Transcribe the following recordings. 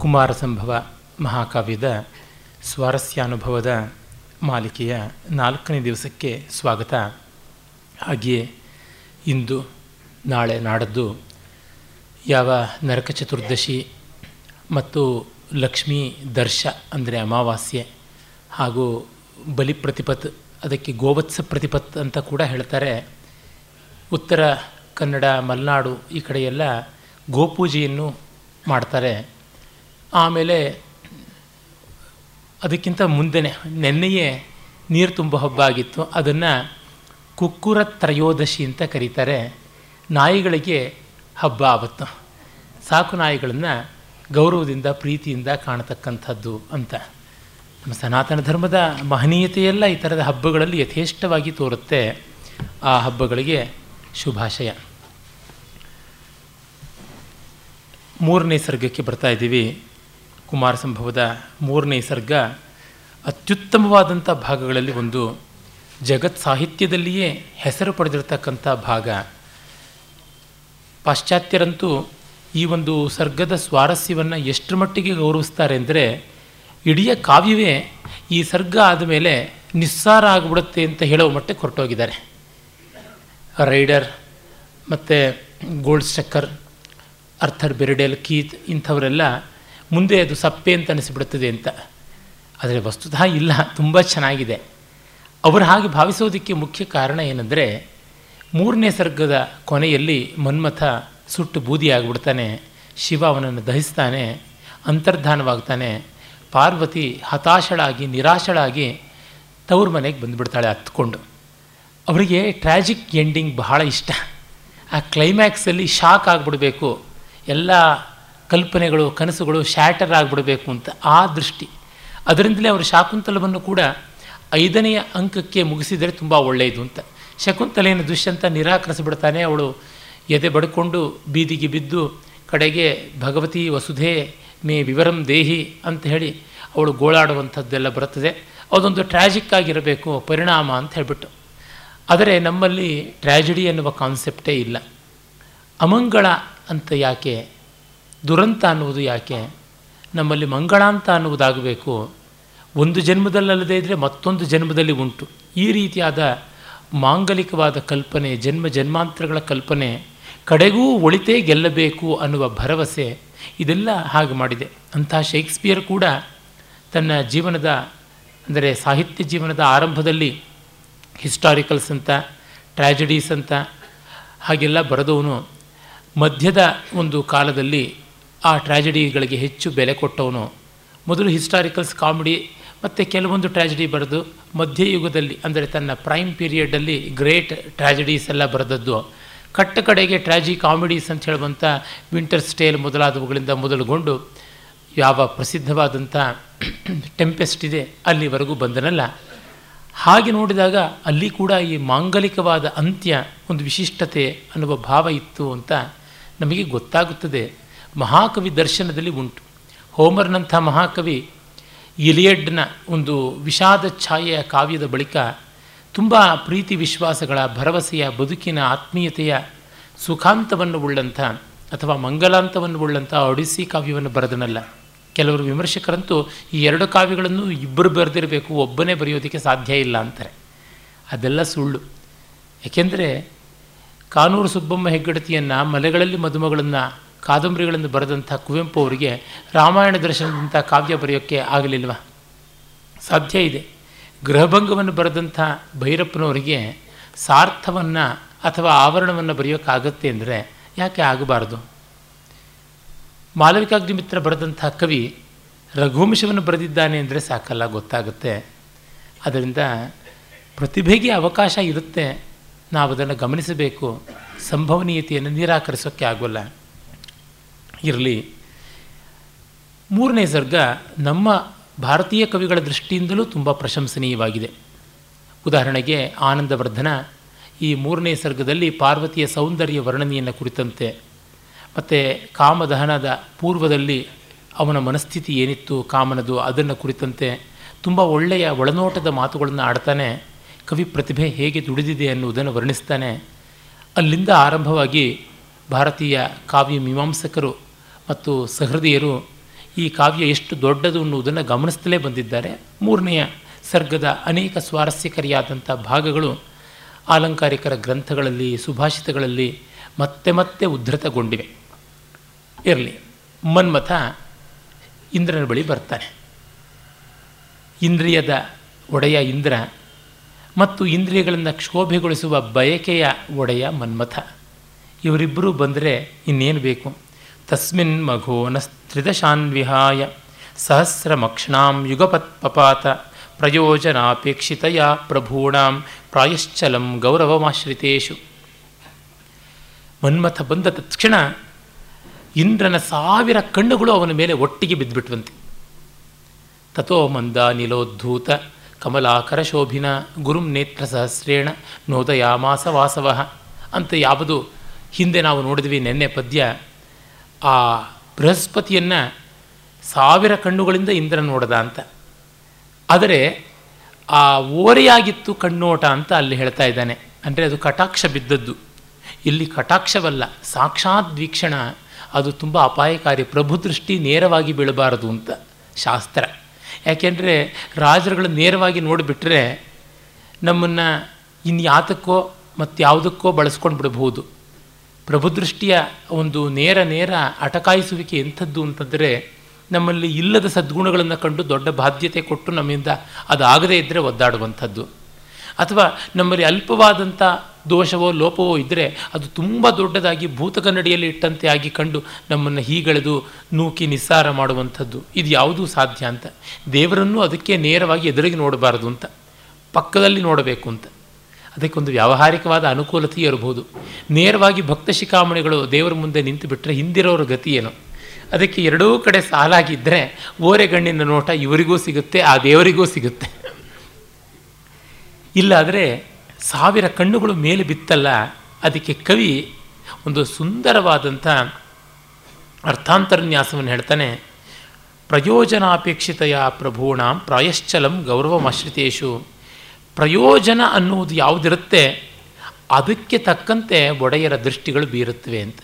ಕುಮಾರ ಸಂಭವ ಮಹಾಕಾವ್ಯದ ಸ್ವಾರಸ್ಯಾನುಭವದ ಮಾಲಿಕೆಯ ನಾಲ್ಕನೇ ದಿವಸಕ್ಕೆ ಸ್ವಾಗತ. ಹಾಗೆಯೇ ಇಂದು ನಾಳೆ ನಾಡದ್ದು ಯಾವ ನರಕ ಚತುರ್ದಶಿ ಮತ್ತು ಲಕ್ಷ್ಮೀ ದರ್ಶ ಅಂದರೆ ಅಮಾವಾಸ್ಯೆ ಹಾಗೂ ಬಲಿ ಪ್ರತಿಪತ್ ಅದಕ್ಕೆ ಗೋವತ್ಸ ಪ್ರತಿಪತ್ ಅಂತ ಕೂಡ ಹೇಳ್ತಾರೆ. ಉತ್ತರ ಕನ್ನಡ, ಮಲೆನಾಡು ಈ ಕಡೆಯೆಲ್ಲ ಗೋಪೂಜೆಯನ್ನು ಮಾಡ್ತಾರೆ. ಆಮೇಲೆ ಅದಕ್ಕಿಂತ ಮುಂದೆನೇ ನೆನ್ನೆಯೇ ನೀರು ತುಂಬ ಹಬ್ಬ ಆಗಿತ್ತು. ಅದನ್ನು ಕುಕ್ಕುರ ತ್ರಯೋದಶಿ ಅಂತ ಕರೀತಾರೆ. ನಾಯಿಗಳಿಗೆ ಹಬ್ಬ ಆವತ್ತು. ಸಾಕು ನಾಯಿಗಳನ್ನು ಗೌರವದಿಂದ, ಪ್ರೀತಿಯಿಂದ ಕಾಣತಕ್ಕಂಥದ್ದು ಅಂತ. ನಮ್ಮ ಸನಾತನ ಧರ್ಮದ ಮಹನೀಯತೆಯೆಲ್ಲ ಈ ಥರದ ಹಬ್ಬಗಳಲ್ಲಿ ಯಥೇಷ್ಟವಾಗಿ ತೋರುತ್ತೆ. ಆ ಹಬ್ಬಗಳಿಗೆ ಶುಭಾಶಯ. ಮೂರನೇ ಸರ್ಗಕ್ಕೆ ಬರ್ತಾ ಇದ್ದೀವಿ. ಕುಮಾರ ಸಂಭವದ ಮೂರನೇ ಸರ್ಗ ಅತ್ಯುತ್ತಮವಾದಂಥ ಭಾಗಗಳಲ್ಲಿ ಒಂದು. ಜಗತ್ ಸಾಹಿತ್ಯದಲ್ಲಿಯೇ ಹೆಸರು ಪಡೆದಿರತಕ್ಕಂಥ ಭಾಗ. ಪಾಶ್ಚಾತ್ಯರಂತೂ ಈ ಒಂದು ಸರ್ಗದ ಸ್ವಾರಸ್ಯವನ್ನು ಎಷ್ಟರ ಮಟ್ಟಿಗೆ ಗೌರವಿಸ್ತಾರೆ ಅಂದರೆ, ಇಡೀ ಕಾವ್ಯವೇ ಈ ಸರ್ಗ ಆದಮೇಲೆ ನಿಸ್ಸಾರ ಆಗಿಬಿಡುತ್ತೆ ಅಂತ ಹೇಳೋ ಮಟ್ಟಕ್ಕೆ ಹೊರಟೋಗಿದ್ದಾರೆ. ರೈಡರ್ ಮತ್ತು Goldstucker Arthur Berriedale Keith ಇಂಥವರೆಲ್ಲ ಮುಂದೆ ಅದು ಸಪ್ಪೆ ಅಂತ ಅನಿಸಿಬಿಡುತ್ತದೆ ಅಂತ. ಆದರೆ ವಸ್ತುತಃ ಇಲ್ಲ, ತುಂಬ ಚೆನ್ನಾಗಿದೆ. ಅವರು ಹಾಗೆ ಭಾವಿಸೋದಕ್ಕೆ ಮುಖ್ಯ ಕಾರಣ ಏನಂದರೆ ಮೂರನೇ ಸರ್ಗದ ಕೊನೆಯಲ್ಲಿ ಮನ್ಮಥ ಸುಟ್ಟು ಬೂದಿಯಾಗಿಬಿಡ್ತಾನೆ ಶಿವ ಅವನನ್ನು ದಹಿಸ್ತಾನೆ, ಅಂತರ್ಧಾನವಾಗ್ತಾನೆ, ಪಾರ್ವತಿ ಹತಾಶಳಾಗಿ, ನಿರಾಶಳಾಗಿ ತವ್ರ ಮನೆಗೆ ಬಂದುಬಿಡ್ತಾಳೆ ಹತ್ಕೊಂಡು ಅವರಿಗೆ ಟ್ರ್ಯಾಜಿಕ್ ಎಂಡಿಂಗ್ ಬಹಳ ಇಷ್ಟ. ಆ ಕ್ಲೈಮ್ಯಾಕ್ಸಲ್ಲಿ ಶಾಕ್ ಆಗಿಬಿಡಬೇಕು. ಎಲ್ಲ ಕಲ್ಪನೆಗಳು, ಕನಸುಗಳು ಶ್ಯಾಟರ್ ಆಗಿಬಿಡಬೇಕು ಅಂತ ಆ ದೃಷ್ಟಿ. ಅದರಿಂದಲೇ ಅವರು ಶಾಕುಂತಲವನ್ನು ಕೂಡ ಐದನೆಯ ಅಂಕಕ್ಕೆ ಮುಗಿಸಿದರೆ ತುಂಬ ಒಳ್ಳೆಯದು ಅಂತ. ಶಕುಂತಲೆಯನ್ನು ದುಷ್ಯಂತ ನಿರಾಕರಿಸಿಬಿಡ್ತಾನೆ. ಅವಳು ಎದೆ ಬಡ್ಕೊಂಡು ಬೀದಿಗೆ ಬಿದ್ದು ಕಡೆಗೆ, ಭಗವತಿ ವಸುಧೆ, ಮೇ ವಿವರಂ ದೇಹಿ ಅಂತ ಹೇಳಿ ಅವಳು ಗೋಳಾಡುವಂಥದ್ದೆಲ್ಲ ಬರುತ್ತದೆ. ಅದೊಂದು ಟ್ರ್ಯಾಜಿಕ್ ಆಗಿರಬೇಕು, ಪರಿಣಾಮ ಅಂತ ಹೇಳಿಬಿಟ್ಟು. ಆದರೆ ನಮ್ಮಲ್ಲಿ ಟ್ರ್ಯಾಜಿಡಿ ಎನ್ನುವ ಕಾನ್ಸೆಪ್ಟೇ ಇಲ್ಲ. ಅಮಂಗಳ ಅಂತ ಯಾಕೆ? ದುರಂತ ಅನ್ನುವುದು ಯಾಕೆ? ನಮ್ಮಲ್ಲಿ ಮಂಗಳಾಂತ ಅನ್ನುವುದಾಗಬೇಕು. ಒಂದು ಜನ್ಮದಲ್ಲಲ್ಲದೇ ಇದ್ದರೆ ಮತ್ತೊಂದು ಜನ್ಮದಲ್ಲಿ ಉಂಟು. ಈ ರೀತಿಯಾದ ಮಾಂಗಲಿಕವಾದ ಕಲ್ಪನೆ, ಜನ್ಮ ಜನ್ಮಾಂತರಗಳ ಕಲ್ಪನೆ ಕಡೆಗೂ ಒಳಿತೇ ಗೆಲ್ಲಬೇಕು ಅನ್ನುವ ಭರವಸೆ ಇದೆಲ್ಲ ಹಾಗೆ ಮಾಡಿದೆ. ಅಂತಹ ಶೇಕ್ಸ್ಪಿಯರ್ ಕೂಡ ತನ್ನ ಜೀವನದ, ಅಂದರೆ ಸಾಹಿತ್ಯ ಜೀವನದ ಆರಂಭದಲ್ಲಿ ಹಿಸ್ಟಾರಿಕಲ್ಸ್ ಅಂತ ಟ್ರ್ಯಾಜಿಡೀಸ್ ಅಂತ ಹಾಗೆಲ್ಲ ಬರೆದವನು. ಮಧ್ಯದ ಒಂದು ಕಾಲದಲ್ಲಿ ಆ ಟ್ರ್ಯಾಜಿಡಿಗಳಿಗೆ ಹೆಚ್ಚು ಬೆಲೆ ಕೊಟ್ಟವನು. ಮೊದಲು ಹಿಸ್ಟಾರಿಕಲ್ಸ್ ಕಾಮಿಡಿ, ಮತ್ತು ಕೆಲವೊಂದು ಟ್ರ್ಯಾಜಿಡಿ ಬರೆದು ಮಧ್ಯಯುಗದಲ್ಲಿ, ಅಂದರೆ ತನ್ನ ಪ್ರೈಮ್ ಪೀರಿಯಡಲ್ಲಿ ಗ್ರೇಟ್ ಟ್ರ್ಯಾಜಿಡೀಸ್ ಎಲ್ಲ ಬರೆದದ್ದು. ಕಟ್ಟ ಕಡೆಗೆ ಟ್ರ್ಯಾಜಿ ಕಾಮಿಡೀಸ್ ಅಂತ ಹೇಳುವಂಥ ವಿಂಟರ್ ಸ್ಟೇಲ್ ಮೊದಲಾದವುಗಳಿಂದ ಮೊದಲುಗೊಂಡು ಯಾವ ಪ್ರಸಿದ್ಧವಾದಂಥ ಟೆಂಪೆಸ್ಟ್ ಇದೆ ಅಲ್ಲಿವರೆಗೂ ಬಂದನಲ್ಲ. ಹಾಗೆ ನೋಡಿದಾಗ ಅಲ್ಲಿ ಕೂಡ ಈ ಮಾಂಗಲಿಕವಾದ ಅಂತ್ಯ ಒಂದು ವಿಶಿಷ್ಟತೆ ಅನ್ನುವ ಭಾವ ಇತ್ತು ಅಂತ ನಮಗೆ ಗೊತ್ತಾಗುತ್ತದೆ. ಮಹಾಕವಿ ದರ್ಶನದಲ್ಲಿ ಉಂಟು. ಹೋಮರ್ನಂಥ ಮಹಾಕವಿ ಇಲಿಯಡ್ನ ಒಂದು ವಿಷಾದ ಛಾಯೆಯ ಕಾವ್ಯದ ಬಳಿಕ ತುಂಬ ಪ್ರೀತಿ ವಿಶ್ವಾಸಗಳ, ಭರವಸೆಯ, ಬದುಕಿನ ಆತ್ಮೀಯತೆಯ ಸುಖಾಂತವನ್ನು ಉಳ್ಳಂಥ ಅಥವಾ ಮಂಗಲಾಂತವನ್ನು ಉಳ್ಳಂಥ ಒಡಿಸ್ಸಿ ಕಾವ್ಯವನ್ನು ಬರೆದನಲ್ಲ. ಕೆಲವರು ವಿಮರ್ಶಕರಂತೂ ಈ ಎರಡು ಕಾವ್ಯಗಳನ್ನು ಇಬ್ಬರು ಬರೆದಿರಬೇಕು, ಒಬ್ಬನೇ ಬರೆಯೋದಕ್ಕೆ ಸಾಧ್ಯ ಇಲ್ಲ ಅಂತಾರೆ. ಅದೆಲ್ಲ ಸುಳ್ಳು. ಏಕೆಂದರೆ ಕಾನೂರು ಸುಬ್ಬಮ್ಮ ಹೆಗ್ಗಡತಿಯನ್ನು ಮಲೆಗಳಲ್ಲಿ ಮದುಮಗಳನ್ನು, ಕಾದಂಬರಿಗಳನ್ನು ಬರೆದಂಥ ಕುವೆಂಪು ಅವರಿಗೆ ರಾಮಾಯಣ ದರ್ಶನದಂಥ ಕಾವ್ಯ ಬರೆಯೋಕ್ಕೆ ಆಗಲಿಲ್ವ? ಸಾಧ್ಯ ಇದೆ. ಗೃಹಭಂಗವನ್ನು ಬರೆದಂಥ ಭೈರಪ್ಪನವರಿಗೆ ಸಾರ್ಥವನ್ನು ಅಥವಾ ಆವರಣವನ್ನು ಬರೆಯೋಕ್ಕಾಗತ್ತೆ ಅಂದರೆ ಯಾಕೆ ಆಗಬಾರ್ದು? ಮಾಲವಿಕಾಗ್ನಿಮಿತ್ರ ಬರೆದಂಥ ಕವಿ ರಘುವಂಶವನ್ನು ಬರೆದಿದ್ದಾನೆ ಅಂದರೆ ಸಾಕಲ್ಲ, ಗೊತ್ತಾಗುತ್ತೆ. ಅದರಿಂದ ಪ್ರತಿಭೆಗೆ ಅವಕಾಶ ಇರುತ್ತೆ. ನಾವು ಅದನ್ನು ಗಮನಿಸಬೇಕು. ಸಂಭವನೀಯತೆಯನ್ನು ನಿರಾಕರಿಸೋಕ್ಕೆ ಆಗೋಲ್ಲ. ಇರಲಿ. ಮೂರನೇ ಸರ್ಗ, ನಮ್ಮ ಭಾರತೀಯ ಕವಿಗಳ ದೃಷ್ಟಿಯಿಂದಲೂ ತುಂಬ ಪ್ರಶಂಸನೀಯವಾಗಿದೆ. ಉದಾಹರಣೆಗೆ, ಆನಂದವರ್ಧನ ಈ ಮೂರನೇ ಸರ್ಗದಲ್ಲಿ ಪಾರ್ವತಿಯ ಸೌಂದರ್ಯ ವರ್ಣನೆಯನ್ನು ಕುರಿತಂತೆ. ಮತ್ತು ಕಾಮದಹನದ ಪೂರ್ವದಲ್ಲಿ ಅವನ ಮನಸ್ಥಿತಿ ಏನಿತ್ತು, ಕಾಮನದು ಅದನ್ನು ಕುರಿತಂತೆ ತುಂಬ ಒಳ್ಳೆಯ ಒಳನೋಟದ ಮಾತುಗಳನ್ನು ಆಡ್ತಾನೆ. ಕವಿ ಪ್ರತಿಭೆ ಹೇಗೆ ದುಡಿದಿದೆ ಅನ್ನುವುದನ್ನು ವರ್ಣಿಸ್ತಾನೆ. ಅಲ್ಲಿಂದ ಆರಂಭವಾಗಿ ಭಾರತೀಯ ಕಾವ್ಯ ಮೀಮಾಂಸಕರು ಮತ್ತು ಸಹೃದಯರು ಈ ಕಾವ್ಯ ಎಷ್ಟು ದೊಡ್ಡದು ಅನ್ನುವುದನ್ನು ಗಮನಿಸ್ತಲೇ ಬಂದಿದ್ದಾರೆ. ಮೂರನೆಯ ಸರ್ಗದ ಅನೇಕ ಸ್ವಾರಸ್ಯಕರಿಯಾದಂಥ ಭಾಗಗಳು ಆಲಂಕಾರಿಕರ ಗ್ರಂಥಗಳಲ್ಲಿ, ಸುಭಾಷಿತಗಳಲ್ಲಿ ಮತ್ತೆ ಮತ್ತೆ ಉದ್ಧತಗೊಂಡಿವೆ. ಇರಲಿ, ಮನ್ಮಥ ಇಂದ್ರನ ಬಳಿ ಬರ್ತಾನೆ. ಇಂದ್ರಿಯದ ಒಡೆಯ ಇಂದ್ರ ಮತ್ತು ಇಂದ್ರಿಯಗಳನ್ನು ಕ್ಷೋಭೆಗೊಳಿಸುವ ಬಯಕೆಯ ಒಡೆಯ ಮನ್ಮಥ. ಇವರಿಬ್ಬರೂ ಬಂದರೆ ಇನ್ನೇನು ಬೇಕು? ತಸ್ಮಿನ್ ಮಘೋನಸ್ತ್ರಿದಶಾನ್ವಿಹಾಯ ಸಹಸ್ರಮಕ್ಷಣಾಂ ಯುಗಪತ್ ಪಪಾತ ಪ್ರಯೋಜನಾಪೇಕ್ಷಿತೆಯ ಪ್ರಭೂಣಾಂ. ಪ್ರಾಯಶ್ಚಲಂ ಗೌರವಮಾಶ್ರಿತೇಶು. ಮನ್ಮಥ ಬಂದ ತಕ್ಷಣ ಇಂದ್ರನ ಸಾವಿರ ಕಣ್ಣುಗಳು ಅವನ ಮೇಲೆ ಒಟ್ಟಿಗೆ ಬಿದ್ದುಬಿಟ್ವಂತೆ. ತಥೋ ಮಂದ ನಿಲೋದ್ಧೂತ ಕಮಲಾಕರ ಶೋಭಿನ ಗುರುಂ ನೇತ್ರ ಸಹಸ್ರೇಣ ನೋದಯಾಮಾಸ ವಾಸವ ಅಂತ ಯಾವುದು ಹಿಂದೆ ನಾವು ನೋಡಿದ್ವಿ ನೆನ್ನೆ ಪದ್ಯ. ಆ ಬೃಹಸ್ಪತಿಯನ್ನು ಸಾವಿರ ಕಣ್ಣುಗಳಿಂದ ಇಂದ್ರ ನೋಡದ ಅಂತ. ಆದರೆ ಆ ಓರೆಯಾಗಿತ್ತು ಕಣ್ಣೋಟ ಅಂತ ಅಲ್ಲಿ ಹೇಳ್ತಾ ಇದ್ದಾನೆ. ಅಂದರೆ ಅದು ಕಟಾಕ್ಷ ಬಿದ್ದದ್ದು. ಇಲ್ಲಿ ಕಟಾಕ್ಷವಲ್ಲ, ಸಾಕ್ಷಾತ್ ವೀಕ್ಷಣ. ಅದು ತುಂಬ ಅಪಾಯಕಾರಿ, ಪ್ರಭುದೃಷ್ಟಿ ನೇರವಾಗಿ ಬೀಳಬಾರದು ಅಂತ ಶಾಸ್ತ್ರ. ಯಾಕೆಂದರೆ ರಾಜರುಗಳು ನೇರವಾಗಿ ನೋಡಿಬಿಟ್ರೆ ನಮ್ಮನ್ನು ಇನ್ಯಾತಕ್ಕೋ ಮತ್ತು ಯಾವುದಕ್ಕೋ ಬಳಸ್ಕೊಂಡು ಬಿಡಬಹುದು. ಪ್ರಭುದೃಷ್ಟಿಯ ಒಂದು ನೇರ ನೇರ ಅಟಕಾಯಿಸುವಿಕೆ ಎಂಥದ್ದು ಅಂತಂದರೆ ನಮ್ಮಲ್ಲಿ ಇಲ್ಲದ ಸದ್ಗುಣಗಳನ್ನು ಕಂಡು ದೊಡ್ಡ ಬಾಧ್ಯತೆ ಕೊಟ್ಟು ನಮ್ಮಿಂದ ಅದಾಗದೇ ಇದ್ದರೆ ಒದ್ದಾಡುವಂಥದ್ದು. ಅಥವಾ ನಮ್ಮಲ್ಲಿ ಅಲ್ಪವಾದಂಥ ದೋಷವೋ ಲೋಪವೋ ಇದ್ದರೆ ಅದು ತುಂಬ ದೊಡ್ಡದಾಗಿ ಭೂತಕನ್ನಡಿಯಲ್ಲಿ ಇಟ್ಟಂತೆ ಆಗಿ ಕಂಡು ನಮ್ಮನ್ನು ಹೀಗಳೆದು ನೂಕಿ ನಿಸ್ಸಾರ ಮಾಡುವಂಥದ್ದು. ಇದು ಯಾವುದೂ ಸಾಧ್ಯ ಅಂತ. ದೇವರನ್ನು ಅದಕ್ಕೆ ನೇರವಾಗಿ ಎದುರಿಗೆ ನೋಡಬಾರದು ಅಂತ. ಪಕ್ಕದಲ್ಲಿ ನೋಡಬೇಕು ಅಂತ. ಅದಕ್ಕೊಂದು ವ್ಯಾವಹಾರಿಕವಾದ ಅನುಕೂಲತೆ ಇರಬಹುದು. ನೇರವಾಗಿ ಭಕ್ತ ಶಿಖಾಮಣಿಗಳು ದೇವರ ಮುಂದೆ ನಿಂತು ಬಿಟ್ಟರೆ ಹಿಂದಿರೋರ ಗತಿ ಏನು? ಅದಕ್ಕೆ ಎರಡೂ ಕಡೆ ಸಾಲಾಗಿದ್ದರೆ ಓರೆಗಣ್ಣಿನ ನೋಟ ಇವರಿಗೂ ಸಿಗುತ್ತೆ, ಆ ದೇವರಿಗೂ ಸಿಗುತ್ತೆ. ಇಲ್ಲಾದರೆ ಸಾವಿರ ಕಣ್ಣುಗಳು ಮೇಲೆ ಬಿತ್ತಲ್ಲ, ಅದಕ್ಕೆ ಕವಿ ಒಂದು ಸುಂದರವಾದಂಥ ಅರ್ಥಾಂತರನ್ಯಾಸವನ್ನು ಹೇಳ್ತಾನೆ, ಪ್ರಯೋಜನಾಪೇಕ್ಷಿತೆಯ ಪ್ರಭೂಣಾಂ ಪ್ರಾಯಶ್ಚಲಂ ಗೌರವಮಾಶ್ರಿತೇಶು. ಪ್ರಯೋಜನ ಅನ್ನುವುದು ಯಾವುದಿರುತ್ತೆ? ಅದಕ್ಕೆ ತಕ್ಕಂತೆ ಒಡೆಯರ ದೃಷ್ಟಿಗಳು ಬೀರುತ್ತವೆ ಅಂತ.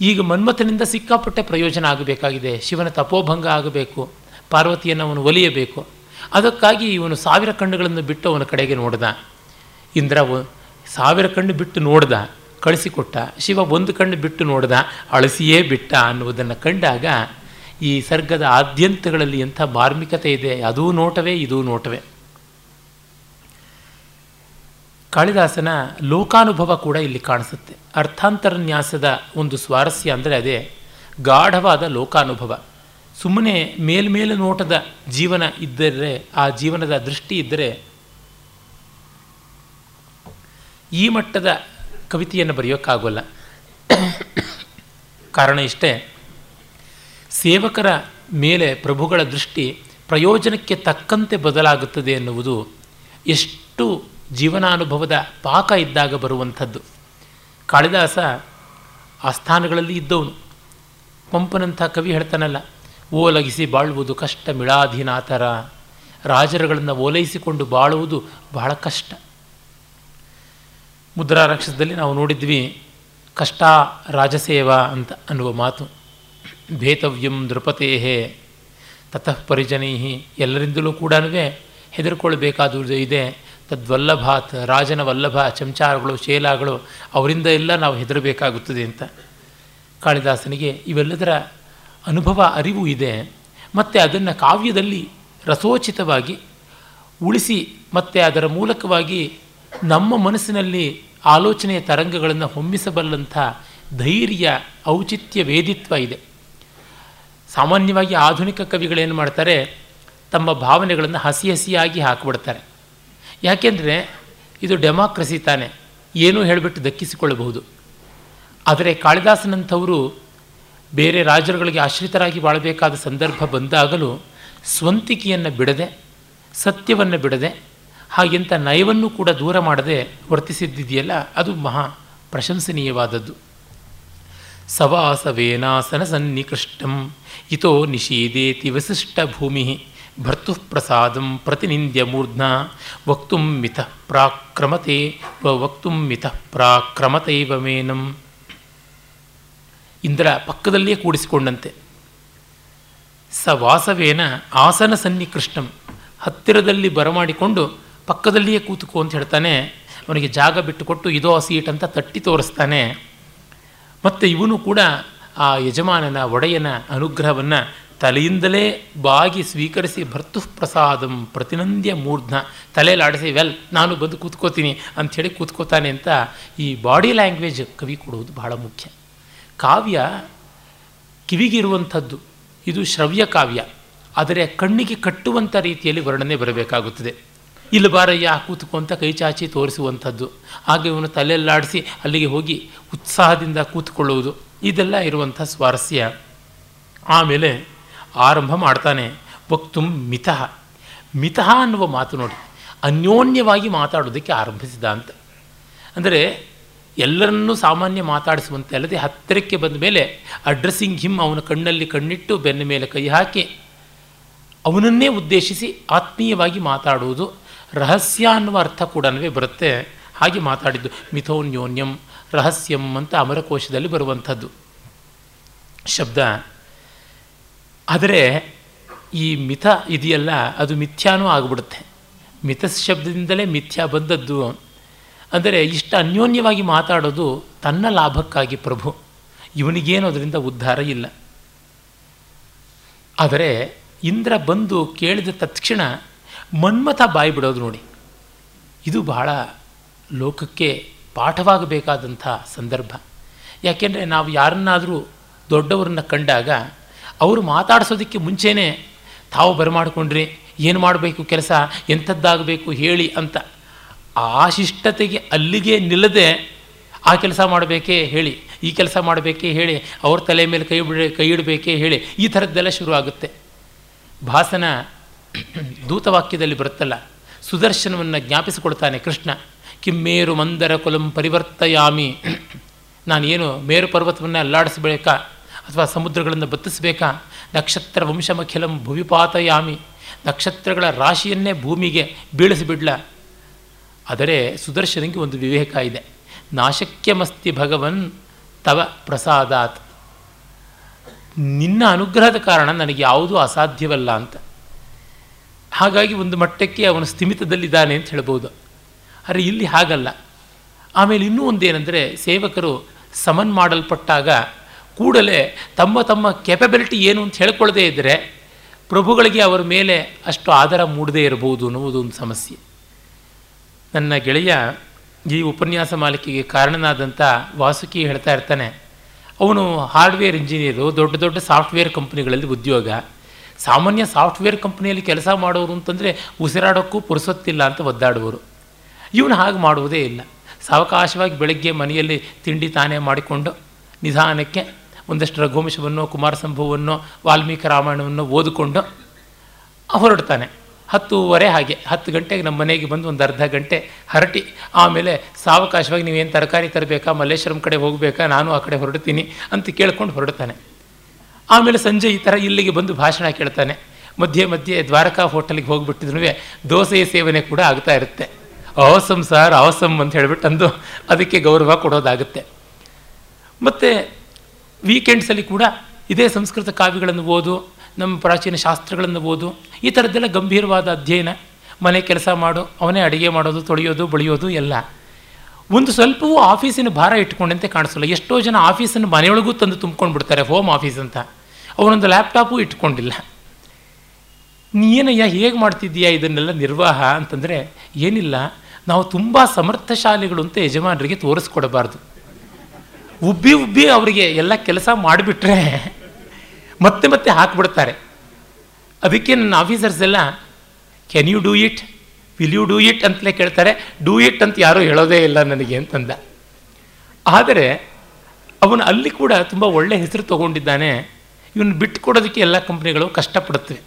ಈಗ ಮನ್ಮಥನಿಂದ ಸಿಕ್ಕಾಪಟ್ಟೆ ಪ್ರಯೋಜನ ಆಗಬೇಕಾಗಿದೆ. ಶಿವನ ತಪೋಭಂಗ ಆಗಬೇಕು, ಪಾರ್ವತಿಯನ್ನು ಅವನು ಒಲಿಯಬೇಕು. ಅದಕ್ಕಾಗಿ ಇವನು ಸಾವಿರ ಕಣ್ಣುಗಳನ್ನು ಬಿಟ್ಟು ಅವನ ಕಡೆಗೆ ನೋಡ್ದ. ಇಂದ್ರ ಸಾವಿರ ಕಣ್ಣು ಬಿಟ್ಟು ನೋಡ್ದ, ಕಳಿಸಿಕೊಟ್ಟ, ಶಿವ ಒಂದು ಕಣ್ಣು ಬಿಟ್ಟು ನೋಡ್ದ, ಅಳಸಿಯೇ ಬಿಟ್ಟ ಅನ್ನುವುದನ್ನು ಕಂಡಾಗ ಈ ಸರ್ಗದ ಆದ್ಯಂತಗಳಲ್ಲಿ ಎಂಥ ಮಾರ್ಮಿಕತೆ ಇದೆ, ಅದೂ ನೋಟವೇ, ಇದೂ ನೋಟವೇ. ಕಾಳಿದಾಸನ ಲೋಕಾನುಭವ ಕೂಡ ಇಲ್ಲಿ ಕಾಣಿಸುತ್ತೆ. ಅರ್ಥಾಂತರನ್ಯಾಸದ ಒಂದು ಸ್ವಾರಸ್ಯ ಅಂದರೆ ಅದೇ, ಗಾಢವಾದ ಲೋಕಾನುಭವ. ಸುಮ್ಮನೆ ಮೇಲ್ಮೇಲು ನೋಟದ ಜೀವನ ಇದ್ದರೆ, ಆ ಜೀವನದ ದೃಷ್ಟಿ ಇದ್ದರೆ ಈ ಮಟ್ಟದ ಕವಿತೆಯನ್ನು ಬರೆಯೋಕ್ಕಾಗೋಲ್ಲ. ಕಾರಣ ಇಷ್ಟೇ, ಸೇವಕರ ಮೇಲೆ ಪ್ರಭುಗಳ ದೃಷ್ಟಿ ಪ್ರಯೋಜನಕ್ಕೆ ತಕ್ಕಂತೆ ಬದಲಾಗುತ್ತದೆ ಎನ್ನುವುದು ಎಷ್ಟು ಜೀವನಾನುಭವದ ಪಾಕ ಇದ್ದಾಗ ಬರುವಂಥದ್ದು. ಕಾಳಿದಾಸ ಆ ಸ್ಥಾನಗಳಲ್ಲಿ ಇದ್ದವನು. ಪಂಪನಂಥ ಕವಿ ಹೇಳ್ತಾನಲ್ಲ, ಓಲಗಿಸಿ ಬಾಳುವುದು ಕಷ್ಟ ಮಿಳಾಧೀನಾಥರ. ರಾಜರುಗಳನ್ನು ಓಲೈಸಿಕೊಂಡು ಬಾಳುವುದು ಬಹಳ ಕಷ್ಟ. ಮುದ್ರಾರಾಕ್ಷಸದಲ್ಲಿ ನಾವು ನೋಡಿದ್ವಿ, ಕಷ್ಟ ರಾಜಸೇವ ಅಂತ ಅನ್ನುವ ಮಾತು. ಭೇತವ್ಯಂ ನೃಪತೇಹೇ, ತತಃ ಪರಿಜನೈ ಎಲ್ಲರಿಂದಲೂ ಕೂಡ ಹೆದರ್ಕೊಳ್ಬೇಕಾದುದು ಇದೆ. ತದ್ವಲ್ಲಭಾತ್, ರಾಜನ ವಲ್ಲಭ ಚಮಚಾರಗಳು ಶೇಲಾಗಳು, ಅವರಿಂದ ಎಲ್ಲ ನಾವು ಹೆದರಬೇಕಾಗುತ್ತದೆ ಅಂತ. ಕಾಳಿದಾಸನಿಗೆ ಇವೆಲ್ಲದರ ಅನುಭವ ಅರಿವು ಇದೆ. ಮತ್ತು ಅದನ್ನು ಕಾವ್ಯದಲ್ಲಿ ರಸೋಚಿತವಾಗಿ ಉಳಿಸಿ ಮತ್ತು ಅದರ ಮೂಲಕವಾಗಿ ನಮ್ಮ ಮನಸ್ಸಿನಲ್ಲಿ ಆಲೋಚನೆಯ ತರಂಗಗಳನ್ನು ಹೊಮ್ಮಿಸಬಲ್ಲಂಥ ಧೈರ್ಯ, ಔಚಿತ್ಯ, ವೇದಿತ್ವ ಇದೆ. ಸಾಮಾನ್ಯವಾಗಿ ಆಧುನಿಕ ಕವಿಗಳೇನು ಮಾಡ್ತಾರೆ? ತಮ್ಮ ಭಾವನೆಗಳನ್ನು ಹಸಿ ಹಸಿಯಾಗಿ ಹಾಕಿಬಿಡ್ತಾರೆ. ಯಾಕೆಂದರೆ ಇದು ಡೆಮಾಕ್ರಸಿ ತಾನೆ. ಏನೂ ಹೇಳಿಬಿಟ್ಟು ದಕ್ಕಿಸಿಕೊಳ್ಳಬಹುದು. ಆದರೆ ಕಾಳಿದಾಸನಂಥವರು ಬೇರೆ ರಾಜರುಗಳಿಗೆ ಆಶ್ರಿತರಾಗಿ ಬಾಳಬೇಕಾದ ಸಂದರ್ಭ ಬಂದಾಗಲೂ ಸ್ವಂತಿಕೆಯನ್ನು ಬಿಡದೆ, ಸತ್ಯವನ್ನು ಬಿಡದೆ ಹಾಗೆಂತ ನಯವನ್ನು ಕೂಡ ದೂರ ಮಾಡದೆ ವರ್ತಿಸಿದ್ದಿದೆಯಲ್ಲ, ಅದು ಮಹಾ ಪ್ರಶಂಸನೀಯವಾದದ್ದು. ಸವಾಸವೇನಾಸನ ಸನ್ನಿಕೃಷ್ಟಂ, ಇತೋ ನಿಷೇಧೇತಿ ವಸಿಷ್ಠ ಭೂಮಿ, ಭರ್ತು ಪ್ರಸಾದಂ ಪ್ರತಿನಿಂದ್ಯ ಮೂರ್ಧ್ನ, ವಕ್ತು ಮಿತ ಪ್ರಾಕ್ರಮತೆ, ವಕ್ತು ಮಿತ ಪ್ರಾಕ್ರಮತೈವ ಮೇನಂ. ಇಂದ್ರ ಪಕ್ಕದಲ್ಲಿಯೇ ಕೂಡಿಸಿಕೊಂಡಂತೆ. ಸ ವಾಸವೇನ ಆಸನ ಸನ್ನಿಕೃಷ್ಟಂ, ಹತ್ತಿರದಲ್ಲಿ ಬರಮಾಡಿಕೊಂಡು ಪಕ್ಕದಲ್ಲಿಯೇ ಕೂತುಕೋ ಅಂತ ಹೇಳ್ತಾನೆ, ಅವನಿಗೆ ಜಾಗ ಬಿಟ್ಟುಕೊಟ್ಟು ಇದೋ ಸೀಟ್ ಅಂತ ತಟ್ಟಿ ತೋರಿಸ್ತಾನೆ. ಮತ್ತು ಇವನು ಕೂಡ ಆ ಯಜಮಾನನ ಒಡೆಯನ ಅನುಗ್ರಹವನ್ನು ತಲೆಯಿಂದಲೇ ಬಾಗಿ ಸ್ವೀಕರಿಸಿ ಭರ್ತು ಪ್ರಸಾದಂ ಪ್ರತಿನಂದ್ಯ ಮೂರ್ಧ್ನ ತಲೆಯಲ್ಲಾಡಿಸಿ ವೆಲ್, ನಾನು ಬಂದು ಕೂತ್ಕೋತೀನಿ ಅಂಥೇಳಿ ಕೂತ್ಕೋತಾನೆ ಅಂತ ಈ ಬಾಡಿ ಲ್ಯಾಂಗ್ವೇಜ್ ಕವಿ ಕೊಡುವುದು ಬಹಳ ಮುಖ್ಯ. ಕಾವ್ಯ ಕಿವಿಗಿರುವಂಥದ್ದು ಇದು ಶ್ರವ್ಯ ಕಾವ್ಯ, ಆದರೆ ಕಣ್ಣಿಗೆ ಕಟ್ಟುವಂಥ ರೀತಿಯಲ್ಲಿ ವರ್ಣನೆ ಬರಬೇಕಾಗುತ್ತದೆ. ಇಲ್ಲಿ ಬಾರಯ್ಯ ಕೈ ಚಾಚಿ ತೋರಿಸುವಂಥದ್ದು. ಹಾಗೆ ಇವನು ತಲೆಯಲ್ಲಾಡಿಸಿ ಅಲ್ಲಿಗೆ ಹೋಗಿ ಉತ್ಸಾಹದಿಂದ ಕೂತ್ಕೊಳ್ಳುವುದು. ಇದೆಲ್ಲ ಇರುವಂಥ ಸ್ವಾರಸ್ಯ. ಆಮೇಲೆ ಆರಂಭ ಮಾಡ್ತಾನೆ, ವಕ್ತು ಮಿತಃ. ಮಿತಃ ಅನ್ನುವ ಮಾತು ನೋಡಿ, ಅನ್ಯೋನ್ಯವಾಗಿ ಮಾತಾಡೋದಕ್ಕೆ ಆರಂಭಿಸಿದ ಅಂತ. ಅಂದರೆ ಎಲ್ಲರನ್ನೂ ಸಾಮಾನ್ಯ ಮಾತಾಡಿಸುವಂತೆ ಅಲ್ಲದೆ ಹತ್ತಿರಕ್ಕೆ ಬಂದ ಮೇಲೆ ಅಡ್ರೆಸ್ಸಿಂಗ್ ಹಿಮ್ ಅವನ ಕಣ್ಣಲ್ಲಿ ಕಣ್ಣಿಟ್ಟು ಬೆನ್ನ ಮೇಲೆ ಕೈ ಹಾಕಿ ಅವನನ್ನೇ ಉದ್ದೇಶಿಸಿ ಆತ್ಮೀಯವಾಗಿ ಮಾತಾಡುವುದು. ರಹಸ್ಯ ಅನ್ನುವ ಅರ್ಥ ಕೂಡ ಬರುತ್ತೆ. ಹಾಗೆ ಮಾತಾಡಿದ್ದು, ಮಿಥೋನ್ಯೋನ್ಯಂ, ರಹಸ್ಯಂ ಅಂತ ಅಮರಕೋಶದಲ್ಲಿ ಬರುವಂಥದ್ದು. ಶಬ್ದ. ಆದರೆ ಈ ಮಿಥ ಇದೆಯಲ್ಲ, ಅದು ಮಿಥ್ಯಾನೂ ಆಗಿಬಿಡುತ್ತೆ. ಮಿಥ ಶಬ್ದದಿಂದಲೇ ಮಿಥ್ಯಾ ಬಂದದ್ದು. ಅಂದರೆ ಇಷ್ಟು ಅನ್ಯೋನ್ಯವಾಗಿ ಮಾತಾಡೋದು ತನ್ನ ಲಾಭಕ್ಕಾಗಿ ಪ್ರಭು. ಇವನಿಗೇನು ಅದರಿಂದ ಉದ್ಧಾರ ಇಲ್ಲ. ಆದರೆ ಇಂದ್ರ ಬಂದು ಕೇಳಿದ ತಕ್ಷಣ ಮನ್ಮಥ ಬಾಯಿ ಬಿಡೋದು ನೋಡಿ. ಇದು ಬಹಳ ಲೋಕಕ್ಕೆ ಪಾಠವಾಗಬೇಕಾದಂಥ ಸಂದರ್ಭ. ಯಾಕೆಂದರೆ ನಾವು ಯಾರನ್ನಾದರೂ ದೊಡ್ಡವರನ್ನ ಕಂಡಾಗ ಅವರು ಮಾತಾಡಿಸೋದಕ್ಕೆ ಮುಂಚೆನೇ ತಾವು ಬರಮಾಡಿಕೊಂಡ್ರಿ ಏನು ಮಾಡಬೇಕು ಕೆಲಸ, ಎಂಥದ್ದಾಗಬೇಕು ಹೇಳಿ ಅಂತ ಆ ಶಿಷ್ಟತೆಗೆ ಅಲ್ಲಿಗೆ ನಿಲ್ಲದೆ ಆ ಕೆಲಸ ಮಾಡಬೇಕೇ ಹೇಳಿ, ಈ ಕೆಲಸ ಮಾಡಬೇಕೇ ಹೇಳಿ, ಅವ್ರ ತಲೆ ಮೇಲೆ ಕೈ ಬಿಡ, ಕೈ ಇಡಬೇಕೇ ಹೇಳಿ ಈ ಥರದ್ದೆಲ್ಲ ಶುರು ಆಗುತ್ತೆ ಭಾಸನ ದೂತವಾಕ್ಯದಲ್ಲಿ ಬರುತ್ತಲ್ಲ, ಸುದರ್ಶನವನ್ನು ಜ್ಞಾಪಿಸಿಕೊಡ್ತಾನೆ ಕೃಷ್ಣ. ಕಿಮ್ಮೇರು ಮಂದರ ಕುಲಂ ಪರಿವರ್ತಯಾಮಿ. ನಾನೇನು ಮೇರು ಪರ್ವತವನ್ನು ಅಲ್ಲಾಡಿಸಬೇಕಾ? ಅಥವಾ ಸಮುದ್ರಗಳನ್ನು ಬತ್ತಿಸಬೇಕಾ? ನಕ್ಷತ್ರ ವಂಶಮಖಿಲಂ ಭುವಿಪಾತಯಾಮಿ. ನಕ್ಷತ್ರಗಳ ರಾಶಿಯನ್ನೇ ಭೂಮಿಗೆ ಬೀಳಿಸಿಬಿಡ್ಲ? ಆದರೆ ಸುದರ್ಶನಿಗೆ ಒಂದು ವಿವೇಕ ಇದೆ. ನಾಶಕ್ಯಮಸ್ತಿ ಭಗವನ್ ತವ ಪ್ರಸಾದಾತ್. ನಿನ್ನ ಅನುಗ್ರಹದ ಕಾರಣ ನನಗೆ ಯಾವುದೂ ಅಸಾಧ್ಯವಲ್ಲ ಅಂತ. ಹಾಗಾಗಿ ಒಂದು ಮಟ್ಟಕ್ಕೆ ಅವನು ಸ್ಥಿಮಿತದಲ್ಲಿದ್ದಾನೆ ಅಂತ ಹೇಳ್ಬೋದು. ಆದರೆ ಇಲ್ಲಿ ಹಾಗಲ್ಲ. ಆಮೇಲೆ ಇನ್ನೂ ಒಂದೇನೆಂದರೆ ಸೇವಕರು ಸಮನ್ ಮಾಡಲ್ಪಟ್ಟಾಗ ಕೂಡಲೇ ತಮ್ಮ ತಮ್ಮ ಕೆಪಬಿಲಿಟಿ ಏನು ಅಂತ ಹೇಳ್ಕೊಳ್ಳದೇ ಇದ್ದರೆ ಪ್ರಭುಗಳಿಗೆ ಅವರ ಮೇಲೆ ಅಷ್ಟು ಆಧಾರ ಮೂಡದೇ ಇರಬಹುದು ಅನ್ನುವುದು ಒಂದು ಸಮಸ್ಯೆ. ನನ್ನ ಗೆಳೆಯ ಈ ಉಪನ್ಯಾಸ ಮಾಲಿಕೆಗೆ ಕಾರಣನಾದಂಥ ವಾಸುಕಿ ಹೇಳ್ತಾ ಇರ್ತಾನೆ, ಅವನು ಹಾರ್ಡ್ವೇರ್ ಇಂಜಿನಿಯರು, ದೊಡ್ಡ ದೊಡ್ಡ ಸಾಫ್ಟ್ವೇರ್ ಕಂಪ್ನಿಗಳಲ್ಲಿ ಉದ್ಯೋಗ. ಸಾಮಾನ್ಯ ಸಾಫ್ಟ್ವೇರ್ ಕಂಪ್ನಿಯಲ್ಲಿ ಕೆಲಸ ಮಾಡೋರು ಅಂತಂದರೆ ಉಸಿರಾಡೋಕ್ಕೂ ಪುರುಸೊತ್ತಿಲ್ಲ ಅಂತ ಒದ್ದಾಡುವರು ಇವನು ಹಾಗೆ ಮಾಡುವುದೇ ಇಲ್ಲ. ಸಾವಕಾಶವಾಗಿ ಬೆಳಗ್ಗೆ ಮನೆಯಲ್ಲಿ ತಿಂಡಿ ತಾನೇ ಮಾಡಿಕೊಂಡು ನಿಧಾನಕ್ಕೆ ಒಂದಷ್ಟು ರಘುವಂಶವನ್ನು ಕುಮಾರ ಸಂಭವವನ್ನು ವಾಲ್ಮೀಕಿ ರಾಮಾಯಣವನ್ನು ಓದಿಕೊಂಡು ಹೊರಡ್ತಾನೆ. ಹತ್ತೂವರೆ ಹಾಗೆ, ಹತ್ತು ಗಂಟೆಗೆ ನಮ್ಮ ಮನೆಗೆ ಬಂದು ಒಂದು ಅರ್ಧ ಗಂಟೆ ಹರಟಿ, ಆಮೇಲೆ ಸಾವಕಾಶವಾಗಿ ನೀವೇನು ತರಕಾರಿ ತರಬೇಕಾ, ಮಲ್ಲೇಶ್ವರಂ ಕಡೆ ಹೋಗಬೇಕಾ, ನಾನು ಆ ಕಡೆ ಹೊರಡ್ತೀನಿ ಅಂತ ಕೇಳ್ಕೊಂಡು ಹೊರಡ್ತಾನೆ. ಆಮೇಲೆ ಸಂಜೆ ಈ ಥರ ಇಲ್ಲಿಗೆ ಬಂದು ಭಾಷಣ ಕೇಳ್ತಾನೆ. ಮಧ್ಯೆ ಮಧ್ಯೆ ದ್ವಾರಕಾ ಹೋಟೆಲ್ಗೆ ಹೋಗ್ಬಿಟ್ಟಿದ್ರು ದೋಸೆಯ ಸೇವನೆ ಕೂಡ ಆಗ್ತಾ ಇರುತ್ತೆ. ಅವಸಮ್ ಸರ್ ಅವಸಮ್ ಅಂತ ಹೇಳ್ಬಿಟ್ಟು ಅಂದು ಅದಕ್ಕೆ ಗೌರವ ಕೊಡೋದಾಗುತ್ತೆ. ಮತ್ತು ವೀಕೆಂಡ್ಸಲ್ಲಿ ಕೂಡ ಇದೇ ಸಂಸ್ಕೃತ ಕಾವ್ಯಗಳನ್ನು ಓದು, ನಮ್ಮ ಪ್ರಾಚೀನ ಶಾಸ್ತ್ರಗಳನ್ನು ಓದು, ಈ ಥರದ್ದೆಲ್ಲ ಗಂಭೀರವಾದ ಅಧ್ಯಯನ. ಮನೆ ಕೆಲಸ ಮಾಡು, ಅವನೇ ಅಡುಗೆ ಮಾಡೋದು, ತೊಳೆಯೋದು, ಬಳಿಯೋದು ಎಲ್ಲ. ಒಂದು ಸ್ವಲ್ಪವೂ ಆಫೀಸಿನ ಭಾರ ಇಟ್ಕೊಂಡಂತೆ ಕಾಣಿಸಲ್ಲ. ಎಷ್ಟೋ ಜನ ಆಫೀಸನ್ನು ಮನೆಯೊಳಗೂ ತಂದು ತುಂಬ್ಕೊಂಡು ಬಿಡ್ತಾರೆ ಹೋಮ್ ಆಫೀಸ್ ಅಂತ. ಅವನೊಂದು ಲ್ಯಾಪ್ಟಾಪು ಇಟ್ಕೊಂಡಿಲ್ಲ. ನೀನಯ್ಯ ಹೇಗೆ ಮಾಡ್ತಿದ್ದೀಯಾ ಇದನ್ನೆಲ್ಲ ನಿರ್ವಾಹ ಅಂತಂದರೆ, ಏನಿಲ್ಲ, ನಾವು ತುಂಬ ಸಮರ್ಥಶಾಲಿಗಳು ಅಂತ ಯಜಮಾನರಿಗೆ ತೋರಿಸ್ಕೊಡಬಾರ್ದು. ಉಬ್ಬಿ ಉಬ್ಬಿ ಅವರಿಗೆ ಎಲ್ಲ ಕೆಲಸ ಮಾಡಿಬಿಟ್ರೆ ಮತ್ತೆ ಮತ್ತೆ ಹಾಕ್ಬಿಡ್ತಾರೆ. ಅದಕ್ಕೆ ನನ್ನ ಆಫೀಸರ್ಸ್ ಎಲ್ಲ can you do it will you do it ಅಂತಲೇ ಕೇಳ್ತಾರೆ. ಡೂ ಇಟ್ ಅಂತ ಯಾರೂ ಹೇಳೋದೇ ಇಲ್ಲ ನನಗೆ ಅಂತಂದ. ಆದರೆ, ಅವನು ಅಲ್ಲಿ ಕೂಡ ತುಂಬ ಒಳ್ಳೆ ಹೆಸರು ತಗೊಂಡಿದ್ದಾನೆ. ಇವನು ಬಿಟ್ಟು ಕೊಡೋದಕ್ಕೆ ಎಲ್ಲ ಕಂಪ್ನಿಗಳು ಕಷ್ಟಪಡುತ್ತವೆ.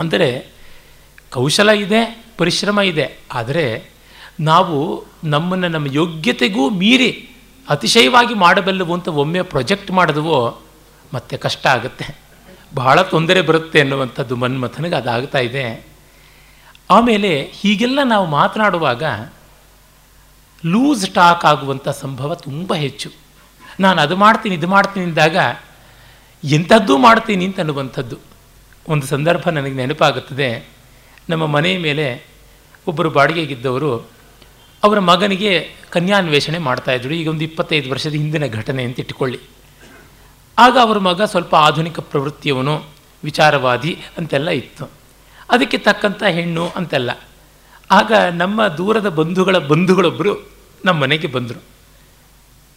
ಅಂದರೆ ಕೌಶಲ ಇದೆ, ಪರಿಶ್ರಮ ಇದೆ, ಆದರೆ ನಾವು ನಮ್ಮನ್ನು ನಮ್ಮ ಯೋಗ್ಯತೆಗೂ ಮೀರಿ ಅತಿಶಯವಾಗಿ ಮಾಡಬಲ್ಲವು ಅಂತ ಒಮ್ಮೆ ಪ್ರೊಜೆಕ್ಟ್ ಮಾಡಿದವೋ ಮತ್ತೆ ಕಷ್ಟ ಆಗುತ್ತೆ. ಬಹಳ ತೊಂದರೆ ಬರುತ್ತೆ ಅನ್ನುವಂಥದ್ದು ಮನ್ಮಥನಿಗೆ ಅದಾಗ್ತಾ ಇದೆ. ಆಮೇಲೆ ಹೀಗೆಲ್ಲ ನಾವು ಮಾತನಾಡುವಾಗ ಲೂಸ್ ಟಾಕ್ ಆಗುವಂಥ ಸಂಭವ ತುಂಬ ಹೆಚ್ಚು. ನಾನು ಅದು ಮಾಡ್ತೀನಿ, ಇದು ಮಾಡ್ತೀನಿ ಅಂದಾಗ ಎಂಥದ್ದೂ ಮಾಡ್ತೀನಿ ಅಂತ ಅನ್ನುವಂಥದ್ದು. ಒಂದು ಸಂದರ್ಭ ನನಗೆ ನೆನಪಾಗುತ್ತದೆ. ನಮ್ಮ ಮನೆಯ ಮೇಲೆ ಒಬ್ಬರು ಬಾಡಿಗೆಗಿದ್ದವರು ಅವರ ಮಗನಿಗೆ ಕನ್ಯಾನ್ವೇಷಣೆ ಮಾಡ್ತಾಯಿದ್ರು ಈಗ ಒಂದು ಇಪ್ಪತ್ತೈದು ವರ್ಷದ ಹಿಂದಿನ ಘಟನೆ ಅಂತ ಇಟ್ಟುಕೊಳ್ಳಿ. ಆಗ ಅವರ ಮಗ ಸ್ವಲ್ಪ ಆಧುನಿಕ ಪ್ರವೃತ್ತಿಯವನು, ವಿಚಾರವಾದಿ ಅಂತೆಲ್ಲ ಇತ್ತು. ಅದಕ್ಕೆ ತಕ್ಕಂಥ ಹೆಣ್ಣು ಅಂತೆಲ್ಲ. ಆಗ ನಮ್ಮ ದೂರದ ಬಂಧುಗಳ ಬಂಧುಗಳೊಬ್ಬರು ನಮ್ಮ ಮನೆಗೆ ಬಂದರು.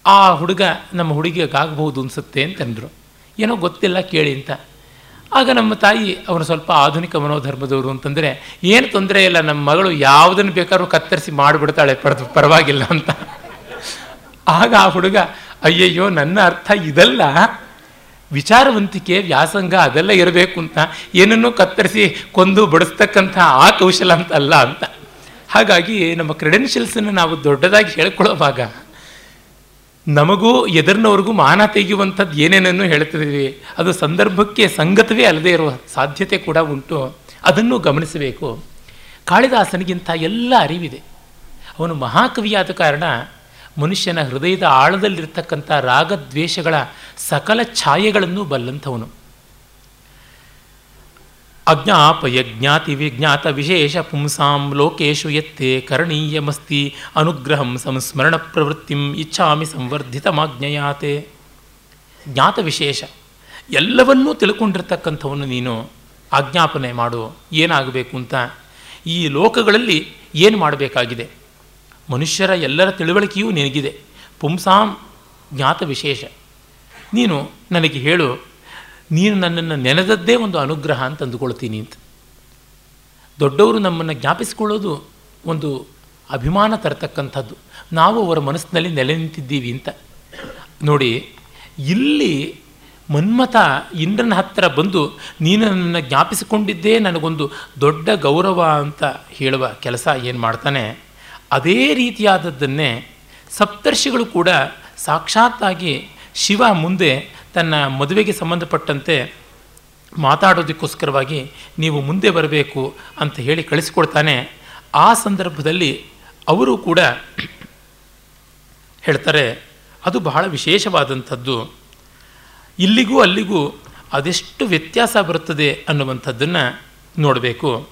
ಆ ಹುಡುಗ ನಮ್ಮ ಹುಡುಗಿಗಾಗಬಹುದು ಅನಿಸುತ್ತೆ ಅಂತಂದರು ಏನೋ ಗೊತ್ತಿಲ್ಲ ಕೇಳಿ ಅಂತ. ಆಗ ನಮ್ಮ ತಾಯಿ ಅವನು ಸ್ವಲ್ಪ ಆಧುನಿಕ ಮನೋಧರ್ಮದವರು ಅಂತಂದರೆ, ಏನು ತೊಂದರೆ ಇಲ್ಲ ನಮ್ಮ ಮಗಳು ಯಾವುದನ್ನು ಬೇಕಾದ್ರೂ ಕತ್ತರಿಸಿ ಮಾಡಿಬಿಡ್ತಾಳೆ ಪಡೆದು ಪರವಾಗಿಲ್ಲ ಅಂತ. ಆಗ ಆ ಹುಡುಗ, ಅಯ್ಯಯ್ಯೋ, ನನ್ನ ಅರ್ಥ ಇದಲ್ಲ. ವಿಚಾರವಂತಿಕೆ, ವ್ಯಾಸಂಗ ಅದೆಲ್ಲ ಇರಬೇಕು ಅಂತ. ಏನನ್ನೂ ಕತ್ತರಿಸಿ ಕೊಂದು ಬಡಿಸ್ತಕ್ಕಂಥ ಆ ಕೌಶಲ ಅಂತ ಅಲ್ಲ ಅಂತ. ಹಾಗಾಗಿ ನಮ್ಮ ಕ್ರೆಡೆನ್ಷಿಯಲ್ಸನ್ನು ನಾವು ದೊಡ್ಡದಾಗಿ ಹೇಳ್ಕೊಳ್ಳೋವಾಗ ನಮಗೂ ಎದುರಿನವ್ರಿಗೂ ಮಾನ ತೆಗೆಯುವಂಥದ್ದು ಏನೇನನ್ನು ಹೇಳ್ತಿದ್ದೀವಿ? ಅದು ಸಂದರ್ಭಕ್ಕೆ ಸಂಗತವೇ ಅಲ್ಲದೆ ಇರುವ ಸಾಧ್ಯತೆ ಕೂಡ ಉಂಟು. ಅದನ್ನು ಗಮನಿಸಬೇಕು. ಕಾಳಿದಾಸನಿಗಿಂತ ಎಲ್ಲ ಅರಿವಿದೆ. ಅವನು ಮಹಾಕವಿಯಾದ ಕಾರಣ ಮನುಷ್ಯನ ಹೃದಯದ ಆಳದಲ್ಲಿರ್ತಕ್ಕಂಥ ರಾಗದ್ವೇಷಗಳ ಸಕಲ ಛಾಯೆಗಳನ್ನು ಬಲ್ಲಂಥವನು. ಅಜ್ಞಾಪಯ ಜ್ಞಾತಿ ವಿಜ್ಞಾತ ವಿಶೇಷ ಪುಂಸಾಂ ಲೋಕೇಶು ಎತ್ತೆ ಕರಣೀಯಮಸ್ತಿ ಅನುಗ್ರಹಂ ಸಂಸ್ಮರಣ ಪ್ರವೃತ್ತಿಂ ಇಚ್ಛಾಮಿ ಸಂವರ್ಧಿತಮಾಜ್ಞಯಾತೆ. ಜ್ಞಾತ ವಿಶೇಷ ಎಲ್ಲವನ್ನೂ ತಿಳ್ಕೊಂಡಿರ್ತಕ್ಕಂಥವನ್ನು ನೀನು. ಆಜ್ಞಾಪನೆ ಮಾಡು, ಏನಾಗಬೇಕು ಅಂತ. ಈ ಲೋಕಗಳಲ್ಲಿ ಏನು ಮಾಡಬೇಕಾಗಿದೆ? ಮನುಷ್ಯರ ಎಲ್ಲರ ತಿಳುವಳಿಕೆಯೂ ನಿನಗಿದೆ. ಪುಂಸಾಂ ಜ್ಞಾತ ವಿಶೇಷ ನೀನು ನನಗೆ ಹೇಳು ನೀನು ನನ್ನನ್ನು ನೆನೆದದ್ದೇ ಒಂದು ಅನುಗ್ರಹ ಅಂತ ಅಂದುಕೊಳ್ತೀನಿ ಅಂತ. ದೊಡ್ಡವರು ನಮ್ಮನ್ನು ಜ್ಞಾಪಿಸಿಕೊಳ್ಳೋದು ಒಂದು ಅಭಿಮಾನ ತರತಕ್ಕಂಥದ್ದು. ನಾವು ಅವರ ಮನಸ್ಸಿನಲ್ಲಿ ನೆಲೆ ನಿಂತಿದ್ದೀವಿ ಅಂತ. ನೋಡಿ, ಇಲ್ಲಿ ಮನ್ಮಥ ಇಂದ್ರನ ಹತ್ತಿರ ಬಂದು, ನೀನು ನನ್ನನ್ನು ಜ್ಞಾಪಿಸಿಕೊಂಡಿದ್ದೇ ನನಗೊಂದು ದೊಡ್ಡ ಗೌರವ ಅಂತ ಹೇಳುವ ಕೆಲಸ ಏನು ಮಾಡ್ತಾನೆ, ಅದೇ ರೀತಿಯಾದದ್ದನ್ನೇ ಸಪ್ತರ್ಷಿಗಳು ಕೂಡ ಸಾಕ್ಷಾತ್ತಾಗಿ ಶಿವ ಮುಂದೆ ತನ್ನ ಮದುವೆಗೆ ಸಂಬಂಧಪಟ್ಟಂತೆ ಮಾತಾಡೋದಕ್ಕೋಸ್ಕರವಾಗಿ ನೀವು ಮುಂದೆ ಬರಬೇಕು ಅಂತ ಹೇಳಿ ಕಳಿಸಿಕೊಡ್ತಾನೆ. ಆ ಸಂದರ್ಭದಲ್ಲಿ ಅವರು ಕೂಡ ಹೇಳ್ತಾರೆ, ಅದು ಬಹಳ ವಿಶೇಷವಾದಂಥದ್ದು. ಇಲ್ಲಿಗೂ ಅಲ್ಲಿಗೂ ಅದೆಷ್ಟು ವ್ಯತ್ಯಾಸ ಬರುತ್ತದೆ ಅನ್ನುವಂಥದ್ದನ್ನು ನೋಡಬೇಕು.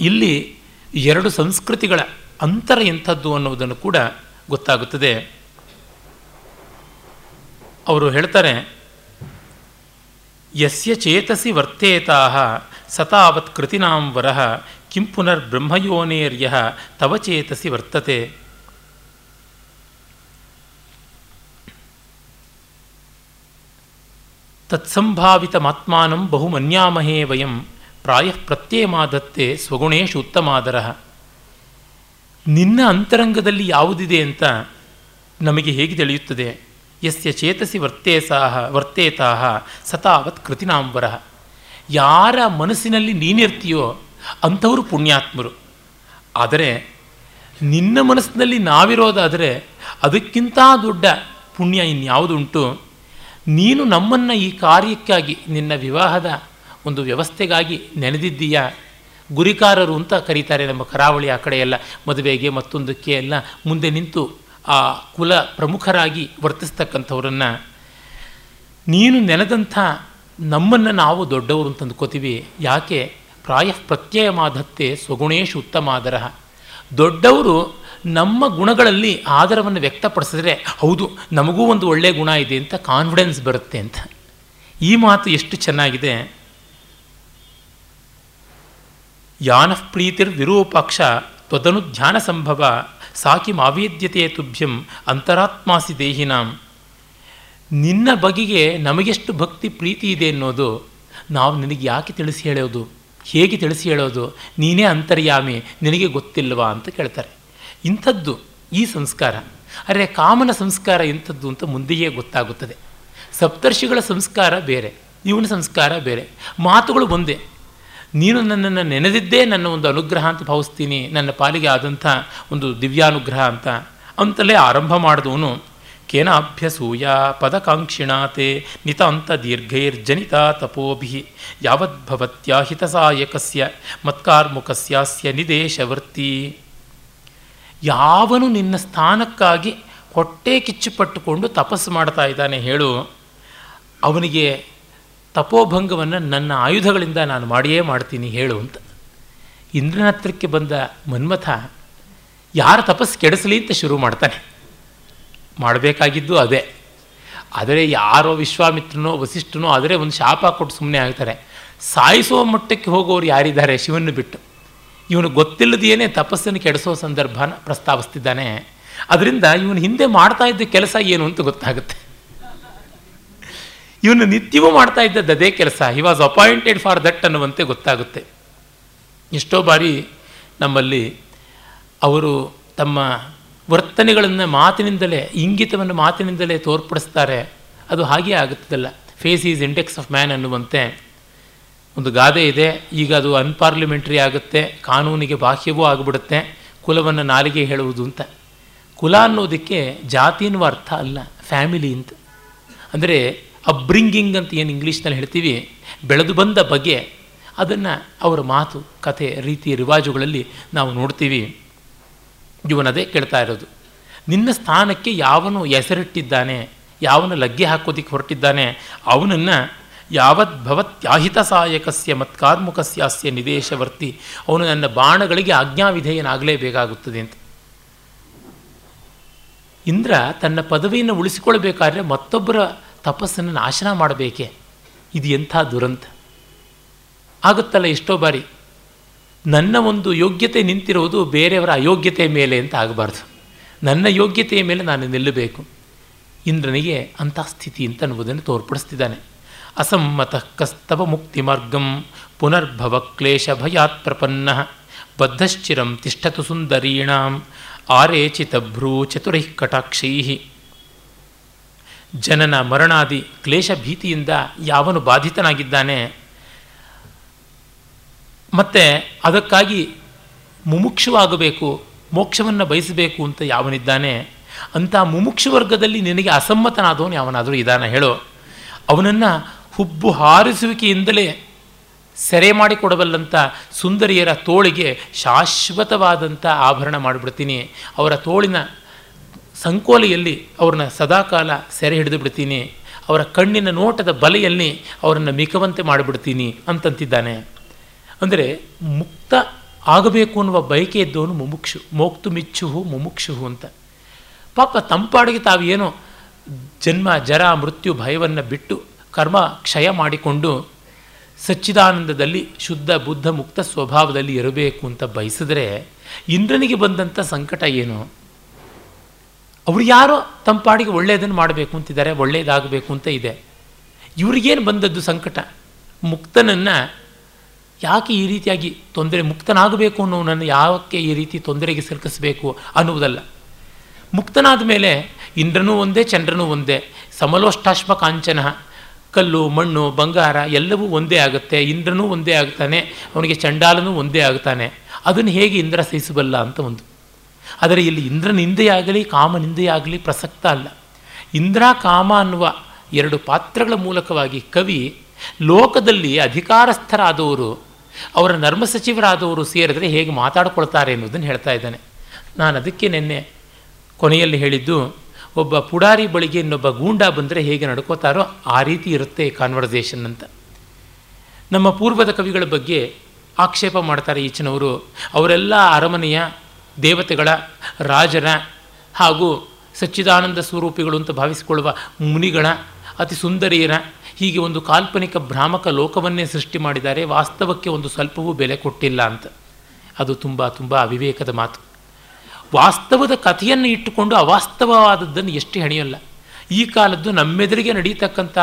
ಇಲ್ಲಿ ಎರಡು ಸಂಸ್ಕೃತಿಗಳ ಅಂತರ ಎಂಥದ್ದು ಅನ್ನುವುದನ್ನು ಕೂಡ ಗೊತ್ತಾಗುತ್ತದೆ. ಅವರು ಹೇಳ್ತಾರೆ, ಯಸ್ಯ ಚೇತಸಿ ವರ್ತೇತಾ ಸತಾವತ್ ಕೃತಿನಾಂ ವರಹ ಕಿಂ ಪುನರ್ ಬ್ರಹ್ಮಯೋನೇರ್ಯ ತವ ಚೇತಸಿ ವರ್ತತೆ. ತತ್ಸಂಭಾವಿತಮಾತ್ಮಾನಂ ಬಹು ಮನ್ಯಾಮಹೇ ವಯಂ ಪ್ರಾಯ ಪ್ರತ್ಯಯಮಾದತ್ತೆ ಸ್ವಗುಣೇಶು ಉತ್ತಮಾದರ. ನಿನ್ನ ಅಂತರಂಗದಲ್ಲಿ ಯಾವುದಿದೆ ಅಂತ ನಮಗೆ ಹೇಗೆ ತಿಳಿಯುತ್ತದೆ? ಯಸ್ಯ ಚೇತಸಿ ವರ್ತೇಸಾಹ ವರ್ತೇತಾಹ ಸತಾವತ್ ಕೃತಿನಾಂಬರ ಯಾರ ಮನಸ್ಸಿನಲ್ಲಿ ನೀನಿರ್ತೀಯೋ ಅಂಥವರು ಪುಣ್ಯಾತ್ಮರು ಆದರೆ ನಿನ್ನ ಮನಸ್ಸಿನಲ್ಲಿ ನಾವಿರೋದಾದರೆ ಅದಕ್ಕಿಂತ ದೊಡ್ಡ ಪುಣ್ಯ ಇನ್ಯಾವುದುಂಟು ನೀನು ನಮ್ಮನ್ನು ಈ ಕಾರ್ಯಕ್ಕಾಗಿ, ನಿನ್ನ ವಿವಾಹದ ಒಂದು ವ್ಯವಸ್ಥೆಗಾಗಿ ನೆನೆದಿದ್ದೀಯಾ। ಗುರಿಕಾರರು ಅಂತ ಕರೀತಾರೆ ನಮ್ಮ ಕರಾವಳಿ ಆ ಕಡೆಯೆಲ್ಲ, ಮದುವೆಗೆ ಮತ್ತೊಂದಕ್ಕೆ ಎಲ್ಲ ಮುಂದೆ ನಿಂತು ಆ ಕುಲ ಪ್ರಮುಖರಾಗಿ ವರ್ತಿಸ್ತಕ್ಕಂಥವ್ರನ್ನು ನೀನು ನೆನೆದಂಥ ನಮ್ಮನ್ನು ನಾವು ದೊಡ್ಡವರು ಅಂತ ಅಂದ್ಕೋತೀವಿ ಯಾಕೆ? ಪ್ರಾಯ ಪ್ರತ್ಯಯ ಮಾಧತ್ತೆ ಸ್ವಗುಣೇಶು ಉತ್ತಮಾದರ. ದೊಡ್ಡವರು ನಮ್ಮ ಗುಣಗಳಲ್ಲಿ ಆದರವನ್ನು ವ್ಯಕ್ತಪಡಿಸಿದ್ರೆ ಹೌದು, ನಮಗೂ ಒಂದು ಒಳ್ಳೆಯ ಗುಣ ಇದೆ ಅಂತ ಕಾನ್ಫಿಡೆನ್ಸ್ ಬರುತ್ತೆ ಅಂತ. ಈ ಮಾತು ಎಷ್ಟು ಚೆನ್ನಾಗಿದೆ. ಯಾನಃ ಪ್ರೀತಿರ್ ವಿರೂಪಾಕ್ಷ ತ್ವದನು ಧ್ಯಾನ ಸಂಭವ ಸಾಕಿ ಮಾವೇದ್ಯತೆ ತುಭ್ಯಂ ಅಂತರಾತ್ಮಾಸಿ ದೇಹಿನಾಂ. ನಿನ್ನ ಬಗೆಗೆ ನಮಗೆಷ್ಟು ಭಕ್ತಿ ಪ್ರೀತಿ ಇದೆ ಅನ್ನೋದು ನಾವು ನಿನಗೆ ಯಾಕೆ ತಿಳಿಸಿ ಹೇಳೋದು? ಹೇಗೆ ತಿಳಿಸಿ ಹೇಳೋದು? ನೀನೇ ಅಂತರ್ಯಾಮಿ, ನಿನಗೆ ಗೊತ್ತಿಲ್ವಾ ಅಂತ ಕೇಳ್ತಾರೆ. ಇಂಥದ್ದು ಈ ಸಂಸ್ಕಾರ. ಅರೆ ಕಾಮನ ಸಂಸ್ಕಾರ ಇಂಥದ್ದು ಅಂತ ಮುಂದೆಯೇ ಗೊತ್ತಾಗುತ್ತದೆ. ಸಪ್ತರ್ಷಿಗಳ ಸಂಸ್ಕಾರ ಬೇರೆ, ಇವನ ಸಂಸ್ಕಾರ ಬೇರೆ. ಮಾತುಗಳು ಒಂದೇ. ನೀನು ನನ್ನನ್ನು ನೆನೆದಿದ್ದೇ ನನ್ನ ಒಂದು ಅನುಗ್ರಹ ಅಂತ ಭಾವಿಸ್ತೀನಿ, ನನ್ನ ಪಾಲಿಗೆ ಆದಂಥ ಒಂದು ದಿವ್ಯಾನುಗ್ರಹ ಅಂತ ಅಂತಲೇ ಆರಂಭ ಮಾಡಿದವನು. ಕೇನಾಭ್ಯಸೂಯ ಪದಕಾಂಕ್ಷಿಣಾತೆ ನಿತಾಂತ ದೀರ್ಘೈರ್ಜನಿತ ತಪೋಭಿ ಯಾವದ್ಭವತ್ಯ ಹಿತಸಾಯಕಸ್ಯ ಮತ್ಕಾರ್ಮುಕಸ್ಯಾಸ್ಯ ನಿದೇಶವರ್ತಿ. ಯಾವನು ನಿನ್ನ ಸ್ಥಾನಕ್ಕಾಗಿ ಹೊಟ್ಟೆ ಕಿಚ್ಚು ಪಟ್ಟುಕೊಂಡು ತಪಸ್ಸು ಮಾಡ್ತಾ ಇದ್ದಾನೆ ಹೇಳು. ಅವನಿಗೆ ತಪೋಭಂಗವನ್ನು ನನ್ನ ಆಯುಧಗಳಿಂದ ನಾನು ಮಾಡಿಯೇ ಮಾಡ್ತೀನಿ ಹೇಳು ಅಂತ. ಇಂದ್ರನ ಹತ್ರಕ್ಕೆ ಬಂದ ಮನ್ಮಥ ಯಾರ ತಪಸ್ಸು ಕೆಡಿಸಲಿ ಅಂತ ಶುರು ಮಾಡ್ತಾನೆ. ಮಾಡಬೇಕಾಗಿದ್ದು ಅದೇ. ಆದರೆ ಯಾರೋ ವಿಶ್ವಾಮಿತ್ರನೋ ವಸಿಷ್ಠನೋ ಆದರೆ ಒಂದು ಶಾಪ ಕೊಟ್ಟು ಸುಮ್ಮನೆ ಆಗ್ತಾರೆ. ಸಾಯಿಸುವ ಮಟ್ಟಕ್ಕೆ ಹೋಗೋರು ಯಾರಿದ್ದಾರೆ ಶಿವನ್ನು ಬಿಟ್ಟು. ಇವನು ಗೊತ್ತಿಲ್ಲದೇನೆ ತಪಸ್ಸನ್ನು ಕೆಡಿಸೋ ಸಂದರ್ಭನ ಪ್ರಸ್ತಾವಿಸ್ತಿದ್ದಾನೆ. ಅದರಿಂದ ಇವನು ಹಿಂದೆ ಮಾಡ್ತಾ ಇದ್ದ ಕೆಲಸ ಏನು ಅಂತ ಗೊತ್ತಾಗುತ್ತೆ. ಇವನು ನಿತ್ಯವೂ ಮಾಡ್ತಾ ಇದ್ದದ್ದು ಅದೇ ಕೆಲಸ. He was appointed for that ಅನ್ನುವಂತೆ ಗೊತ್ತಾಗುತ್ತೆ. ಎಷ್ಟೋ ಬಾರಿ ನಮ್ಮಲ್ಲಿ ಅವರು ತಮ್ಮ ವರ್ತನೆಗಳನ್ನು ಮಾತಿನಿಂದಲೇ, ಇಂಗಿತವನ್ನು ಮಾತಿನಿಂದಲೇ ತೋರ್ಪಡಿಸ್ತಾರೆ. ಅದು ಹಾಗೆ ಆಗುತ್ತದಲ್ಲ. Face is index of man ಅನ್ನುವಂತೆ ಒಂದು ಗಾದೆ ಇದೆ. ಈಗ ಅದು ಅನ್ಪಾರ್ಲಿಮೆಂಟ್ರಿ ಆಗುತ್ತೆ. ಕಾನೂನಿಗೆ ಬಾಹ್ಯವೂ ಆಗಿಬಿಡುತ್ತೆ. ಕುಲವನ್ನು ನಾಲಿಗೆ ಹೇಳುವುದು ಅಂತ. ಕುಲ ಅನ್ನೋದಕ್ಕೆ ಜಾತಿ ಅನ್ನುವ ಅರ್ಥ ಅಲ್ಲ. ಫ್ಯಾಮಿಲಿ ಅಂತ. ಅಂದರೆ ಅಬ್ರಿಂಗಿಂಗ್ ಅಂತ ಏನು ಇಂಗ್ಲೀಷ್ನಲ್ಲಿ ಹೇಳ್ತೀವಿ, ಬೆಳೆದು ಬಂದ ಬಗೆ, ಅದನ್ನು ಅವರ ಮಾತು, ಕಥೆ, ರೀತಿ, ರಿವಾಜುಗಳಲ್ಲಿ ನಾವು ನೋಡ್ತೀವಿ. ಇವನದೇ ಕೇಳ್ತಾ ಇರೋದು, ನಿನ್ನ ಸ್ಥಾನಕ್ಕೆ ಯಾವನು ಹೆಸರಿಟ್ಟಿದ್ದಾನೆ, ಯಾವನು ಲಗ್ಗೆ ಹಾಕೋದಿಕ್ಕೆ ಹೊರಟಿದ್ದಾನೆ, ಅವನನ್ನು ಯಾವತ್ ಭವತ್ಯಾಹಿತ ಸಹಾಯಕಸ್ಯ ಮತ್ಕಾರ್ಮುಕಸ್ಯಾಸ್ಯ ನಿದೇಶವರ್ತಿ, ಅವನು ನನ್ನ ಬಾಣಗಳಿಗೆ ಆಜ್ಞಾವಿಧೇಯನಾಗಲೇಬೇಕಾಗುತ್ತದೆ ಅಂತ. ಇಂದ್ರ ತನ್ನ ಪದವಿಯನ್ನು ಉಳಿಸಿಕೊಳ್ಬೇಕಾದ್ರೆ ಮತ್ತೊಬ್ಬರ ತಪಸ್ಸನ್ನು ನಾಶನ ಮಾಡಬೇಕೆ? ಇದು ಎಂಥ ದುರಂತ? ಆಗುತ್ತಲ್ಲ ಎಷ್ಟೋ ಬಾರಿ ನನ್ನ ಒಂದು ಯೋಗ್ಯತೆ ನಿಂತಿರುವುದು ಬೇರೆಯವರ ಅಯೋಗ್ಯತೆ ಮೇಲೆ ಅಂತ ಆಗಬಾರ್ದು. ನನ್ನ ಯೋಗ್ಯತೆಯ ಮೇಲೆ ನಾನು ನಿಲ್ಲಬೇಕು. ಇಂದ್ರನಿಗೆ ಅಂಥ ಸ್ಥಿತಿ ಅಂತ ಅನ್ನುವುದನ್ನು ತೋರ್ಪಡಿಸ್ತಿದ್ದಾನೆ. ಅಸಮ್ಮತ ಕಸ್ತವ ಮುಕ್ತಿ ಮಾರ್ಗಂ ಪುನರ್ಭವ ಕ್ಲೇಶ ಭಯಾತ್ ಪ್ರಪನ್ನ ಬದ್ಧಶ್ಚಿರಂ ತಿಷ್ಠತು ಸುಂದರೀಣಾಂ ಆರೇಚಿತ ಭ್ರೂ ಚತುರೈ ಕಟಾಕ್ಷೈ ಜನನ, ಮರಣಾದಿ, ಕ್ಲೇಶ ಭೀತಿಯಿಂದ ಯಾವನು ಬಾಧಿತನಾಗಿದ್ದಾನೆ? ಮತ್ತು ಅದಕ್ಕಾಗಿ ಮುಮುಕ್ಷವಾಗಬೇಕು, ಮೋಕ್ಷವನ್ನು ಬಯಸಬೇಕು ಅಂತ ಯಾವನಿದ್ದಾನೆ? ಅಂಥ ಮುಮುಕ್ಷು ವರ್ಗದಲ್ಲಿ ನಿನಗೆ ಅಸಮ್ಮತನಾದವನು ಯಾವನಾದರೂ ಇದಾನ ಹೇಳೋ. ಅವನನ್ನು ಹುಬ್ಬು ಹಾರಿಸುವಿಕೆಯಿಂದಲೇ ಸೆರೆ ಮಾಡಿಕೊಡಬಲ್ಲಂಥ ಸುಂದರಿಯರ ತೋಳಿಗೆ ಶಾಶ್ವತವಾದಂಥ ಆಭರಣ ಮಾಡಿಬಿಡ್ತೀನಿ. ಅವರ ತೋಳಿನ ಸಂಕೋಲೆಯಲ್ಲಿ ಅವ್ರನ್ನ ಸದಾಕಾಲ ಸೆರೆ ಹಿಡಿದು ಬಿಡ್ತೀನಿ. ಅವರ ಕಣ್ಣಿನ ನೋಟದ ಬಲೆಯಲ್ಲಿ ಅವರನ್ನು ಮಿಕವಂತೆ ಮಾಡಿಬಿಡ್ತೀನಿ ಅಂತಂತಿದ್ದಾನೆ. ಅಂದರೆ ಮುಕ್ತ ಆಗಬೇಕು ಅನ್ನುವ ಬಯಕೆ ಇದ್ದವನು ಮುಮುಕ್ಷು, ಮೋಕ್ತು ಮಿಚ್ಚುಹು, ಮುಮುಕ್ಷುಹು ಅಂತ. ಪಾಪ ತಂಪಾಡಿಗೆ ತಾವೇನೋ ಜನ್ಮ, ಜರ, ಮೃತ್ಯು, ಭಯವನ್ನು ಬಿಟ್ಟು ಕರ್ಮ, ಕ್ಷಯ ಮಾಡಿಕೊಂಡು ಸಚ್ಚಿದಾನಂದದಲ್ಲಿ ಶುದ್ಧ, ಬುದ್ಧ, ಮುಕ್ತ ಸ್ವಭಾವದಲ್ಲಿ ಇರಬೇಕು ಅಂತ ಬಯಸಿದ್ರೆ ಇಂದ್ರನಿಗೆ ಬಂದಂಥ ಸಂಕಟ ಏನು? ಅವರು ಯಾರೋ ತಂಪಾಡಿಗೆ ಒಳ್ಳೆಯದನ್ನು ಮಾಡಬೇಕು ಅಂತಿದ್ದಾರೆ ಒಳ್ಳೆಯದಾಗಬೇಕು ಅಂತ ಇದೆ. ಇವ್ರಿಗೇನು ಬಂದದ್ದು ಸಂಕಟ? ಮುಕ್ತನನ್ನು ಯಾಕೆ ಈ ರೀತಿಯಾಗಿ ತೊಂದರೆ, ಮುಕ್ತನಾಗಬೇಕು ಅನ್ನೋನನ್ನು ಯಾಕೆ ಈ ರೀತಿ ತೊಂದರೆಗೆ ಸಿಲುಕಿಸಬೇಕು ಅನ್ನುವುದಲ್ಲ. ಮುಕ್ತನಾದ ಮೇಲೆ ಇಂದ್ರನೂ ಒಂದೇ, ಚಂದ್ರನೂ ಒಂದೇ, ಸಮಲೋಷ್ಟಾಶ್ಮ ಕಾಂಚನ, ಕಲ್ಲು, ಮಣ್ಣು, ಬಂಗಾರ ಎಲ್ಲವೂ ಒಂದೇ ಆಗುತ್ತೆ. ಇಂದ್ರನೂ ಒಂದೇ ಆಗ್ತಾನೆ, ಅವನಿಗೆ ಚಂಡಾಲನೂ ಒಂದೇ ಆಗ್ತಾನೆ. ಅದನ್ನು ಹೇಗೆ ಇಂದ್ರ ಸಹಿಸಬಲ್ಲ ಅಂತ ಒಂದು. ಆದರೆ ಇಲ್ಲಿ ಇಂದ್ರನಿಂದೆಯಾಗಲಿ, ಕಾಮನಿಂದೆಯಾಗಲಿ ಪ್ರಸಕ್ತ ಅಲ್ಲ. ಇಂದ್ರ, ಕಾಮ ಅನ್ನುವ ಎರಡು ಪಾತ್ರಗಳ ಮೂಲಕವಾಗಿ ಕವಿ ಲೋಕದಲ್ಲಿ ಅಧಿಕಾರಸ್ಥರಾದವರು, ಅವರ ನರ್ಮ ಸಚಿವರಾದವರು ಸೇರಿದರೆ ಹೇಗೆ ಮಾತಾಡ್ಕೊಳ್ತಾರೆ ಅನ್ನೋದನ್ನು ಹೇಳ್ತಾ ಇದ್ದಾನೆ. ನಾನು ಅದಕ್ಕೆ ನಿನ್ನೆ ಕೊನೆಯಲ್ಲಿ ಹೇಳಿದ್ದು, ಒಬ್ಬ ಪುಡಾರಿ ಬಳಿಗೆ ಇನ್ನೊಬ್ಬ ಗೂಂಡ ಬಂದರೆ ಹೇಗೆ ನಡ್ಕೋತಾರೋ ಆ ರೀತಿ ಇರುತ್ತೆ ಕಾನ್ವರ್ಸೇಷನ್ ಅಂತ. ನಮ್ಮ ಪೂರ್ವದ ಕವಿಗಳ ಬಗ್ಗೆ ಆಕ್ಷೇಪ ಮಾಡ್ತಾರೆ ಈಚಿನವರು. ಅವರೆಲ್ಲ ಅರಮನೆಯ ದೇವತೆಗಳ ರಾಜನ ಹಾಗೂ ಸಚ್ಚಿದಾನಂದ ಸ್ವರೂಪಿಗಳು ಅಂತ ಭಾವಿಸಿಕೊಳ್ಳುವ ಮುನಿಗಳ, ಅತಿ ಸುಂದರಿಯರ ಹೀಗೆ ಒಂದು ಕಾಲ್ಪನಿಕ ಭ್ರಾಮಕ ಲೋಕವನ್ನೇ ಸೃಷ್ಟಿ ಮಾಡಿದ್ದಾರೆ. ವಾಸ್ತವಕ್ಕೆ ಒಂದು ಸ್ವಲ್ಪವೂ ಬೆಲೆ ಕೊಟ್ಟಿಲ್ಲ ಅಂತ. ಅದು ತುಂಬ ತುಂಬ ಅವಿವೇಕದ ಮಾತು. ವಾಸ್ತವದ ಕಥೆಯನ್ನು ಇಟ್ಟುಕೊಂಡು ಅವಾಸ್ತವವಾದದ್ದನ್ನು ಎಷ್ಟು ಹೆಣೆಯಲ್ಲ, ಈ ಕಾಲದ್ದು ನಮ್ಮೆದುರಿಗೆ ನಡೀತಕ್ಕಂಥ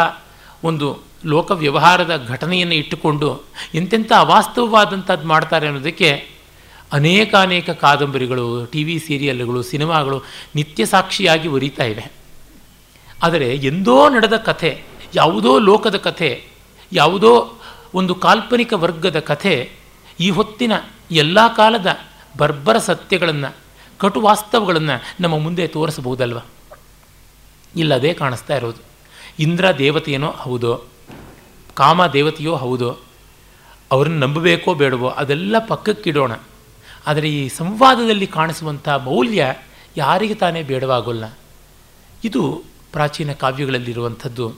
ಒಂದು ಲೋಕ ವ್ಯವಹಾರದ ಘಟನೆಯನ್ನು ಇಟ್ಟುಕೊಂಡು ಎಂತೆಂಥ ಅವಾಸ್ತವವಾದಂಥದ್ದು ಮಾಡ್ತಾರೆ ಅನ್ನೋದಕ್ಕೆ ಅನೇಕ ಅನೇಕ ಕಾದಂಬರಿಗಳು ಟಿ ವಿ ಸೀರಿಯಲ್ಗಳು, ಸಿನಿಮಾಗಳು ನಿತ್ಯ ಸಾಕ್ಷಿಯಾಗಿ ಒರಿತಾ ಇವೆ. ಆದರೆ ಎಂದೋ ನಡೆದ ಕಥೆ, ಯಾವುದೋ ಲೋಕದ ಕಥೆ, ಯಾವುದೋ ಒಂದು ಕಾಲ್ಪನಿಕ ವರ್ಗದ ಕಥೆ, ಈ ಹೊತ್ತಿನ ಎಲ್ಲ ಕಾಲದ ಬರ್ಬರ ಸತ್ಯಗಳನ್ನು, ಕಟು ವಾಸ್ತವಗಳನ್ನು ನಮ್ಮ ಮುಂದೆ ತೋರಿಸಬಹುದಲ್ವ? ಇಲ್ಲದೇ ಕಾಣಿಸ್ತಾ ಇರೋದು. ಇಂದ್ರ ದೇವತೆಯೇನೋ ಹೌದೋ, ಕಾಮ ದೇವತೆಯೋ ಹೌದೋ, ಅವ್ರನ್ನ ನಂಬಬೇಕೋ ಬೇಡವೋ, ಅದೆಲ್ಲ ಪಕ್ಕಕ್ಕಿಡೋಣ. ಆದರೆ ಈ ಸಂವಾದದಲ್ಲಿ ಕಾಣಿಸುವಂಥ ಮೌಲ್ಯ ಯಾರಿಗೆ ತಾನೇ ಬೇಡವಾಗೋಲ್ಲ. ಇದು ಪ್ರಾಚೀನ ಕಾವ್ಯಗಳಲ್ಲಿರುವಂಥದ್ದು.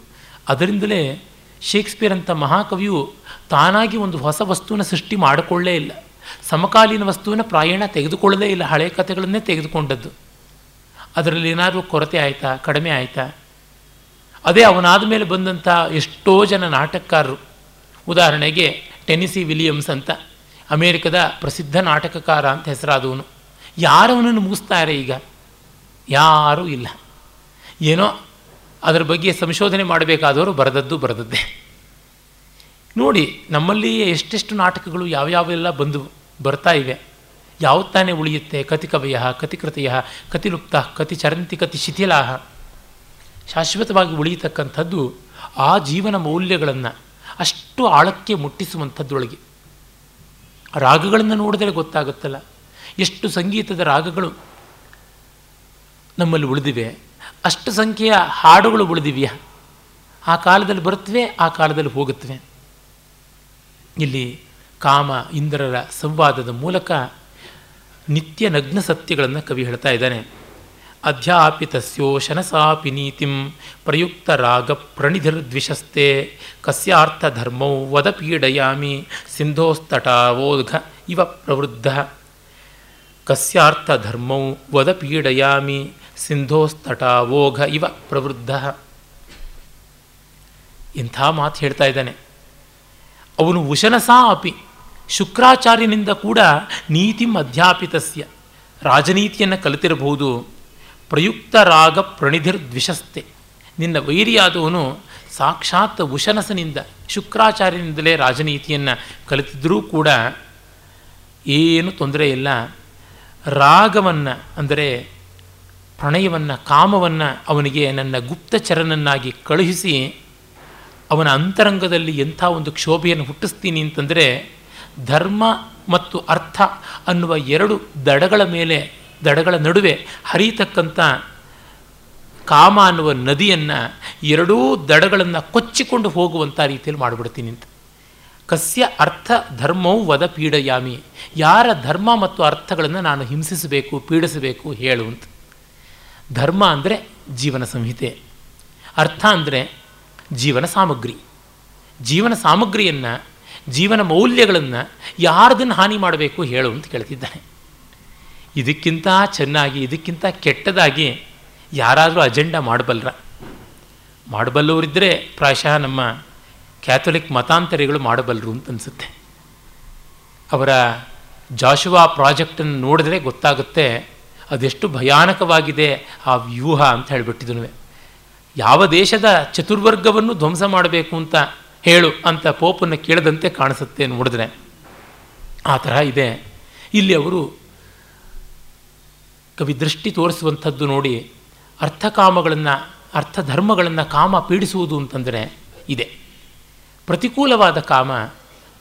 ಅದರಿಂದಲೇ ಶೇಕ್ಸ್ಪಿಯರ್ ಅಂತ ಮಹಾಕವಿಯು ತಾನಾಗಿ ಒಂದು ಹೊಸ ವಸ್ತುವಿನ ಸೃಷ್ಟಿ ಮಾಡಿಕೊಳ್ಳೇ ಇಲ್ಲ. ಸಮಕಾಲೀನ ವಸ್ತುವಿನ ಪ್ರಾಯಣ ತೆಗೆದುಕೊಳ್ಳದೇ ಇಲ್ಲ ಹಳೆಯ ಕಥೆಗಳನ್ನೇ ತೆಗೆದುಕೊಂಡದ್ದು. ಅದರಲ್ಲಿ ಏನಾದರೂ ಕೊರತೆ ಆಯಿತಾ, ಕಡಿಮೆ ಆಯಿತಾ? ಅದೇ ಅವನಾದ ಮೇಲೆ ಬಂದಂಥ ಎಷ್ಟೋ ಜನ ನಾಟಕಕಾರರು. ಉದಾಹರಣೆಗೆ ಟೆನಿಸಿ ವಿಲಿಯಮ್ಸ್ ಅಂತ. ಅಮೇರಿಕದ ಪ್ರಸಿದ್ಧ ನಾಟಕಕಾರ ಅಂತ ಹೆಸರಾದವನು. ಯಾರವನನ್ನು ಮುಗಿಸ್ತಾರೆ ಈಗ? ಯಾರೂ ಇಲ್ಲ. ಏನೋ ಅದರ ಬಗ್ಗೆ ಸಂಶೋಧನೆ ಮಾಡಬೇಕಾದವರು ಬರೆದದ್ದು ಬರೆದದ್ದೇ. ನೋಡಿ ನಮ್ಮಲ್ಲಿ ಎಷ್ಟೆಷ್ಟು ನಾಟಕಗಳು ಯಾವ್ಯಾವೆಲ್ಲ ಬಂದು ಬರ್ತಾ ಇವೆ. ಯಾವ ತಾನೇ ಉಳಿಯುತ್ತೆ? ಕತಿಕವಯ ಕತಿಕೃತಿಯ ಕತಿಲುಪ್ತ ಕತಿ ಚರಂತಿ ಕತಿ ಶಿಥಿಲಾಹ ಶಾಶ್ವತವಾಗಿ ಉಳಿಯತಕ್ಕಂಥದ್ದು ಆ ಜೀವನ ಮೌಲ್ಯಗಳನ್ನು ಅಷ್ಟು ಆಳಕ್ಕೆ ಮುಟ್ಟಿಸುವಂಥದ್ದೊಳಗೆ ರಾಗಗಳನ್ನು ನೋಡಿದರೆ ಗೊತ್ತಾಗುತ್ತಲ್ಲ. ಎಷ್ಟು ಸಂಗೀತದ ರಾಗಗಳು ನಮ್ಮಲ್ಲಿ ಉಳಿದಿವೆ, ಅಷ್ಟು ಸಂಖ್ಯೆಯ ಹಾಡುಗಳು ಉಳಿದಿವೆಯಾ ಆ ಕಾಲದಲ್ಲಿ ಬರುತ್ತವೆ, ಆ ಕಾಲದಲ್ಲಿ ಹೋಗುತ್ತವೆ. ಇಲ್ಲಿ ಕಾಮ ಇಂದ್ರರ ಸಂವಾದದ ಮೂಲಕ ನಿತ್ಯ ನಗ್ನ ಸತ್ಯಗಳನ್ನು ಕವಿ ಹೇಳ್ತಾ ಇದ್ದಾನೆ. ಅಧ್ಯಾಪಿತಸ್ಯೋಶನಸಾಪಿ ನೀತಿಂ ಪ್ರಯುಕ್ತ ರಾಗ ಪ್ರಣಿಧಿರ್ದ್ವಿಷಸ್ತೆ ಕಸ್ಯಾರ್ಥ ಧರ್ಮೌ ವದ ಪೀಡಯಾಮಿ ಸಿಂಧೋಸ್ತಟಾವೋಘ ಇವ ಪ್ರವೃದ್ಧ ಕಸ್ಯಾರ್ಥ ಧರ್ಮೌ ವದ ಪೀಡಯಾಮಿ ಸಿಂಧೋಸ್ತಟಾವೋಘ ಇವ ಪ್ರವೃದ್ಧ ಇಂಥ ಮಾತು ಹೇಳ್ತಾ ಇದ್ದಾನೆ. ಅವನು ಉಶನಸಾ ಅಪಿ ಶುಕ್ರಾಚಾರ್ಯನಿಂದ ಕೂಡ ನೀತಿಂ ಅಧ್ಯಾಪಿತಸ್ಯ, ರಾಜನೀತಿಯನ್ನು ಕಲಿತಿರಬಹುದು. ಪ್ರಯುಕ್ತ ರಾಗ ಪ್ರಣಿಧಿರ್ ದ್ವಿಷಸ್ತೆ ನಿನ್ನ ವೈರಿಯಾದವನು ಸಾಕ್ಷಾತ್ ಉಶನಸನಿಂದ ಶುಕ್ರಾಚಾರ್ಯನಿಂದಲೇ ರಾಜನೀತಿಯನ್ನು ಕಲಿತಿದ್ರೂ ಕೂಡ ಏನು ತೊಂದರೆ ಇಲ್ಲ ರಾಗವನ್ನು ಅಂದರೆ ಪ್ರಣಯವನ್ನು, ಕಾಮವನ್ನು ಅವನಿಗೆ ನನ್ನ ಗುಪ್ತಚರನನ್ನಾಗಿ ಕಳುಹಿಸಿ ಅವನ ಅಂತರಂಗದಲ್ಲಿ ಎಂಥ ಒಂದು ಕ್ಷೋಭೆಯನ್ನು ಹುಟ್ಟಿಸ್ತೀನಿ ಅಂತಂದರೆ ಧರ್ಮ ಮತ್ತು ಅರ್ಥ ಅನ್ನುವ ಎರಡು ದಡಗಳ ಮೇಲೆ ದಡಗಳ ನಡುವೆ ಹರಿಯತಕ್ಕಂಥ ಕಾಮ ಅನ್ನುವ ನದಿಯನ್ನು ಎರಡೂ ದಡಗಳನ್ನು ಕೊಚ್ಚಿಕೊಂಡು ಹೋಗುವಂಥ ರೀತಿಯಲ್ಲಿ ಮಾಡಿಬಿಡ್ತೀನಿ ಅಂತ. ಕಸ್ಯ ಅರ್ಥ ಧರ್ಮವು ವದ ಪೀಡಯಾಮಿ. ಯಾರ ಧರ್ಮ ಮತ್ತು ಅರ್ಥಗಳನ್ನು ನಾನು ಹಿಂಸಿಸಬೇಕು, ಪೀಡಿಸಬೇಕು ಹೇಳು ಅಂತ. ಧರ್ಮ ಅಂದರೆ ಜೀವನ ಸಂಹಿತೆ. ಅರ್ಥ ಅಂದರೆ ಜೀವನ ಸಾಮಗ್ರಿ. ಜೀವನ ಸಾಮಗ್ರಿಯನ್ನು, ಜೀವನ ಮೌಲ್ಯಗಳನ್ನು ಯಾರದನ್ನು ಹಾನಿ ಮಾಡಬೇಕು ಹೇಳು ಅಂತ ಕೇಳ್ತಿದ್ದಾನೆ. ಇದಕ್ಕಿಂತ ಚೆನ್ನಾಗಿ, ಇದಕ್ಕಿಂತ ಕೆಟ್ಟದಾಗಿ ಯಾರಾದರೂ ಅಜೆಂಡಾ ಮಾಡಬಲ್ಲರ ಮಾಡಬಲ್ಲವರಿದ್ದರೆ ಪ್ರಾಯಶಃ ನಮ್ಮ ಕ್ಯಾಥೋಲಿಕ್ ಮತಾಂತರಿಗಳು ಮಾಡಬಲ್ಲರು ಅಂತ ಅನಿಸುತ್ತೆ. ಅವರ ಜಾಶುವಾ ಪ್ರಾಜೆಕ್ಟನ್ನು ನೋಡಿದ್ರೆ ಗೊತ್ತಾಗುತ್ತೆ ಅದೆಷ್ಟು ಭಯಾನಕವಾಗಿದೆ ಆ ವ್ಯೂಹ ಅಂತ ಹೇಳಿಬಿಟ್ಟಿದ್ನು ಯಾವ ದೇಶದ ಚತುರ್ವರ್ಗವನ್ನು ಧ್ವಂಸ ಮಾಡಬೇಕು ಅಂತ ಹೇಳು ಅಂತ ಪೋಪನ್ನು ಕೇಳದಂತೆ ಕಾಣಿಸುತ್ತೆ ನೋಡಿದ್ರೆ. ಆ ಥರ ಇದೆ. ಇಲ್ಲಿ ಅವರು ಕವಿ ದೃಷ್ಟಿ ತೋರಿಸುವಂಥದ್ದು ನೋಡಿ ಅರ್ಥಕಾಮಗಳನ್ನು, ಅರ್ಥಧರ್ಮಗಳನ್ನು ಕಾಮ ಪೀಡಿಸುವುದು ಅಂತಂದರೆ ಇದೆ. ಪ್ರತಿಕೂಲವಾದ ಕಾಮ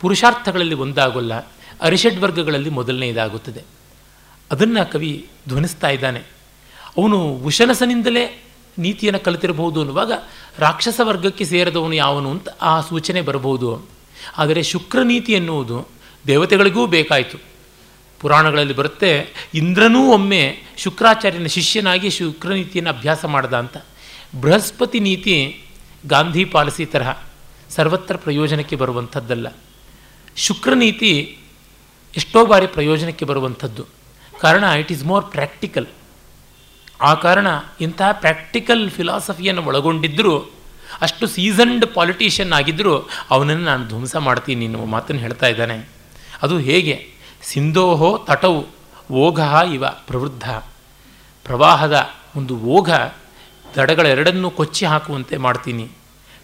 ಪುರುಷಾರ್ಥಗಳಲ್ಲಿ ಒಂದಾಗೋಲ್ಲ, ಅರಿಷಡ್ ವರ್ಗಗಳಲ್ಲಿ ಮೊದಲನೆಯದಾಗುತ್ತದೆ ಅದನ್ನು ಕವಿ ಧ್ವನಿಸ್ತಾ ಇದ್ದಾನೆ. ಅವನು ಉಶನಸನಿಂದಲೇ ನೀತಿಯನ್ನು ಕಲಿತಿರಬಹುದು ಅನ್ನುವಾಗ ರಾಕ್ಷಸ ವರ್ಗಕ್ಕೆ ಸೇರಿದವನು ಯಾವನು ಅಂತ ಆ ಸೂಚನೆ ಬರಬಹುದು. ಆದರೆ ಶುಕ್ರ ನೀತಿ ಎನ್ನುವುದು ದೇವತೆಗಳಿಗೂ ಬೇಕಾಯಿತು. ಪುರಾಣಗಳಲ್ಲಿ ಬರುತ್ತೆ, ಇಂದ್ರನೂ ಒಮ್ಮೆ ಶುಕ್ರಾಚಾರ್ಯನ ಶಿಷ್ಯನಾಗಿ ಶುಕ್ರ ನೀತಿಯನ್ನು ಅಭ್ಯಾಸ ಮಾಡ್ದ ಅಂತ. ಬೃಹಸ್ಪತಿ ನೀತಿ ಗಾಂಧಿ ಪಾಲಿಸಿ ತರಹ ಸರ್ವತ್ರ ಪ್ರಯೋಜನಕ್ಕೆ ಬರುವಂಥದ್ದಲ್ಲ. ಶುಕ್ರನೀತಿ ಎಷ್ಟೋ ಬಾರಿ ಪ್ರಯೋಜನಕ್ಕೆ ಬರುವಂಥದ್ದು. ಕಾರಣ ಇಟ್ ಈಸ್ ಮೋರ್ ಪ್ರಾಕ್ಟಿಕಲ್ ಆ ಕಾರಣ ಇಂತಹ ಪ್ರಾಕ್ಟಿಕಲ್ ಫಿಲಾಸಫಿಯನ್ನು ಒಳಗೊಂಡಿದ್ದರೂ ಅಷ್ಟು ಸೀಸನ್ಡ್ ಪಾಲಿಟಿಷಿಯನ್ ಆಗಿದ್ದರೂ ಅವನನ್ನು ನಾನು ಧ್ವಂಸ ಮಾಡ್ತೀನಿ ಎನ್ನುವ ಮಾತನ್ನು ಹೇಳ್ತಾ ಇದ್ದಾನೆ. ಅದು ಹೇಗೆ? ಸಿಂಧೋಹೋ ತಟವು ಓಘ ಇವ ಪ್ರವೃದ್ಧ. ಪ್ರವಾಹದ ಒಂದು ಓಘ ದಡಗಳೆರಡನ್ನೂ ಕೊಚ್ಚಿ ಹಾಕುವಂತೆ ಮಾಡ್ತೀನಿ.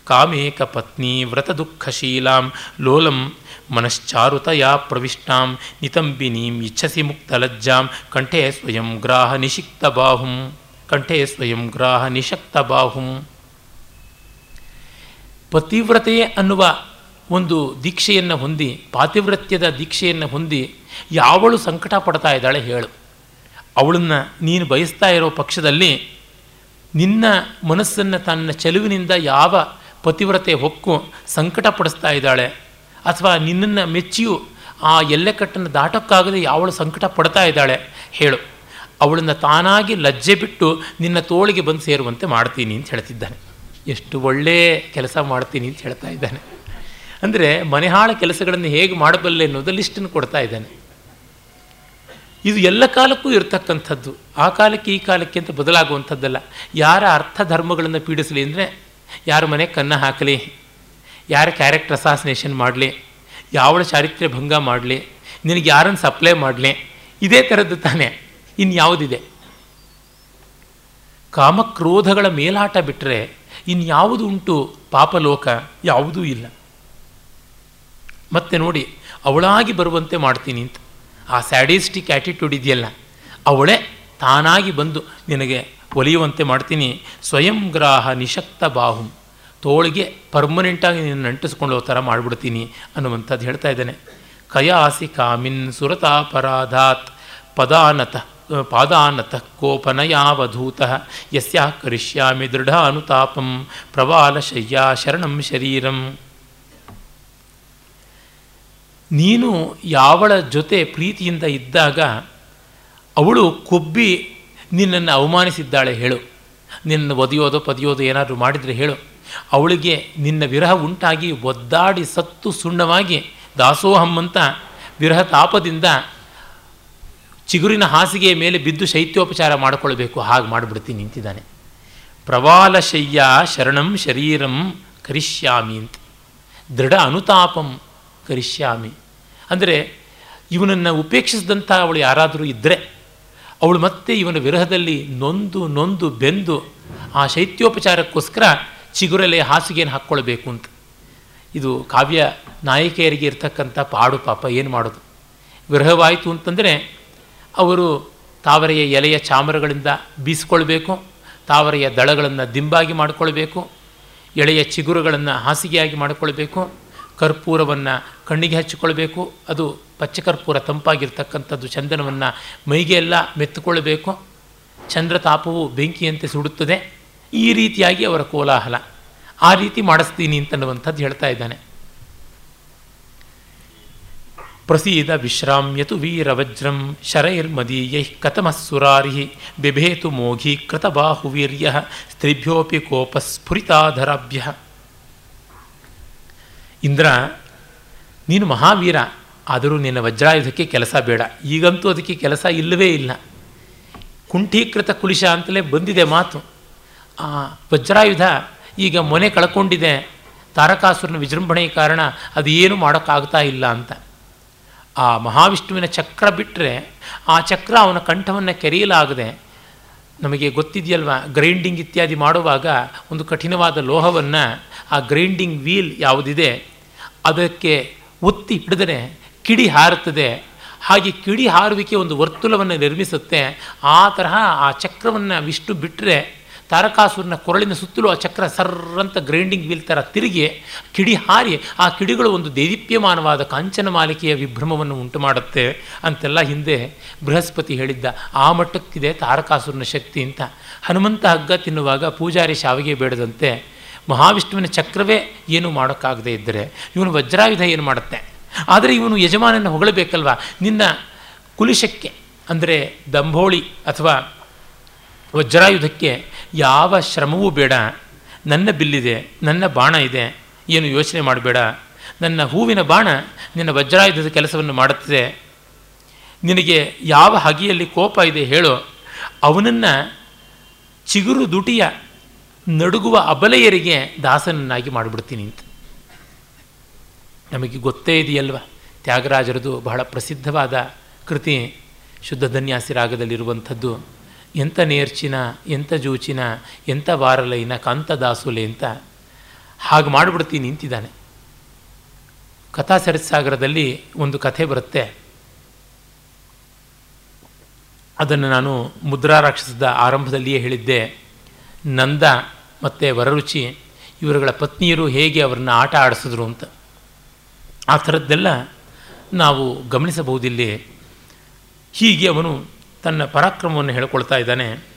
ಕಾಮೇಕ ಪತ್ನಿ ವ್ರತ ದುಃಖಶೀಲಾಂ ಲೋಲಂ ಮನಶ್ಚಾರುತಯಾ ಪ್ರವಿಷ್ಟಾಂ ನಿತಂಬಿನೀಂ ಇಚ್ಛಸಿ ಮುಕ್ತಲಜ್ಜಾಂ ಕಂಠೆ ಸ್ವಯಂ ಗ್ರಾಹ ನಿಶಿಕ್ತ ಬಾಹುಂ, ಕಂಠೆ ಸ್ವಯಂ ಗ್ರಾಹ ನಿಶಕ್ತ ಬಾಹುಂ. ಪತಿವ್ರತೆ ಅನ್ನುವ ಒಂದು ದೀಕ್ಷೆಯನ್ನು ಹೊಂದಿ, ಪಾತಿವ್ರತ್ಯದ ದೀಕ್ಷೆಯನ್ನು ಹೊಂದಿ ಯಾವಳು ಸಂಕಟ ಪಡ್ತಾ ಇದ್ದಾಳೆ ಹೇಳು. ಅವಳನ್ನು ನೀನು ಬಯಸ್ತಾ ಇರೋ ಪಕ್ಷದಲ್ಲಿ ನಿನ್ನ ಮನಸ್ಸನ್ನು ತನ್ನ ಚೆಲುವಿನಿಂದ ಯಾವ ಪತಿವ್ರತೆ ಹೊಕ್ಕು ಸಂಕಟ ಪಡಿಸ್ತಾ ಇದ್ದಾಳೆ ಅಥವಾ ನಿನ್ನನ್ನು ಮೆಚ್ಚಿಯು ಆ ಎಲ್ಲೆಕಟ್ಟನ್ನು ದಾಟಕ್ಕಾಗದೆ ಯಾವಳು ಸಂಕಟ ಪಡ್ತಾ ಇದ್ದಾಳೆ ಹೇಳು. ಅವಳನ್ನು ತಾನಾಗಿ ಲಜ್ಜೆ ಬಿಟ್ಟು ನಿನ್ನ ತೋಳಿಗೆ ಬಂದು ಸೇರುವಂತೆ ಮಾಡ್ತೀನಿ ಅಂತ ಹೇಳ್ತಿದ್ದಾನೆ. ಎಷ್ಟು ಒಳ್ಳೆಯ ಕೆಲಸ ಮಾಡ್ತೀನಿ ಅಂತ ಹೇಳ್ತಾ ಇದ್ದಾನೆ. ಅಂದರೆ ಮನೆಹಾಳ ಕೆಲಸಗಳನ್ನು ಹೇಗೆ ಮಾಡಬಲ್ಲೆ ಅನ್ನೋದು ಲಿಸ್ಟನ್ನು ಕೊಡ್ತಾ ಇದ್ದಾನೆ. ಇದು ಎಲ್ಲ ಕಾಲಕ್ಕೂ ಇರತಕ್ಕಂಥದ್ದು. ಆ ಕಾಲಕ್ಕೆ ಈ ಕಾಲಕ್ಕೆ ಅಂತ ಬದಲಾಗುವಂಥದ್ದಲ್ಲ. ಯಾರ ಅರ್ಥ ಧರ್ಮಗಳನ್ನು ಪೀಡಿಸಲಿ ಅಂದರೆ ಯಾರ ಮನೆ ಕನ್ನ ಹಾಕಲಿ, ಯಾರ ಕ್ಯಾರೆಕ್ಟರ್ ಅಸಾಸಿನೇಷನ್ ಮಾಡಲಿ, ಯಾವಳ ಚಾರಿತ್ರ್ಯ ಭಂಗ ಮಾಡಲಿ, ನಿನಗೆ ಯಾರನ್ನು ಸಪ್ಲೈ ಮಾಡಲಿ, ಇದೇ ಥರದ್ದು ತಾನೇ. ಇನ್ಯಾವುದಿದೆ ಕಾಮಕ್ರೋಧಗಳ ಮೇಲಾಟ ಬಿಟ್ಟರೆ ಇನ್ಯಾವುದು ಉಂಟು? ಪಾಪಲೋಕ ಯಾವುದೂ ಇಲ್ಲ. ಮತ್ತೆ ನೋಡಿ, ಅವಳಾಗಿ ಬರುವಂತೆ ಮಾಡ್ತೀನಿ ಅಂತ. ಆ ಸ್ಯಾಡಿಸ್ಟಿಕ್ ಆ್ಯಟಿಟ್ಯೂಡ್ ಇದೆಯಲ್ಲ, ಅವಳೇ ತಾನಾಗಿ ಬಂದು ನಿನಗೆ ಒಲಿಯುವಂತೆ ಮಾಡ್ತೀನಿ. ಸ್ವಯಂ ಗ್ರಾಹ ನಿಶಕ್ತ ಬಾಹುಂ. ತೋಳಿಗೆ ಪರ್ಮನೆಂಟಾಗಿ ನಿನ್ನ ನಂಟಿಸ್ಕೊಂಡು ಥರ ಮಾಡಿಬಿಡ್ತೀನಿ ಅನ್ನುವಂಥದ್ದು ಹೇಳ್ತಾ ಇದ್ದಾನೆ. ಕಯಾಸಿ ಕಾಮಿನ್ ಸುರತಾಪರಾಧಾತ್ ಪದಾನತ, ಪಾದಾನತ ಕೋಪನಯಾವಧೂತ. ಯಸ್ಯಾ ಕರಿಷ್ಯಾಮಿ ದೃಢ ಅನುತಾಪಂ ಪ್ರವಾಲ ಶಯ್ಯಾ ಶರಣಂ ಶರೀರಂ. ನೀನು ಯಾವಳ ಜೊತೆ ಪ್ರೀತಿಯಿಂದ ಇದ್ದಾಗ ಅವಳು ಕೊಬ್ಬಿ ನಿನ್ನನ್ನು ಅವಮಾನಿಸಿದ್ದಾಳೆ ಹೇಳು. ನಿನ್ನ ಒದೆಯೋದು ಪದಿಯೋದು ಏನಾದರೂ ಮಾಡಿದರೆ ಹೇಳು. ಅವಳಿಗೆ ನಿನ್ನ ವಿರಹ ಉಂಟಾಗಿ ಒದ್ದಾಡಿ ಸತ್ತು ಸುಣ್ಣವಾಗಿ ದಾಸೋಹಮ್ಮಂತ ವಿರಹ ತಾಪದಿಂದ ಚಿಗುರಿನ ಹಾಸಿಗೆಯ ಮೇಲೆ ಬಿದ್ದು ಶೈತ್ಯೋಪಚಾರ ಮಾಡಿಕೊಳ್ಬೇಕು. ಹಾಗೆ ಮಾಡಿಬಿಡ್ತೀನಿ ನಿಂತಿದ್ದಾನೆ. ಪ್ರವಾಲಶಯ್ಯ ಶರಣಂ ಶರೀರಂ ಕರಿಷ್ಯಾಮಿ ಅಂತ. ದೃಢ ಅನುತಾಪಂ ಕರಿಷ್ಯಾಮಿ. ಅಂದರೆ ಇವನನ್ನು ಉಪೇಕ್ಷಿಸಿದಂಥ ಅವಳು ಯಾರಾದರೂ ಇದ್ದರೆ ಅವಳು ಮತ್ತೆ ಇವನ ವಿರಹದಲ್ಲಿ ನೊಂದು ನೊಂದು ಬೆಂದು ಆ ಶೈತ್ಯೋಪಚಾರಕ್ಕೋಸ್ಕರ ಚಿಗುರಲೆ ಹಾಸಿಗೆಯನ್ನು ಹಾಕ್ಕೊಳ್ಬೇಕು ಅಂತ. ಇದು ಕಾವ್ಯ ನಾಯಕಿಯರಿಗೆ ಇರ್ತಕ್ಕಂಥ ಪಾಡು ಪಾಪ, ಏನು ಮಾಡೋದು? ವಿರಹವಾಯಿತು ಅಂತಂದರೆ ಅವರು ತಾವರೆಯ ಎಲೆಯ ಚಾಮರಗಳಿಂದ ಬೀಸಿಕೊಳ್ಬೇಕು, ತಾವರೆಯ ದಳಗಳನ್ನು ದಿಂಬಾಗಿ ಮಾಡಿಕೊಳ್ಬೇಕು, ಎಳೆಯ ಚಿಗುರುಗಳನ್ನು ಹಾಸಿಗೆಯಾಗಿ ಮಾಡಿಕೊಳ್ಬೇಕು ಕರ್ಪೂರವನ್ನು ಕಣ್ಣಿಗೆ ಹಚ್ಚಿಕೊಳ್ಬೇಕು. ಅದು ಪಚ್ಚಕರ್ಪೂರ ತಂಪಾಗಿರ್ತಕ್ಕಂಥದ್ದು ಚಂದನವನ್ನು ಮೈಗೆ ಎಲ್ಲ ಮೆತ್ತುಕೊಳ್ಬೇಕು ಚಂದ್ರ ತಾಪವು ಬೆಂಕಿಯಂತೆ ಸುಡುತ್ತದೆ. ಈ ರೀತಿಯಾಗಿ ಅವರ ಕೋಲಾಹಲ. ಆ ರೀತಿ ಮಾಡಿಸ್ತೀನಿ ಅಂತನ್ನುವಂಥದ್ದು ಹೇಳ್ತಾ ಇದ್ದಾನೆ. ಪ್ರಸೀದ ವಿಶ್ರಾಮ್ಯತು ವೀರವಜ್ರಂ ಶರೈರ್ಮದೀಯೈ ಕತಮಸ್ಸುರಾರಿ ಬಿಭೇತು ಮೋಘಿ ಕೃತಬಾಹುವೀರ್ಯ ಸ್ತ್ರೀಭ್ಯೋಪಿ ಕೋಪಸ್ಫುರಿತಾಧರಾಭ್ಯ. ಇಂದ್ರ, ನೀನು ಮಹಾವೀರ, ಆದರೂ ನಿನ್ನ ವಜ್ರಾಯುಧಕ್ಕೆ ಕೆಲಸ ಬೇಡ. ಈಗಂತೂ ಅದಕ್ಕೆ ಕೆಲಸ ಇಲ್ಲವೇ ಇಲ್ಲ. ಕುಂಠೀಕೃತ ಕುಲಿಶ ಅಂತಲೇ ಬಂದಿದೆ ಮಾತು. ಆ ವಜ್ರಾಯುಧ ಈಗ ಮೊನೆ ಕಳ್ಕೊಂಡಿದೆ. ತಾರಕಾಸುರನ ವಿಜೃಂಭಣೆಯ ಕಾರಣ ಅದು ಏನು ಮಾಡೋಕ್ಕಾಗ್ತಾ ಇಲ್ಲ ಅಂತ. ಆ ಮಹಾವಿಷ್ಣುವಿನ ಚಕ್ರ ಬಿಟ್ಟರೆ ಆ ಚಕ್ರ ಅವನ ಕಂಠವನ್ನು ಕೆರೆಯಲಾಗದೆ ನಮಗೆ ಗೊತ್ತಿದೆಯಲ್ವ? ಗ್ರೈಂಡಿಂಗ್ ಇತ್ಯಾದಿ ಮಾಡುವಾಗ ಒಂದು ಕಠಿಣವಾದ ಲೋಹವನ್ನು, ಆ ಗ್ರೈಂಡಿಂಗ್ ವೀಲ್ ಯಾವುದಿದೆ? ಅದಕ್ಕೆ ಒತ್ತಿ ಹಿಡಿದರೆ ಕಿಡಿ ಹಾರುತ್ತದೆ. ಹಾಗೆ ಕಿಡಿ ಹಾರುವಿಕೆ ಒಂದು ವರ್ತುಲವನ್ನು ನಿರ್ಮಿಸುತ್ತೆ. ಆ ತರಹ ಆ ಚಕ್ರವನ್ನು ವಿಷ್ಣು ಬಿಟ್ಟರೆ ತಾರಕಾಸುರನ ಕೊರಳಿನ ಸುತ್ತಲೂ ಆ ಚಕ್ರ ಸರ್ರಂತ ಗ್ರೈಂಡಿಂಗ್ ವೀಲ್ ಥರ ತಿರುಗಿ ಕಿಡಿ ಹಾರಿ ಆ ಕಿಡಿಗಳು ಒಂದು ದೇದೀಪ್ಯಮಾನವಾದ ಕಾಂಚನ ಮಾಲಿಕೆಯ ವಿಭ್ರಮವನ್ನು ಉಂಟು ಮಾಡುತ್ತೆ ಅಂತೆಲ್ಲ ಹಿಂದೆ ಬೃಹಸ್ಪತಿ ಹೇಳಿದ್ದ. ಆ ಮಟ್ಟಕ್ಕಿದೆ ತಾರಕಾಸುರನ ಶಕ್ತಿ ಅಂತ. ಹನುಮಂತ ಹಗ್ಗ ತಿನ್ನುವಾಗ ಪೂಜಾರಿ ಶಾವಿಗೆ ಬೇಡದಂತೆ ಮಹಾವಿಷ್ಣುವಿನ ಚಕ್ರವೇ ಏನು ಮಾಡೋಕ್ಕಾಗದೇ ಇದ್ದರೆ ಇವನು ವಜ್ರಾಯುಧ ಏನು ಮಾಡುತ್ತೆ? ಆದರೆ ಇವನು ಯಜಮಾನನ ಹೊಗಳಬೇಕಲ್ವ? ನಿನ್ನ ಕುಲಿಶಕ್ಕೆ ಅಂದರೆ ದಂಭೋಳಿ ಅಥವಾ ವಜ್ರಾಯುಧಕ್ಕೆ ಯಾವ ಶ್ರಮವೂ ಬೇಡ. ನನ್ನ ಬಿಲ್ಲಿದೆ, ನನ್ನ ಬಾಣ ಇದೆ, ಏನು ಯೋಚನೆ ಮಾಡಬೇಡ. ನನ್ನ ಹೂವಿನ ಬಾಣ ನಿನ್ನ ವಜ್ರಾಯುಧದ ಕೆಲಸವನ್ನು ಮಾಡುತ್ತದೆ. ನಿನಗೆ ಯಾವ ಹಗೆಯಲ್ಲಿ ಕೋಪ ಇದೆ ಹೇಳೋ. ಅವನನ್ನು ಚಿಗುರು ದುಟಿಯ ನಡುಗುವ ಅಬಲೆಯರಿಗೆ ದಾಸನನ್ನಾಗಿ ಮಾಡಿಬಿಡ್ತೀನಿ ಅಂತ. ನಮಗೆ ಗೊತ್ತೇ ಇದೆಯಲ್ವ? ತ್ಯಾಗರಾಜರದು ಬಹಳ ಪ್ರಸಿದ್ಧವಾದ ಕೃತಿ, ಶುದ್ಧ ಧನ್ಯಾಸಿ ರಾಗದಲ್ಲಿರುವಂಥದ್ದು. ಎಂಥ ನೇರ್ಚಿನ, ಎಂಥ ಜೂಚಿನ, ಎಂಥ ವಾರಲೈನ ಕಾಂತದಾಸುಲೆ ಅಂತ ಹಾಗೆ ಮಾಡಿಬಿಡ್ತೀನಿ ನಿಂತಿದ್ದಾನೆ ಕಥಾ ಸರಸಾಗರದಲ್ಲಿ ಒಂದು ಕಥೆ ಬರುತ್ತೆ. ಅದನ್ನು ನಾನು ಮುದ್ರಾ ರಾಕ್ಷಸದ ಆರಂಭದಲ್ಲಿಯೇ ಹೇಳಿದ್ದೆ. ನಂದ ಮತ್ತು ವರರುಚಿ ಇವರುಗಳ ಪತ್ನಿಯರು ಹೇಗೆ ಅವರನ್ನ ಆಟ ಆಡಿಸಿದ್ರು ಅಂತ. ಆ ಥರದ್ದೆಲ್ಲ ನಾವು ಗಮನಿಸಬಹುದಿಲ್ಲಿ. ಹೀಗೆ ಅವನು ತನ್ನ ಪರಾಕ್ರಮವನ್ನು ಹೇಳ್ಕೊಳ್ತಾ ಇದ್ದಾನೆ.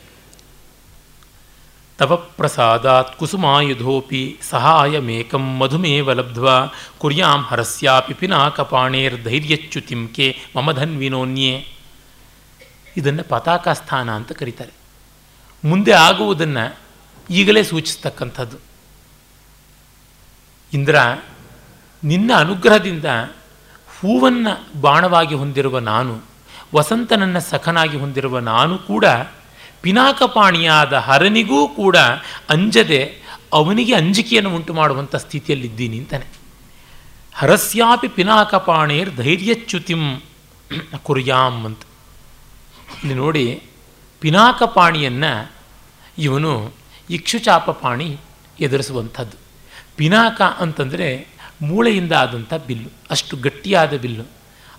ತವ ಪ್ರಸಾದಾತ್ ಕುಸುಮಾಯುಧೋಪಿ ಸಹಾಯಮೇಕಂ ಮಧುಮೇವ ಲಬ್ಧ್ವಾ ಕುರ್ಯಾಂ ಹರಸ್ಯಾಪಿ ಪಿನಾಕಪಾಣೇರ್ಧೈರ್ಯಚ್ಯುತಿಂ ಕೆ ಮಮ ಧನ್ವಿನೋನ್ಯೇ. ಇದನ್ನು ಪತಾಕ ಸ್ಥಾನ ಅಂತ ಕರೀತಾರೆ. ಮುಂದೆ ಆಗುವುದನ್ನು ಈಗಲೇ ಸೂಚಿಸ್ತಕ್ಕಂಥದ್ದು. ಇಂದ್ರ, ನಿನ್ನ ಅನುಗ್ರಹದಿಂದ ಹೂವನ್ನು ಬಾಣವಾಗಿ ಹೊಂದಿರುವ ನಾನು, ವಸಂತನನ್ನ ಸಖನಾಗಿ ಹೊಂದಿರುವ ನಾನು ಕೂಡ, ಪಿನಾಕಪಾಣಿಯಾದ ಹರನಿಗೂ ಕೂಡ ಅಂಜದೆ ಅವನಿಗೆ ಅಂಜಿಕೆಯನ್ನು ಉಂಟು ಮಾಡುವಂಥ ಸ್ಥಿತಿಯಲ್ಲಿದ್ದೀನಿ ಅಂತಾನೆ. ಹರಸ್ಯಾಪಿ ಪಿನಾಕಪಾಣೇರ್ ಧೈರ್ಯಚ್ಯುತಿಂ ಕುರ್ಯಾಂ ಅಂತ. ಇಲ್ಲಿ ನೋಡಿ, ಪಿನಾಕಪಾಣಿಯನ್ನು ಇವನು ಇಕ್ಷುಚಾಪಪಾಣಿ ಎದುರಿಸುವಂಥದ್ದು. ಪಿನಾಕ ಅಂತಂದರೆ ಮೂಳೆಯಿಂದ ಆದಂಥ ಬಿಲ್ಲು, ಅಷ್ಟು ಗಟ್ಟಿಯಾದ ಬಿಲ್ಲು.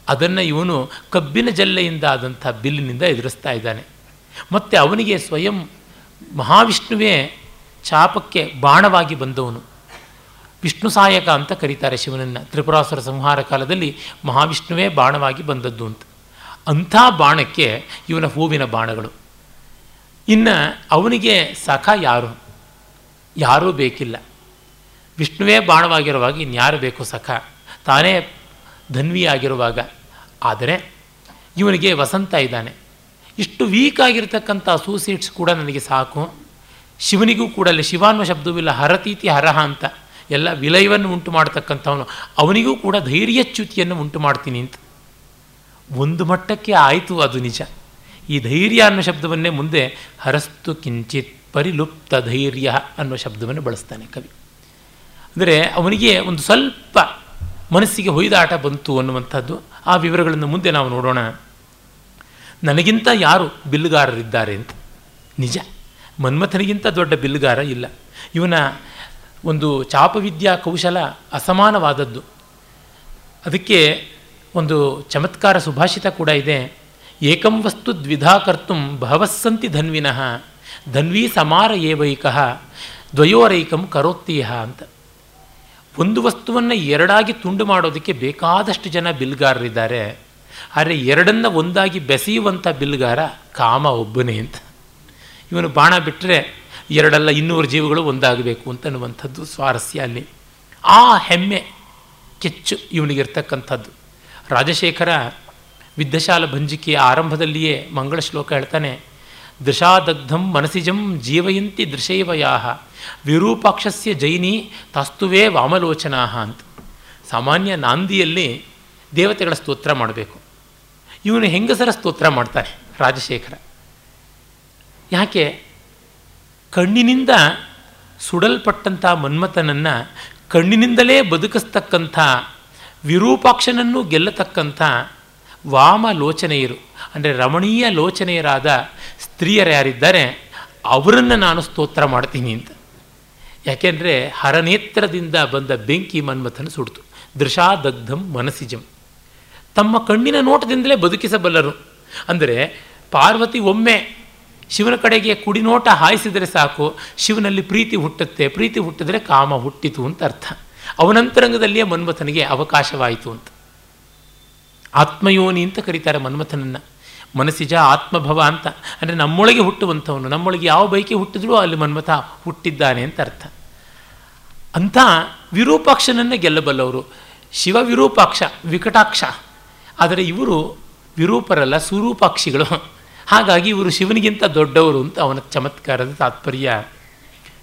ಅದನ್ನು ಇವನು ಕಬ್ಬಿನ ಜಲ್ಲೆಯಿಂದ ಆದಂಥ ಬಿಲ್ಲಿನಿಂದ ಎದುರಿಸ್ತಾ ಇದ್ದಾನೆ. ಮತ್ತು ಅವನಿಗೆ ಸ್ವಯಂ ಮಹಾವಿಷ್ಣುವೇ ಚಾಪಕ್ಕೆ ಬಾಣವಾಗಿ ಬಂದವನು. ವಿಷ್ಣು ಸಹಾಯಕ ಅಂತ ಕರೀತಾರೆ ಶಿವನನ್ನು. ತ್ರಿಪುರಾಸುರ ಸಂಹಾರ ಕಾಲದಲ್ಲಿ ಮಹಾವಿಷ್ಣುವೇ ಬಾಣವಾಗಿ ಬಂದದ್ದು ಅಂತ. ಅಂಥ ಬಾಣಕ್ಕೆ ಇವನ ಹೂವಿನ ಬಾಣಗಳು. ಇನ್ನು ಅವನಿಗೆ ಸಖ ಯಾರು? ಯಾರೂ ಬೇಕಿಲ್ಲ. ವಿಷ್ಣುವೇ ಬಾಣವಾಗಿರುವಾಗ ಇನ್ಯಾರು ಬೇಕು ಸಖ? ತಾನೇ ಧನ್ವಿಯಾಗಿರುವಾಗ. ಆದರೆ ಇವನಿಗೆ ವಸಂತ ಇದ್ದಾನೆ. ಇಷ್ಟು ವೀಕ್ ಆಗಿರ್ತಕ್ಕಂಥ ಅಸೋಸಿಯೇಟ್ಸ್ ಕೂಡ ನನಗೆ ಸಾಕು. ಶಿವನಿಗೂ ಕೂಡ ಅಲ್ಲಿ ಶಿವಾನ್ವ ಶಬ್ದವಿಲ್ಲ ಹರತೀತಿ ಹರಹ ಅಂತ. ಎಲ್ಲ ವಿಲಯವನ್ನು ಉಂಟು ಮಾಡ್ತಕ್ಕಂಥವನು. ಅವನಿಗೂ ಕೂಡ ಧೈರ್ಯಚ್ಯುತಿಯನ್ನು ಉಂಟು ಮಾಡ್ತೀನಿ ಅಂತ. ಒಂದು ಮಟ್ಟಕ್ಕೆ ಆಯಿತು ಅದು ನಿಜ. ಈ ಧೈರ್ಯ ಅನ್ನೋ ಶಬ್ದವನ್ನೇ ಮುಂದೆ ಹರಸ್ತು ಕಿಂಚಿತ್ ಪರಿಲುಪ್ತ ಧೈರ್ಯ ಅನ್ನೋ ಶಬ್ದವನ್ನು ಬಳಸ್ತಾನೆ ಕವಿ. ಅಂದರೆ ಅವನಿಗೆ ಒಂದು ಸ್ವಲ್ಪ ಮನಸ್ಸಿಗೆ ಹೊಯ್ದಾಟ ಬಂತು ಅನ್ನುವಂಥದ್ದು ಆ ವಿವರಗಳನ್ನು ಮುಂದೆ ನಾವು ನೋಡೋಣ. ನನಗಿಂತ ಯಾರು ಬಿಲ್ಲುಗಾರರಿದ್ದಾರೆ ಅಂತ? ನಿಜ. ಮನ್ಮಥನಿಗಿಂತ ದೊಡ್ಡ ಬಿಲ್ಲುಗಾರ ಇಲ್ಲ. ಇವನ ಒಂದು ಚಾಪವಿದ್ಯಾ ಕೌಶಲ ಅಸಮಾನವಾದದ್ದು. ಅದಕ್ಕೆ ಒಂದು ಚಮತ್ಕಾರ ಸುಭಾಷಿತ ಕೂಡ ಇದೆ. ಏಕಂ ವಸ್ತು ದ್ವಿಧಾ ಕರ್ತು ಬಹವಸ್ಸಂತಿ ಧನ್ವಿನಃ, ಧನ್ವಿ ಸಮಾರ ಏವೈಕಃ, ದ್ವಯೋರೈಕಂ ಕರೋತ್ತೀಹ ಅಂತ. ಒಂದು ವಸ್ತುವನ್ನು ಎರಡಾಗಿ ತುಂಡು ಮಾಡೋದಕ್ಕೆ ಬೇಕಾದಷ್ಟು ಜನ ಬಿಲ್ಗಾರರಿದ್ದಾರೆ. ಆದರೆ ಎರಡನ್ನು ಒಂದಾಗಿ ಬೆಸೆಯುವಂಥ ಬಿಲ್ಗಾರ ಕಾಮ ಒಬ್ಬನೇ ಅಂತ. ಇವನು ಬಾಣ ಬಿಟ್ಟರೆ ಎರಡಲ್ಲ ಇನ್ನೂರು ಜೀವಗಳು ಒಂದಾಗಬೇಕು ಅಂತ ಅನ್ನುವಂಥದ್ದು ಸ್ವಾರಸ್ಯ ಅಲ್ಲಿ. ಆ ಹೆಮ್ಮೆ, ಕೆಚ್ಚು ಇವನಿಗಿರ್ತಕ್ಕಂಥದ್ದು. ರಾಜಶೇಖರ ವಿದ್ಯಶಾಲ ಭಂಜಿಕೆಯ ಆರಂಭದಲ್ಲಿಯೇ ಮಂಗಳ ಶ್ಲೋಕ ಹೇಳ್ತಾನೆ, ದೃಶಾದಗ್ಧಂ ಮನಸಿಜಂ ಜೀವಯಂತಿ ದೃಶೈವಯಾಹ, ವಿರೂಪಾಕ್ಷಸ್ಯ ಜೈನಿ ತಾಸ್ತುವೇ ವಾಮಲೋಚನಾ ಅಂತ. ಸಾಮಾನ್ಯ ನಾಂದಿಯಲ್ಲಿ ದೇವತೆಗಳ ಸ್ತೋತ್ರ ಮಾಡಬೇಕು. ಇವನು ಹೆಂಗಸರ ಸ್ತೋತ್ರ ಮಾಡ್ತಾರೆ ರಾಜಶೇಖರ. ಯಾಕೆ? ಕಣ್ಣಿನಿಂದ ಸುಡಲ್ಪಟ್ಟಂಥ ಮನ್ಮಥನನ್ನು ಕಣ್ಣಿನಿಂದಲೇ ಬದುಕಿಸ್ತಕ್ಕಂಥ ವಿರೂಪಾಕ್ಷನನ್ನು ಗೆಲ್ಲತಕ್ಕಂಥ ವಾಮ ಲೋಚನೆಯರು ಅಂದರೆ ರಮಣೀಯ ಲೋಚನೆಯರಾದ ಸ್ತ್ರೀಯರು ಯಾರಿದ್ದಾರೆ, ಅವರನ್ನು ನಾನು ಸ್ತೋತ್ರ ಮಾಡ್ತೀನಿ ಅಂತ. ಯಾಕೆಂದರೆ ಹರನೇತ್ರದಿಂದ ಬಂದ ಬೆಂಕಿ ಮನ್ಮಥನ ಸುಡ್ತು. ದೃಶಾದಗ್ಧಂ ಮನಸಿಜಂ. ತಮ್ಮ ಕಣ್ಣಿನ ನೋಟದಿಂದಲೇ ಬದುಕಿಸಬಲ್ಲರು. ಅಂದರೆ ಪಾರ್ವತಿ ಒಮ್ಮೆ ಶಿವನ ಕಡೆಗೆ ಕುಡಿನೋಟ ಹಾಯಿಸಿದರೆ ಸಾಕು, ಶಿವನಲ್ಲಿ ಪ್ರೀತಿ ಹುಟ್ಟುತ್ತೆ, ಪ್ರೀತಿ ಹುಟ್ಟಿದರೆ ಕಾಮ ಹುಟ್ಟಿತು ಅಂತ ಅರ್ಥ. ಅವನಂತರಂಗದಲ್ಲಿಯೇ ಮನ್ಮಥನಿಗೆ ಅವಕಾಶವಾಯಿತು ಅಂತ. ಆತ್ಮಯೋನಿ ಅಂತ ಕರೀತಾರೆ ಮನ್ಮಥನನ್ನು. ಮನಸ್ಸಿಜ ಆತ್ಮಭವ ಅಂತ. ಅಂದರೆ ನಮ್ಮೊಳಗೆ ಹುಟ್ಟುವಂಥವನು. ನಮ್ಮೊಳಗೆ ಯಾವ ಬೈಕಿ ಹುಟ್ಟಿದ್ರೂ ಅಲ್ಲಿ ಮನ್ಮಥ ಹುಟ್ಟಿದ್ದಾನೆ ಅಂತ ಅರ್ಥ. ಅಂಥ ವಿರೂಪಾಕ್ಷನನ್ನು ಗೆಲ್ಲಬಲ್ಲವರು. ಶಿವ ವಿರೂಪಾಕ್ಷ, ವಿಕಟಾಕ್ಷ. ಆದರೆ ಇವರು ವಿರೂಪರಲ್ಲ, ಸುರೂಪಾಕ್ಷಿಗಳು. ಹಾಗಾಗಿ ಇವರು ಶಿವನಿಗಿಂತ ದೊಡ್ಡವರು ಅಂತ ಅವನ ಚಮತ್ಕಾರದ ತಾತ್ಪರ್ಯ.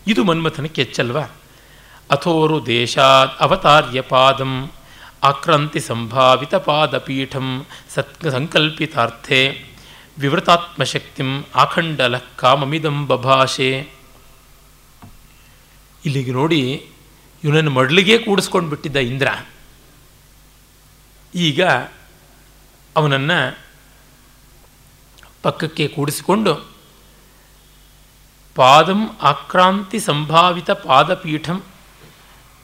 ಇದು ಮನ್ಮಥನ ಹೆಚ್ಚಲ್ವಾ ಅಥೋರು ದೇಶಾತ್ ಅವತಾರ್ಯ ಪಾದಂ ಆಕ್ರಾಂತಿ ಸಂಭಾವಿತ ಪಾದಪೀಠಂ ಸತ್ ಸಂಕಲ್ಪಿತಾರ್ಥೆ ವಿವೃತಾತ್ಮಶಕ್ತಿಂ ಆಖಂಡಲ ಕಾಮಮಿದಂ ಬಭಾಷೆ. ಇಲ್ಲಿಗೆ ನೋಡಿ ಇವನನ್ನು ಮಡ್ಲಿಗೆ ಕೂಡಿಸ್ಕೊಂಡು ಬಿಟ್ಟಿದ್ದ ಇಂದ್ರ. ಈಗ ಅವನನ್ನು ಪಕ್ಕಕ್ಕೆ ಕೂಡಿಸಿಕೊಂಡು ಪಾದಂ ಆಕ್ರಾಂತಿ ಸಂಭಾವಿತ ಪಾದಪೀಠಂ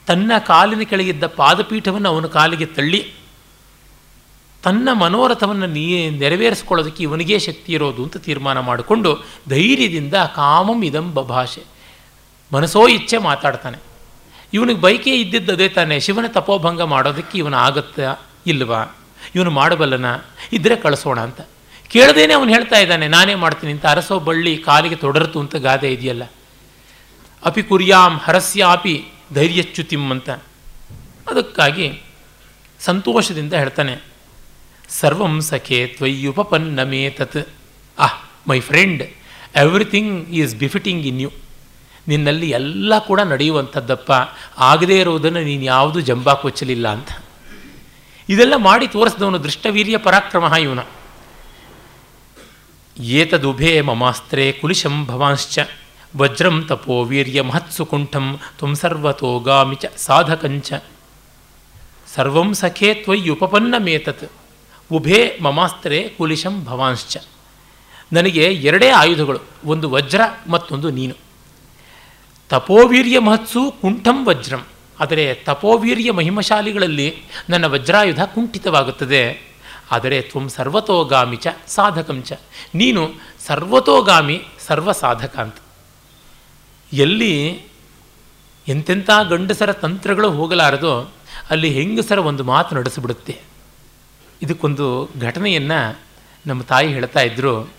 ತನ್ನ ಕಾಲಿನ ಕೆಳಗಿದ್ದ ಪಾದಪೀಠವನ್ನು ಅವನ ಕಾಲಿಗೆ ತಳ್ಳಿ, ತನ್ನ ಮನೋರಥವನ್ನು ನೀ ನೆರವೇರಿಸ್ಕೊಳ್ಳೋದಕ್ಕೆ ಇವನಿಗೇ ಶಕ್ತಿ ಇರೋದು ಅಂತ ತೀರ್ಮಾನ ಮಾಡಿಕೊಂಡು ಧೈರ್ಯದಿಂದ ಕಾಮಂ ಇದಂ ಬಭಾಷೆ, ಮನಸೋ ಇಚ್ಛೆ ಮಾತಾಡ್ತಾನೆ. ಇವನಿಗೆ ಬೈಕೇ ಇದ್ದಿದ್ದು ಅದೇ ತಾನೆ, ಶಿವನ ತಪೋಭಂಗ ಮಾಡೋದಕ್ಕೆ ಇವನು ಆಗುತ್ತಾ ಇಲ್ವಾ? ಇವನು ಮಾಡಬಲ್ಲನ? ಇದ್ದರೆ ಕಳಿಸೋಣ ಅಂತ. ಕೇಳದೇನೆ ಅವನು ಹೇಳ್ತಾ ಇದ್ದಾನೆ, ನಾನೇ ಮಾಡ್ತೀನಿ ಅಂತ. ಅರಸೋ ಬಳ್ಳಿ ಕಾಲಿಗೆ ತೊಡರ್ತು ಅಂತ ಗಾದೆ ಇದೆಯಲ್ಲ. ಅಪಿ ಕುರ್ಯಾಂ ಹರಸ್ಯಾಪಿ ಧೈರ್ಯಚ್ಯುತಿಂ ಅಂತ ಅದಕ್ಕಾಗಿ ಸಂತೋಷದಿಂದ ಹೇಳ್ತಾನೆ, ಸರ್ವಂ ಸಖೆ ತತ್. ಆಹ್, my friend, everything is befitting in you. ನಿನ್ನಲ್ಲಿ ಎಲ್ಲ ಕೂಡ ನಡೆಯುವಂಥದ್ದಪ್ಪ. ಆಗದೇ ಇರೋದನ್ನು ನೀನು ಯಾವುದು ಜಂಬಾ ಕೊಚ್ಚಲಿಲ್ಲ ಅಂತ. ಇದೆಲ್ಲ ಮಾಡಿ ತೋರಿಸಿದವನು ದೃಷ್ಟವೀರ್ಯ ಪರಾಕ್ರಮ ಇವನು. ಏತದುಭೇ ಮಮಾಸ್ತ್ರೇ ಕುಲಿಶಂ ಭವಾಂಶ್ಚ. ವಜ್ರಂ ತಪೋ ವೀರ್ಯ ಮಹತ್ಸು ಕುಂಠಂ, ತ್ವಂ ಸರ್ವತೋಗಾಮಿ ಚ ಸಾಧಕಂಚ ಸರ್ವಂ ಸಖೇ ತ್ವಯ್ಯುಪಪನ್ನಮೇತತ್ ಉಭೇ ಮಮಾಸ್ತ್ರೇ ಕುಲಿಶಂ ಭವಾಂಶ್ಚ. ನನಗೆ ಎರಡೇ ಆಯುಧಗಳು, ಒಂದು ವಜ್ರ ಮತ್ತೊಂದು ನೀನು. ತಪೋವೀರ್ಯ ಮಹತ್ಸು ಕುಂಠಂ ವಜ್ರಂ, ಆದರೆ ತಪೋವೀರ್ಯ ಮಹಿಮಶಾಲಿಗಳಲ್ಲಿ ನನ್ನ ವಜ್ರಾಯುಧ ಕುಂಠಿತವಾಗುತ್ತದೆ. ಆದರೆ ತ್ವಂ ಸರ್ವತೋಗಾಮಿ ಚ ಸಾಧಕಂಚ ನೀನು ಸರ್ವತೋಗಾಮಿ ಸರ್ವ ಸಾಧಕ ಅಂತ. ಎಲ್ಲಿ ಎಂತೆಂಥ ಗಂಡಸರ ತಂತ್ರಗಳು ಹೋಗಲಾರದೋ ಅಲ್ಲಿ ಹೆಂಗಸರ ಒಂದು ಮಾತು ನಡೆಸಿಬಿಡುತ್ತೆ. ಇದಕ್ಕೊಂದು ಘಟನೆಯನ್ನು ನಮ್ಮ ತಾಯಿ ಹೇಳ್ತಾ ಇದ್ದರು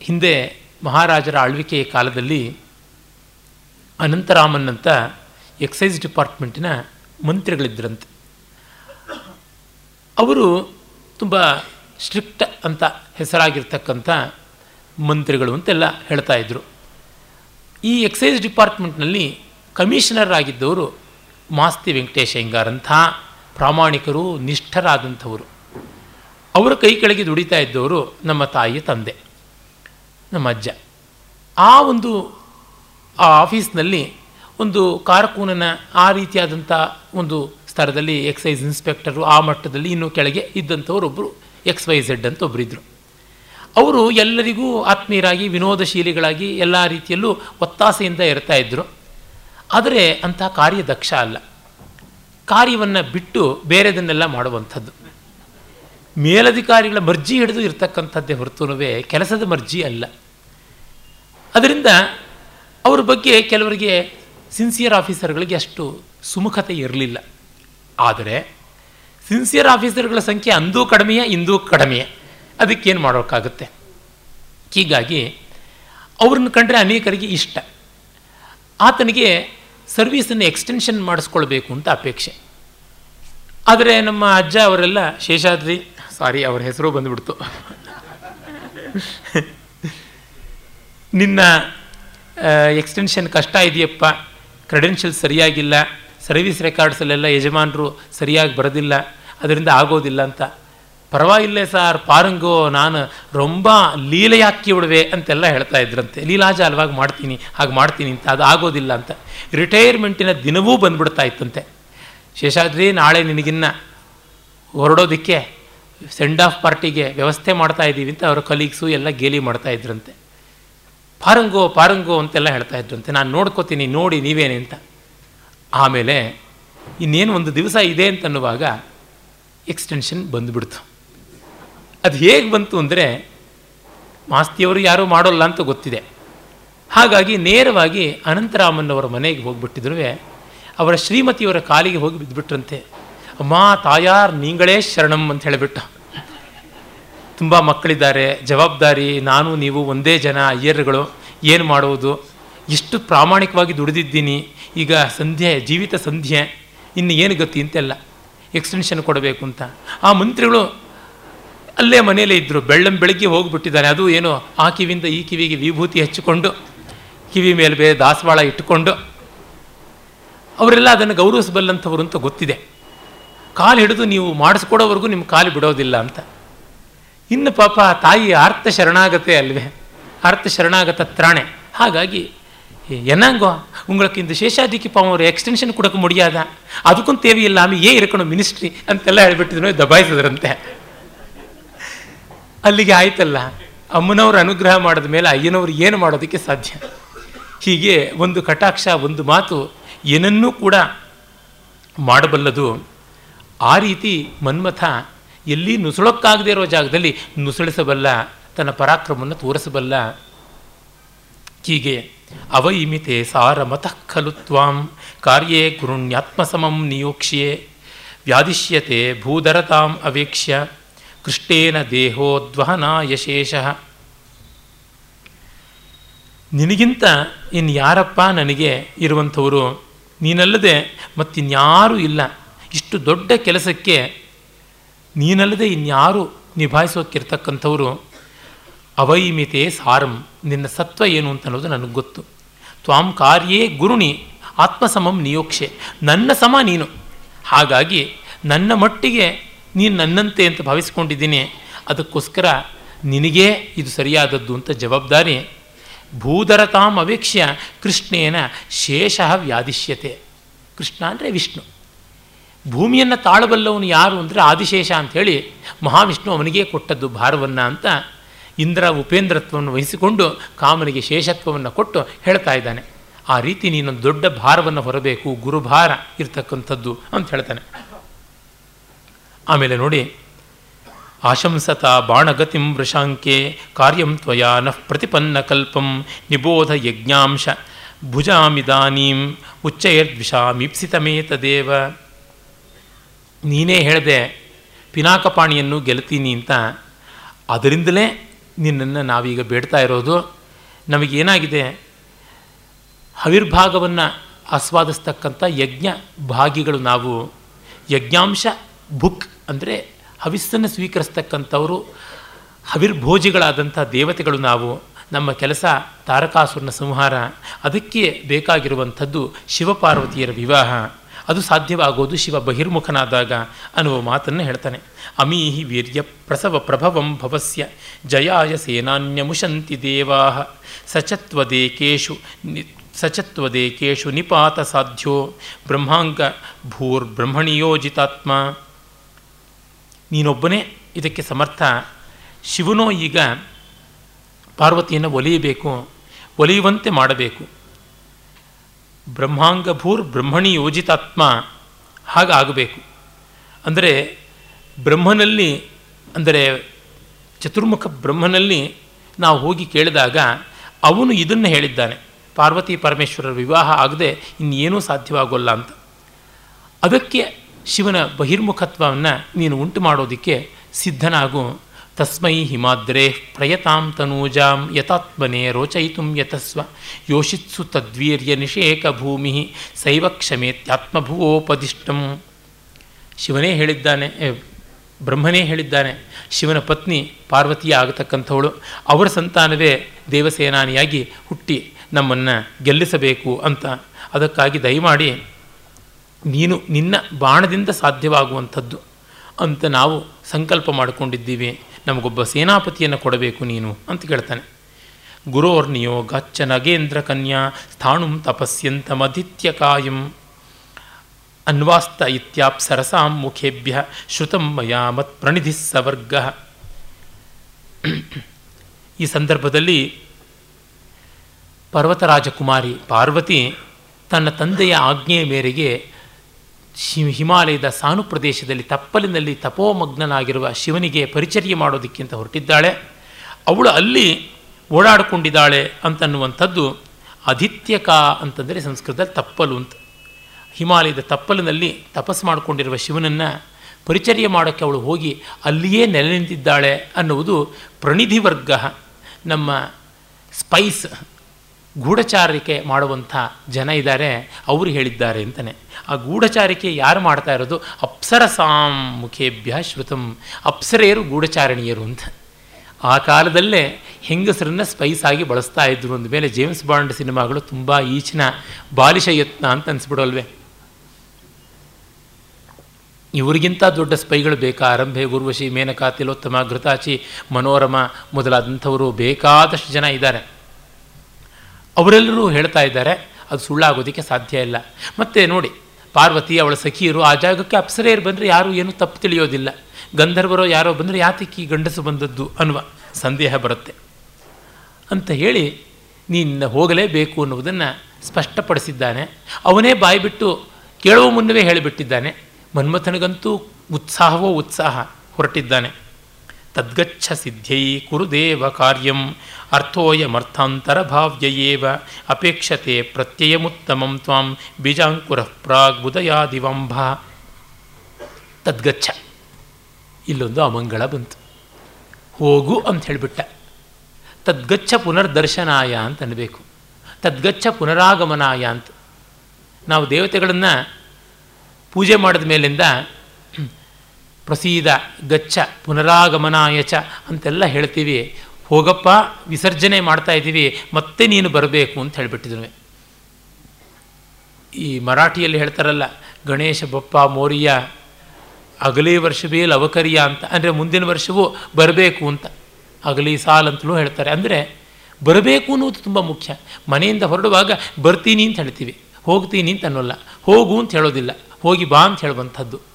ಹಿಂದೆ ಮಹಾರಾಜರ ಆಳ್ವಿಕೆಯ ಕಾಲದಲ್ಲಿ ಅನಂತರಾಮನ್ ಅಂತ ಎಕ್ಸೈಸ್ ಡಿಪಾರ್ಟ್ಮೆಂಟಿನ ಮಂತ್ರಿಗಳಿದ್ದರಂತೆ ಅವರು ತುಂಬ ಸ್ಟ್ರಿಕ್ಟ್ ಅಂತ ಹೆಸರಾಗಿರ್ತಕ್ಕಂಥ ಮಂತ್ರಿಗಳು ಅಂತೆಲ್ಲ ಹೇಳ್ತಾ ಇದ್ದರು ಈ ಎಕ್ಸೈಸ್ ಡಿಪಾರ್ಟ್ಮೆಂಟ್ನಲ್ಲಿ ಕಮಿಷನರ್ ಆಗಿದ್ದವರು ಮಾಸ್ತಿ ವೆಂಕಟೇಶ ಅಯ್ಯಂಗಾರಂಥ ಪ್ರಾಮಾಣಿಕರು, ನಿಷ್ಠರಾದಂಥವರು. ಅವರ ಕೈ ಕೆಳಗೆ ದುಡಿತಾ ಇದ್ದವರು ನಮ್ಮ ತಾಯಿಯ ತಂದೆ, ನಮ್ಮ ಅಜ್ಜ. ಆ ಒಂದು, ಆ ಆಫೀಸ್ನಲ್ಲಿ ಒಂದು ಕಾರಕೂನನ ಆ ರೀತಿಯಾದಂಥ ಒಂದು ಸ್ಥಳದಲ್ಲಿ ಎಕ್ಸೈಸ್ ಇನ್ಸ್ಪೆಕ್ಟರು ಆ ಮಟ್ಟದಲ್ಲಿ ಇನ್ನೂ ಕೆಳಗೆ ಇದ್ದಂಥವರೊಬ್ಬರು ಎಕ್ಸ್ ವೈ ಝೆಡ್ ಅಂತ ಒಬ್ಬರಿದ್ದರು ಅವರು ಎಲ್ಲರಿಗೂ ಆತ್ಮೀಯರಾಗಿ, ವಿನೋದಶೀಲಿಗಳಾಗಿ ಎಲ್ಲ ರೀತಿಯಲ್ಲೂ ಒತ್ತಾಸೆಯಿಂದ ಇರ್ತಾ ಇದ್ದರು ಆದರೆ ಅಂಥ ಕಾರ್ಯದಕ್ಷ ಅಲ್ಲ. ಕಾರ್ಯವನ್ನು ಬಿಟ್ಟು ಬೇರೆದನ್ನೆಲ್ಲ ಮಾಡುವಂಥದ್ದು. ಮೇಲಧಿಕಾರಿಗಳ ಮರ್ಜಿ ಹಿಡಿದು ಇರತಕ್ಕಂಥದ್ದೇ ಹೊರತುನುವೇ ಕೆಲಸದ ಮರ್ಜಿ ಅಲ್ಲ. ಅದರಿಂದ ಅವ್ರ ಬಗ್ಗೆ ಕೆಲವರಿಗೆ ಸಿನ್ಸಿಯರ್ ಆಫೀಸರ್ಗಳಿಗೆ ಅಷ್ಟು ಸುಮುಖತೆ ಇರಲಿಲ್ಲ. ಆದರೆ ಸಿನ್ಸಿಯರ್ ಆಫೀಸರ್ಗಳ ಸಂಖ್ಯೆ ಅಂದೂ ಕಡಿಮೆಯೇ, ಇಂದೂ ಕಡಿಮೆಯೇ. ಅದಕ್ಕೇನು ಮಾಡೋಕ್ಕಾಗುತ್ತೆ? ಹೀಗಾಗಿ ಅವ್ರನ್ನ ಕಂಡ್ರೆ ಅನೇಕರಿಗೆ ಇಷ್ಟ. ಆತನಿಗೆ ಸರ್ವೀಸನ್ನು ಎಕ್ಸ್ಟೆನ್ಷನ್ ಮಾಡಿಸ್ಕೊಳ್ಬೇಕು ಅಂತ ಅಪೇಕ್ಷೆ. ಆದರೆ ನಮ್ಮ ಅಜ್ಜ ಅವರೆಲ್ಲ, ಶೇಷಾದ್ರಿ, ಸಾರಿ, ಅವ್ರ ಹೆಸರು ಬಂದುಬಿಡ್ತು. ನಿನ್ನ ಎಕ್ಸ್ಟೆನ್ಷನ್ ಕಷ್ಟ ಇದೆಯಪ್ಪ ಕ್ರೆಡೆನ್ಷಿಯಲ್ ಸರಿಯಾಗಿಲ್ಲ, ಸರ್ವಿಸ್ ರೆಕಾರ್ಡ್ಸಲ್ಲೆಲ್ಲ ಯಜಮಾನರು ಸರಿಯಾಗಿ ಬರೋದಿಲ್ಲ, ಅದರಿಂದ ಆಗೋದಿಲ್ಲ ಅಂತ. ಪರವಾಗಿಲ್ಲ ಸಾರ್, ಪಾರಂಗೋ, ನಾನು ರೊಂಬ ಲೀಲೆಯಾಕಿ ಬಿಡುವೆ ಅಂತೆಲ್ಲ ಹೇಳ್ತಾ ಇದ್ರಂತೆ. ಲೀಲಾಜ ಅಲ್ವಾಗಿ ಮಾಡ್ತೀನಿ, ಹಾಗೆ ಮಾಡ್ತೀನಿ ಅಂತ, ಅದು ಆಗೋದಿಲ್ಲ ಅಂತ. ರಿಟೈರ್ಮೆಂಟಿನ ದಿನವೂ ಬಂದ್ಬಿಡ್ತಾ ಇತ್ತಂತೆ. ಶೇಷಾದ್ರಿ, ನಾಳೆ ನಿನಗಿನ್ನ ಹೊರಡೋದಕ್ಕೆ, ಸೆಂಡ್ ಆಫ್ ಪಾರ್ಟಿಗೆ ವ್ಯವಸ್ಥೆ ಮಾಡ್ತಾ ಇದ್ದೀವಿ ಅಂತ ಅವರ ಕಲೀಗ್ಸು ಎಲ್ಲ ಗೇಲಿ ಮಾಡ್ತಾ ಇದ್ರಂತೆ. ಪಾರಂಗೋ ಪಾರಂಗೋ ಅಂತೆಲ್ಲ ಹೇಳ್ತಾ ಇದ್ರಂತೆ. ನಾನು ನೋಡ್ಕೋತೀನಿ, ನೋಡಿ ನೀವೇನೆ ಅಂತ. ಆಮೇಲೆ ಇನ್ನೇನು ಒಂದು ದಿವಸ ಇದೆ ಅಂತನ್ನುವಾಗ ಎಕ್ಸ್ಟೆನ್ಷನ್ ಬಂದುಬಿಡ್ತು. ಅದು ಹೇಗೆ ಬಂತು ಅಂದರೆ ಮಾಸ್ತಿಯವರು ಯಾರೂ ಮಾಡೋಲ್ಲ ಅಂತ ಗೊತ್ತಿದೆ. ಹಾಗಾಗಿ ನೇರವಾಗಿ ಅನಂತರಾಮನ್ನವರ ಮನೆಗೆ ಹೋಗಿಬಿಟ್ಟಿದ್ರು ಅವರ ಶ್ರೀಮತಿಯವರ ಕಾಲಿಗೆ ಹೋಗಿ ಬಿದ್ದುಬಿಟ್ರಂತೆ ಅಮ್ಮ, ತಾಯಾರ್, ನೀಂಗಳೇ ಶರಣಂ ಅಂತ ಹೇಳಿಬಿಟ್ಟ. ತುಂಬ ಮಕ್ಕಳಿದ್ದಾರೆ, ಜವಾಬ್ದಾರಿ, ನಾನು, ನೀವು ಒಂದೇ ಜನ, ಅಯ್ಯರ್ಗಳು, ಏನು ಮಾಡುವುದು ಎಷ್ಟು ಪ್ರಾಮಾಣಿಕವಾಗಿ ದುಡಿದಿದ್ದೀನಿ, ಈಗ ಸಂಧ್ಯೆ, ಜೀವಿತ ಸಂಧ್ಯೆ, ಇನ್ನು ಏನು ಗತಿ ಅಂತೆಲ್ಲ. ಎಕ್ಸ್ಟೆನ್ಷನ್ ಕೊಡಬೇಕು ಅಂತ. ಆ ಮಂತ್ರಿಗಳು ಅಲ್ಲೇ ಮನೆಯಲ್ಲೇ ಇದ್ದರು ಬೆಳ್ಳಂ ಬೆಳಗ್ಗೆ ಹೋಗಿಬಿಟ್ಟಿದ್ದಾರೆ ಅದು ಏನೋ ಆ ಕಿವಿಯಿಂದ ಈ ಕಿವಿಗೆ ವಿಭೂತಿ ಹಚ್ಚಿಕೊಂಡು ಕಿವಿ ಮೇಲೆ ಬೇರೆ ದಾಸವಾಳ ಇಟ್ಟುಕೊಂಡು ಅವರೆಲ್ಲ ಅದನ್ನು ಗೌರವಿಸಬಲ್ಲಂಥವ್ರು ಅಂತ ಗೊತ್ತಿದೆ ಕಾಲು ಹಿಡಿದು ನೀವು ಮಾಡಿಸ್ಕೊಡೋವರೆಗೂ ನಿಮ್ಮ ಕಾಲು ಬಿಡೋದಿಲ್ಲ ಅಂತ ಇನ್ನು ಪಾಪ ತಾಯಿ ಆರ್ತ ಶರಣಾಗತೆ ಅಲ್ವೇ ಆರ್ತ ಶರಣಾಗತ ತ್ರಾಣೆ ಹಾಗಾಗಿ என்னங்கோ உங்களுக்கு இந்த சேஷாதிக்கு பாவம் ஒரு ಎಕ್ಸ್ಟೆನ್ಷನ್ ಕೊಡೋಕೆ ಮುಡಿಯಾದ ಅದಕ್ಕೂ ತೇವಿಯಿಲ್ಲ ಆಮೇಲೆ ಏ ಇರ್ಕೊಂಡು ಮಿನಿಸ್ಟ್ರಿ ಅಂತೆಲ್ಲ ಹೇಳ್ಬಿಟ್ಟಿದ್ರು ದಬಾಯಿಸಿದ್ರಂತೆ ಅಲ್ಲಿಗೆ ಆಯ್ತಲ್ಲ. ಅಮ್ಮನವ್ರ ಅನುಗ್ರಹ ಮಾಡಿದ ಮೇಲೆ ಅಯ್ಯನವ್ರು ಏನು ಮಾಡೋದಕ್ಕೆ ಸಾಧ್ಯ? ಹೀಗೆ ಒಂದು ಕಟಾಕ್ಷ, ಒಂದು ಮಾತು ಏನನ್ನೂ ಕೂಡ ಮಾಡಬಲ್ಲದು. ಆ ರೀತಿ ಮನ್ಮಥ ಎಲ್ಲಿ ನುಸುಳಕ್ಕಾಗದೇ ಇರೋ ಜಾಗದಲ್ಲಿ ನುಸುಳಿಸಬಲ್ಲ, ತನ್ನ ಪರಾಕ್ರಮವನ್ನು ತೋರಿಸಬಲ್ಲ. ಹೀಗೆ ಅವೈಮಿತೆ ಸಾರ ಮತಃ ಖಲು ತ್ವಾಂ, ಕಾರ್ಯೇ ಗುರುಣ್ಯಾತ್ಮಸಮಂ ನಿಯೋಕ್ಷ್ಯೆ, ವ್ಯಾಧಿಷ್ಯತೆ ಭೂಧರತಾಂ ಅವೇಕ್ಷ್ಯ. ಕೃಷ್ಟೇನ ದೇಹೋದ್ವಹನ ಯಶೇಷ ನಿನಗಿಂತ ಇನ್ನು ಯಾರಪ್ಪ ನನಗೆ ಇರುವಂಥವರು? ನೀನಲ್ಲದೆ ಮತ್ತಿನ್ಯಾರೂ ಇಲ್ಲ. ಇಷ್ಟು ದೊಡ್ಡ ಕೆಲಸಕ್ಕೆ ನೀನಲ್ಲದೆ ಇನ್ಯಾರು ನಿಭಾಯಿಸೋಕ್ಕಿರ್ತಕ್ಕಂಥವರು? ಅವೈಮಿತೆ ಸಾರಂ. ನಿನ್ನ ಸತ್ವ ಏನು ಅಂತ ಅನ್ನೋದು ನನಗೆ ಗೊತ್ತು. ತ್ವಾಂ ಕಾರ್ಯೇ ಗುರುಣಿ, ಆತ್ಮಸಮಂ ನಿಯೋಕ್ಷೆ. ನನ್ನ ಸಮ ನೀನು. ಹಾಗಾಗಿ ನನ್ನ ಮಟ್ಟಿಗೆ ನೀನು ನನ್ನಂತೆ ಅಂತ ಭಾವಿಸ್ಕೊಂಡಿದ್ದೀನಿ, ಅದಕ್ಕೋಸ್ಕರ ನಿನಗೇ ಇದು ಸರಿಯಾದದ್ದು ಅಂತ ಜವಾಬ್ದಾರಿ. ಭೂಧರತಾಂ ಅವೇಕ್ಷ್ಯ, ಕೃಷ್ಣೇನ ಶೇಷ ವ್ಯಾಧಿಷ್ಯತೆ. ಕೃಷ್ಣ ಅಂದರೆ ವಿಷ್ಣು. ಭೂಮಿಯನ್ನು ತಾಳಬಲ್ಲವನು ಯಾರು ಅಂದರೆ ಆದಿಶೇಷ ಅಂಥೇಳಿ ಮಹಾವಿಷ್ಣು ಅವನಿಗೆ ಕೊಟ್ಟದ್ದು ಭಾರವನ್ನು ಅಂತ ಇಂದ್ರ ಉಪೇಂದ್ರತ್ವವನ್ನು ವಹಿಸಿಕೊಂಡು ಕಾಮನಿಗೆ ಶೇಷತ್ವವನ್ನು ಕೊಟ್ಟು ಹೇಳ್ತಾ ಇದ್ದಾನೆ. ಆ ರೀತಿ ನೀನೊಂದು ದೊಡ್ಡ ಭಾರವನ್ನು ಹೊರಬೇಕು, ಗುರುಭಾರ ಇರ್ತಕ್ಕಂಥದ್ದು ಅಂತ ಹೇಳ್ತಾನೆ. ಆಮೇಲೆ ನೋಡಿ, ಆಶಂಸತ ಬಾಣಗತಿಂ ವೃಷಾಂಕೆ ಕಾರ್ಯಂ ತ್ವಯಾ ನಃ ಪ್ರತಿಪನ್ನ ಕಲ್ಪಂ ನಿಬೋಧ ಯಜ್ಞಾಂಶ ಭುಜಾಮಿದಾನೀಂ ಉಚ್ಚೈರ್ದ್ವಿಷಾಮೀಪ್ಸಿತಮೇತದೇವ ನೀನೇ ಹೇಳಿದೆ, ಪಿನಾಕಪಾಣಿಯನ್ನು ಗೆಲ್ತೀನಿ ಅಂತ. ಅದರಿಂದಲೇ ನಿನ್ನನ್ನು ನಾವೀಗ ಬೇಡ್ತಾ ಇರೋದು. ನಮಗೇನಾಗಿದೆ? ಹವಿರ್ಭಾಗವನ್ನು ಆಸ್ವಾದಿಸ್ತಕ್ಕಂಥ ಯಜ್ಞ ಭಾಗಿಗಳು ನಾವು. ಯಜ್ಞಾಂಶ ಭುಕ್ ಅಂದರೆ ಹವಿಸ್ಸನ್ನು ಸ್ವೀಕರಿಸ್ತಕ್ಕಂಥವರು ಹವಿರ್ಭೋಜಿಗಳಾದಂಥ ದೇವತೆಗಳು ನಾವು, ನಮ್ಮ ಕೆಲಸ ತಾರಕಾಸುರನ ಸಂಹಾರ, ಅದಕ್ಕೆ ಬೇಕಾಗಿರುವಂಥದ್ದು ಶಿವಪಾರ್ವತಿಯರ ವಿವಾಹ. ಅದು ಸಾಧ್ಯವಾಗೋದು ಶಿವ ಬಹಿರ್ಮುಖನಾದಾಗ ಅನ್ನುವ ಮಾತನ್ನು ಹೇಳ್ತಾನೆ. ಅಮೀಹಿ ವೀರ್ಯ ಪ್ರಸವ ಪ್ರಭವಂ ಭವಸ್ಯ ಜಯಾಯ ಸೇನಾನ್ಯಮುಷಂತಿ ದೇವಾ ಸಚತ್ವದೇಕೇಶು ನಿ, ಸಚತ್ವದೇಕೇಶು ನಿಪಾತ ಸಾಧ್ಯೋ. ಬ್ರಹ್ಮಾಂಗ ಭೂರ್ಬ್ರಹ್ಮಣಿಯೋಜಿತಾತ್ಮ ನೀನೊಬ್ಬನೇ ಇದಕ್ಕೆ ಸಮರ್ಥ. ಶಿವನೋ ಈಗ ಪಾರ್ವತಿಯನ್ನು ಒಲಿಯಬೇಕು, ಒಲಿಯುವಂತೆ ಮಾಡಬೇಕು. ಬ್ರಹ್ಮಾಂಗಭೂರ್ ಬ್ರಹ್ಮಣಿ ಯೋಜಿತಾತ್ಮ ಹಾಗಾಗಬೇಕು. ಅಂದರೆ ಬ್ರಹ್ಮನಲ್ಲಿ, ಅಂದರೆ ಚತುರ್ಮುಖ ಬ್ರಹ್ಮನಲ್ಲಿ ನಾವು ಹೋಗಿ ಕೇಳಿದಾಗ ಅವನು ಇದನ್ನು ಹೇಳಿದ್ದಾನೆ, ಪಾರ್ವತಿ ಪರಮೇಶ್ವರರ ವಿವಾಹ ಆಗದೆ ಇನ್ನೇನೂ ಸಾಧ್ಯವಾಗೋಲ್ಲ ಅಂತ. ಅದಕ್ಕೆ ಶಿವನ ಬಹಿರ್ಮುಖತ್ವವನ್ನು ನೀನು ಉಂಟು ಮಾಡೋದಕ್ಕೆ ಸಿದ್ಧನಾಗು. ತಸ್ಮೈ ಹಿಮಾದ್ರೇ ಪ್ರಯತಾಂ ತನೂಜಾಂ ಯತಾತ್ಮನೆ ರೋಚಯಿತು ಯತಸ್ವ ಯೋಷಿತ್ಸು ತದ್ವೀರ್ಯ ನಿಷೇಕ ಭೂಮಿ ಸೈವ ಕ್ಷಮೇತ್ಯಾತ್ಮಭುವೋಪದಿಷ್ಟಂ ಶಿವನೇ ಹೇಳಿದ್ದಾನೆ ಬ್ರಹ್ಮನೇ ಹೇಳಿದ್ದಾನೆ, ಶಿವನ ಪತ್ನಿ ಪಾರ್ವತಿಯ ಆಗತಕ್ಕಂಥವಳು. ಅವರ ಸಂತಾನವೇ ದೇವಸೇನಾನಿಯಾಗಿ ಹುಟ್ಟಿ ನಮ್ಮನ್ನು ಗೆಲ್ಲಿಸಬೇಕು ಅಂತ. ಅದಕ್ಕಾಗಿ ದಯಮಾಡಿ ನೀನು ನಿನ್ನ ಬಾಣದಿಂದ ಸಾಧ್ಯವಾಗುವಂಥದ್ದು ಅಂತ ನಾವು ಸಂಕಲ್ಪ ಮಾಡಿಕೊಂಡಿದ್ದೀವಿ. ನಮಗೊಬ್ಬ ಸೇನಾಪತಿಯನ್ನು ಕೊಡಬೇಕು ನೀನು ಅಂತ ಕೇಳ್ತಾನೆ. ಗುರೋರ್ನಿಯೋ ಗಚ್ಚ ನಗೇಂದ್ರ ಕನ್ಯಾ ಸ್ಥಾಣುಂ ತಪಸ್ಯಂತಮದಿತ್ಯ ಕಾಯಂ ಅನ್ವಾಸ್ತ ಇತ್ಯಾಪ್ಸರಸಾಂ ಮುಖೇಭ್ಯ ಶ್ರುತಂ ಮಯಾ ಮತ್ ಪ್ರಣಿಧಿ ಸವರ್ಗ. ಈ ಸಂದರ್ಭದಲ್ಲಿ ಪರ್ವತರಾಜಕುಮಾರಿ ಪಾರ್ವತಿ ತನ್ನ ತಂದೆಯ ಆಜ್ಞೆಯ ಮೇರೆಗೆ ಹಿಮಾಲಯದ ಸಾನು ಪ್ರದೇಶದಲ್ಲಿ ತಪ್ಪಲಿನಲ್ಲಿ ತಪೋಮಗ್ನನಾಗಿರುವ ಶಿವನಿಗೆ ಪರಿಚರ್ಯ ಮಾಡೋದಕ್ಕಿಂತ ಹೊರಟಿದ್ದಾಳೆ. ಅವಳು ಅಲ್ಲಿ ಓಡಾಡಿಕೊಂಡಿದ್ದಾಳೆ ಅಂತನ್ನುವಂಥದ್ದು ಅಧಿತ್ಯಕ ಅಂತಂದರೆ ಸಂಸ್ಕೃತದಲ್ಲಿ ತಪ್ಪಲು ಅಂತ. ಹಿಮಾಲಯದ ತಪ್ಪಲಿನಲ್ಲಿ ತಪಸ್ಸು ಮಾಡಿಕೊಂಡಿರುವ ಶಿವನನ್ನು ಪರಿಚರ್ಯ ಮಾಡೋಕ್ಕೆ ಅವಳು ಹೋಗಿ ಅಲ್ಲಿಯೇ ನೆಲೆ ನಿಂತಿದ್ದಾಳೆ ಅನ್ನುವುದು ಪ್ರಣಿಧಿ ವರ್ಗ ನಮ್ಮ ಸ್ಪೈಸ್ ಗೂಢಚಾರಿಕೆ ಮಾಡುವಂಥ ಜನ ಇದ್ದಾರೆ, ಅವರು ಹೇಳಿದ್ದಾರೆ ಅಂತಲೇ ಆ ಗೂಢಚಾರಿಕೆ ಯಾರು ಮಾಡ್ತಾ ಇರೋದು? ಅಪ್ಸರಸಾಂ ಮುಖೇಭ್ಯ ಶ್ರುತಂ. ಅಪ್ಸರೆಯರು ಗೂಢಚಾರಣಿಯರು ಅಂತ. ಆ ಕಾಲದಲ್ಲೇ ಹೆಂಗಸರನ್ನು ಸ್ಪೈಸ್ ಆಗಿ ಬಳಸ್ತಾ ಇದ್ರು ಅಂದ ಮೇಲೆ ಜೇಮ್ಸ್ ಬಾಂಡ್ ಸಿನಿಮಾಗಳು ತುಂಬ ಈಚಿನ ಬಾಲಿಶ ಯತ್ನ ಅಂತ ಅನಿಸ್ಬಿಡೋಲ್ವೇ. ಇವರಿಗಿಂತ ದೊಡ್ಡ ಸ್ಪೈಗಳು ಬೇಕಾ? ಆರಂಭೆ ಗುರುವಶಿ ಮೇನಕಾ ತಿಲೋತ್ತಮ ಘೃತಾಚಿ, ಮನೋರಮ ಮೊದಲಾದಂಥವರು ಬೇಕಾದಷ್ಟು ಜನ ಇದ್ದಾರೆ. ಅವರೆಲ್ಲರೂ ಹೇಳ್ತಾ ಇದ್ದಾರೆ, ಅದು ಸುಳ್ಳಾಗೋದಕ್ಕೆ ಸಾಧ್ಯ ಇಲ್ಲ. ಮತ್ತು ನೋಡಿ ಪಾರ್ವತಿ, ಅವಳ ಸಖಿಯರು ಆ ಜಾಗಕ್ಕೆ ಅಪ್ಸರೆಯರು ಬಂದರೆ ಯಾರೂ ಏನೂ ತಪ್ಪು ತಿಳಿಯೋದಿಲ್ಲ. ಗಂಧರ್ವರೋ ಯಾರೋ ಬಂದರೆ ಯಾತಕ್ಕೆ ಗಂಡಸು ಬಂದದ್ದು ಅನ್ನುವ ಸಂದೇಹ ಬರುತ್ತೆ. ಅಂತ ಹೇಳಿ ನೀನು ಹೋಗಲೇಬೇಕು ಅನ್ನುವುದನ್ನು ಸ್ಪಷ್ಟಪಡಿಸಿದ್ದಾನೆ. ಅವನೇ ಬಾಯಿಬಿಟ್ಟು ಕೇಳುವ ಮುನ್ನವೇ ಹೇಳಿಬಿಟ್ಟಿದ್ದಾನೆ. ಮನ್ಮಥನಿಗಂತೂ ಉತ್ಸಾಹವೋ ಉತ್ಸಾಹ ಹೊರಟಿದ್ದಾನೆ. ತದ್ಗಚ್ಛ ಸಿದ್ಧೈ ಕುರುದೇವ ಕಾರ್ಯಂ. ಅರ್ಥೋಯಮರ್ಥಾಂತರ ಭಾವ್ಯಯೇವ ಅಪೇಕ್ಷತೆ ಪ್ರತ್ಯಯಮುತ್ತಮಂ ತ್ವಾಂ. ಬೀಜಾಂಕುರ ಪ್ರಾಗ್ ಉದಯಾದಿವಂಭ. ತದ್ಗಚ್ಛ. ಇಲ್ಲೊಂದು ಅಮಂಗಳ ಬಂತು. ಹೋಗು ಅಂತ ಹೇಳಿಬಿಟ್ಟ. ತದ್ಗಚ್ಛ ಪುನರ್ದರ್ಶನಾಯ ಅಂತ ಅನ್ಬೇಕು. ತದ್ಗಚ್ಛ ಪುನರಾಗಮನಾಯ ಅಂತ. ನಾವು ದೇವತೆಗಳನ್ನು ಪೂಜೆ ಮಾಡಿದ ಮೇಲಿಂದ ಪ್ರಸೀದ ಗಚ್ಚ ಪುನರಾಗಮನಾಯ ಚ ಅಂತೆಲ್ಲ ಹೇಳ್ತೀವಿ. ಹೋಗಪ್ಪ, ವಿಸರ್ಜನೆ ಮಾಡ್ತಾ ಇದ್ದೀವಿ, ಮತ್ತೆ ನೀನು ಬರಬೇಕು ಅಂತ ಹೇಳಿಬಿಟ್ಟಿದ್ರು ಈ ಮರಾಠಿಯಲ್ಲಿ ಹೇಳ್ತಾರಲ್ಲ, ಗಣೇಶ ಬಪ್ಪ ಮೋರಿಯ ಅಗಲಿ ವರ್ಷವೇ ಲವಕರಿಯ ಅಂತ, ಅಂದರೆ ಮುಂದಿನ ವರ್ಷವೂ ಬರಬೇಕು ಅಂತ ಅಗಲಿ ಸಾಲ್ ಅಂತಲೂ ಹೇಳ್ತಾರೆ. ಅಂದರೆ ಬರಬೇಕು ಅನ್ನೋದು ತುಂಬ ಮುಖ್ಯ. ಮನೆಯಿಂದ ಹೊರಡುವಾಗ ಬರ್ತೀನಿ ಅಂತ ಹೇಳ್ತೀವಿ. ಹೋಗ್ತೀನಿ ಅಂತ ಅನ್ನೋಲ್ಲ. ಹೋಗು ಅಂತ ಹೇಳೋದಿಲ್ಲ. ಹೋಗಿ ಬಾ ಅಂತ ಹೇಳುವಂಥದ್ದು.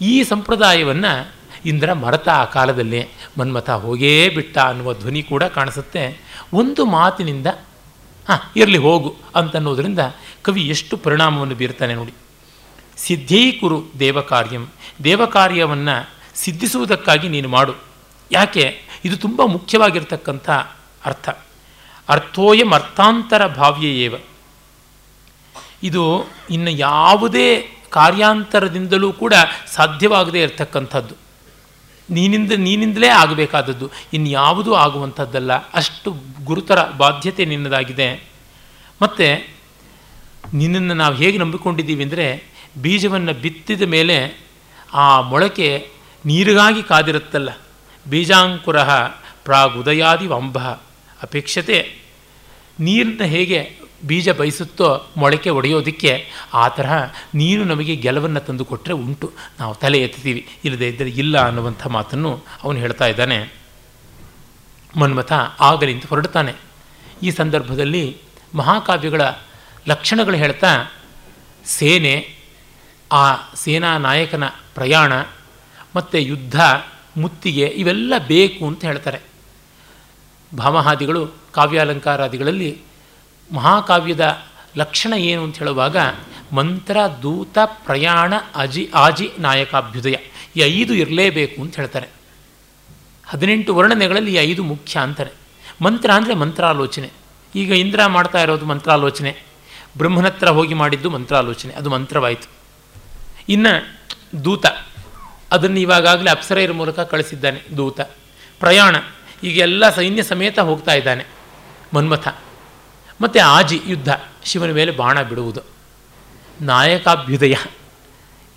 ಈ ಸಂಪ್ರದಾಯವನ್ನು ಇಂದ್ರ ಮರತ ಆ ಕಾಲದಲ್ಲಿ ಮನ್ಮಥ ಹೋಗೇ ಬಿಟ್ಟ ಅನ್ನುವ ಧ್ವನಿ ಕೂಡ ಕಾಣಿಸುತ್ತೆ. ಒಂದು ಮಾತಿನಿಂದ, ಹಾಂ, ಇರಲಿ, ಹೋಗು ಅಂತನ್ನೋದರಿಂದ ಕವಿ ಎಷ್ಟು ಪರಿಣಾಮವನ್ನು ಬೀರ್ತಾನೆ ನೋಡಿ. ಸಿದ್ಧೀಕುರು ದೇವಕಾರ್ಯಂ, ದೇವಕಾರ್ಯವನ್ನು ಸಿದ್ಧಿಸುವುದಕ್ಕಾಗಿ ನೀನು ಮಾಡು. ಯಾಕೆ? ಇದು ತುಂಬ ಮುಖ್ಯವಾಗಿರ್ತಕ್ಕಂಥ ಅರ್ಥ. ಅರ್ಥೋಯಂ ಅರ್ಥಾಂತರ ಭಾವ್ಯೇವ ಇದು ಇನ್ನು ಯಾವುದೇ ಕಾರ್ಯಾಂತರದಿಂದಲೂ ಕೂಡ ಸಾಧ್ಯವಾಗದೇ ಇರತಕ್ಕಂಥದ್ದು. ನೀನಿಂದ, ನೀನಿಂದಲೇ ಆಗಬೇಕಾದದ್ದು. ಇನ್ಯಾವುದೂ ಆಗುವಂಥದ್ದಲ್ಲ. ಅಷ್ಟು ಗುರುತರ ಬಾಧ್ಯತೆ ನಿನ್ನದಾಗಿದೆ. ಮತ್ತು ನಿನ್ನನ್ನು ನಾವು ಹೇಗೆ ನಂಬಿಕೊಂಡಿದ್ದೀವಿ ಅಂದರೆ ಬೀಜವನ್ನು ಬಿತ್ತಿದ ಮೇಲೆ ಆ ಮೊಳಕೆ ನೀರಿಗಾಗಿ ಕಾದಿರುತ್ತಲ್ಲ. ಬೀಜಾಂಕುರ ಪ್ರಾಗುದಯಾದಿ ವಂಬ ಅಪೇಕ್ಷತೆ. ನೀರನ್ನ ಹೇಗೆ ಬೀಜ ಬಯಸುತ್ತೋ ಮೊಳಕೆ ಒಡೆಯೋದಕ್ಕೆ ಆ ತರಹ ನೀನು ನಮಗೆ ಗೆಲುವನ್ನು ತಂದು ಕೊಟ್ಟರೆ ಉಂಟು. ನಾವು ತಲೆ ಎತ್ತೀವಿ. ಇಲ್ಲದೆ ಇದ್ದರೆ ಇಲ್ಲ ಅನ್ನುವಂಥ ಮಾತನ್ನು ಅವನು ಹೇಳ್ತಾ ಇದ್ದಾನೆ. ಮನ್ಮಥ ಆಗಲಿಂತ ಹೊರಡ್ತಾನೆ ಈ ಸಂದರ್ಭದಲ್ಲಿ ಮಹಾಕಾವ್ಯಗಳ ಲಕ್ಷಣಗಳು ಹೇಳ್ತಾ, ಸೇನೆ, ಆ ಸೇನಾ ನಾಯಕನ ಪ್ರಯಾಣ ಮತ್ತು ಯುದ್ಧ, ಮುತ್ತಿಗೆ ಇವೆಲ್ಲ ಬೇಕು ಅಂತ ಹೇಳ್ತಾರೆ. ಭಾಮಹಾದಿಗಳು ಕಾವ್ಯಾಲಂಕಾರಾದಿಗಳಲ್ಲಿ ಮಹಾಕಾವ್ಯದ ಲಕ್ಷಣ ಏನು ಅಂತ ಹೇಳುವಾಗ, ಮಂತ್ರ, ದೂತ, ಪ್ರಯಾಣ, ಅಜಿ, ಆಜಿ, ನಾಯಕಾಭ್ಯುದಯ ಈ ಐದು ಇರಲೇಬೇಕು ಅಂತ ಹೇಳ್ತಾರೆ. ಹದಿನೆಂಟು ವರ್ಣನೆಗಳಲ್ಲಿ ಈ ಐದು ಮುಖ್ಯ ಅಂತಾರೆ. ಮಂತ್ರ ಅಂದರೆ ಮಂತ್ರಾಲೋಚನೆ. ಈಗ ಇಂದ್ರ ಮಾಡ್ತಾ ಇರೋದು ಮಂತ್ರಾಲೋಚನೆ. ಬ್ರಹ್ಮನತ್ರ ಹೋಗಿ ಮಾಡಿದ್ದು ಮಂತ್ರಾಲೋಚನೆ. ಅದು ಮಂತ್ರವಾಯಿತು. ಇನ್ನು ದೂತ. ಅದನ್ನು ಇವಾಗಲೇ ಅಪ್ಸರೆಯರ ಮೂಲಕ ಕಳಿಸಿದ್ದಾನೆ ದೂತ. ಪ್ರಯಾಣ. ಈಗ ಸೈನ್ಯ ಸಮೇತ ಹೋಗ್ತಾ ಇದ್ದಾನೆ. ಮನ್ಮಥ. ಮತ್ತು ಆಜಿ ಯುದ್ಧ, ಶಿವನ ಮೇಲೆ ಬಾಣ ಬಿಡುವುದು. ನಾಯಕಾಭ್ಯುದಯ.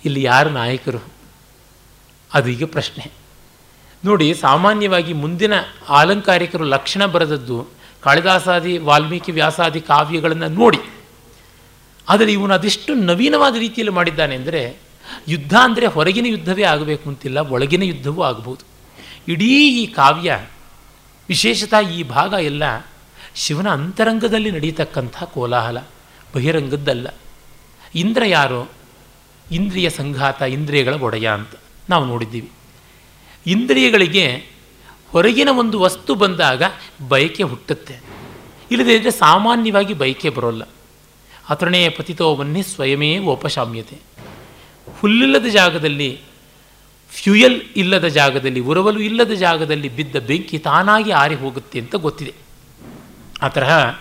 ಇಲ್ಲಿ ಯಾರು ನಾಯಕರು? ಅದು ಈಗ ಪ್ರಶ್ನೆ. ನೋಡಿ, ಸಾಮಾನ್ಯವಾಗಿ ಮುಂದಿನ ಆಲಂಕಾರಿಕರು ಲಕ್ಷಣ ಬರೆದದ್ದು ಕಾಳಿದಾಸಾದಿ, ವಾಲ್ಮೀಕಿ, ವ್ಯಾಸಾದಿ ಕಾವ್ಯಗಳನ್ನು ನೋಡಿ. ಆದರೆ ಇವನು ಅದೆಷ್ಟು ನವೀನವಾದ ರೀತಿಯಲ್ಲಿ ಮಾಡಿದ್ದಾನೆ ಅಂದರೆ, ಯುದ್ಧ ಅಂದರೆ ಹೊರಗಿನ ಯುದ್ಧವೇ ಆಗಬೇಕು ಅಂತಿಲ್ಲ, ಒಳಗಿನ ಯುದ್ಧವೂ ಆಗಬಹುದು ಇಡೀ ಈ ಕಾವ್ಯ, ವಿಶೇಷತಃ ಈ ಭಾಗ ಎಲ್ಲ ಶಿವನ ಅಂತರಂಗದಲ್ಲಿ ನಡೀತಕ್ಕಂಥ ಕೋಲಾಹಲ, ಬಹಿರಂಗದ್ದಲ್ಲ. ಇಂದ್ರ ಯಾರು? ಇಂದ್ರಿಯ ಸಂಘಾತ, ಇಂದ್ರಿಯಗಳ ಒಡೆಯ ಅಂತ ನಾವು ನೋಡಿದ್ದೀವಿ. ಇಂದ್ರಿಯಗಳಿಗೆ ಹೊರಗಿನ ಒಂದು ವಸ್ತು ಬಂದಾಗ ಬಯಕೆ ಹುಟ್ಟುತ್ತೆ. ಇಲ್ಲದೇ ಇದ್ದರೆ ಸಾಮಾನ್ಯವಾಗಿ ಬಯಕೆ ಬರೋಲ್ಲ. ಅಥರ್ಣೇ ಪತಿತೋವನ್ನೇ ಸ್ವಯಮೇ ಉಪಶಾಮ್ಯತೆ ಹುಲ್ಲಿಲ್ಲದ ಜಾಗದಲ್ಲಿ, ಫ್ಯೂಯಲ್ ಇಲ್ಲದ ಜಾಗದಲ್ಲಿ, ಉರವಲು ಇಲ್ಲದ ಜಾಗದಲ್ಲಿ ಬಿದ್ದ ಬೆಂಕಿ ತಾನಾಗಿ ಆರಿ ಹೋಗುತ್ತೆ ಅಂತ ಗೊತ್ತಿದೆ. ಆ ತರಹ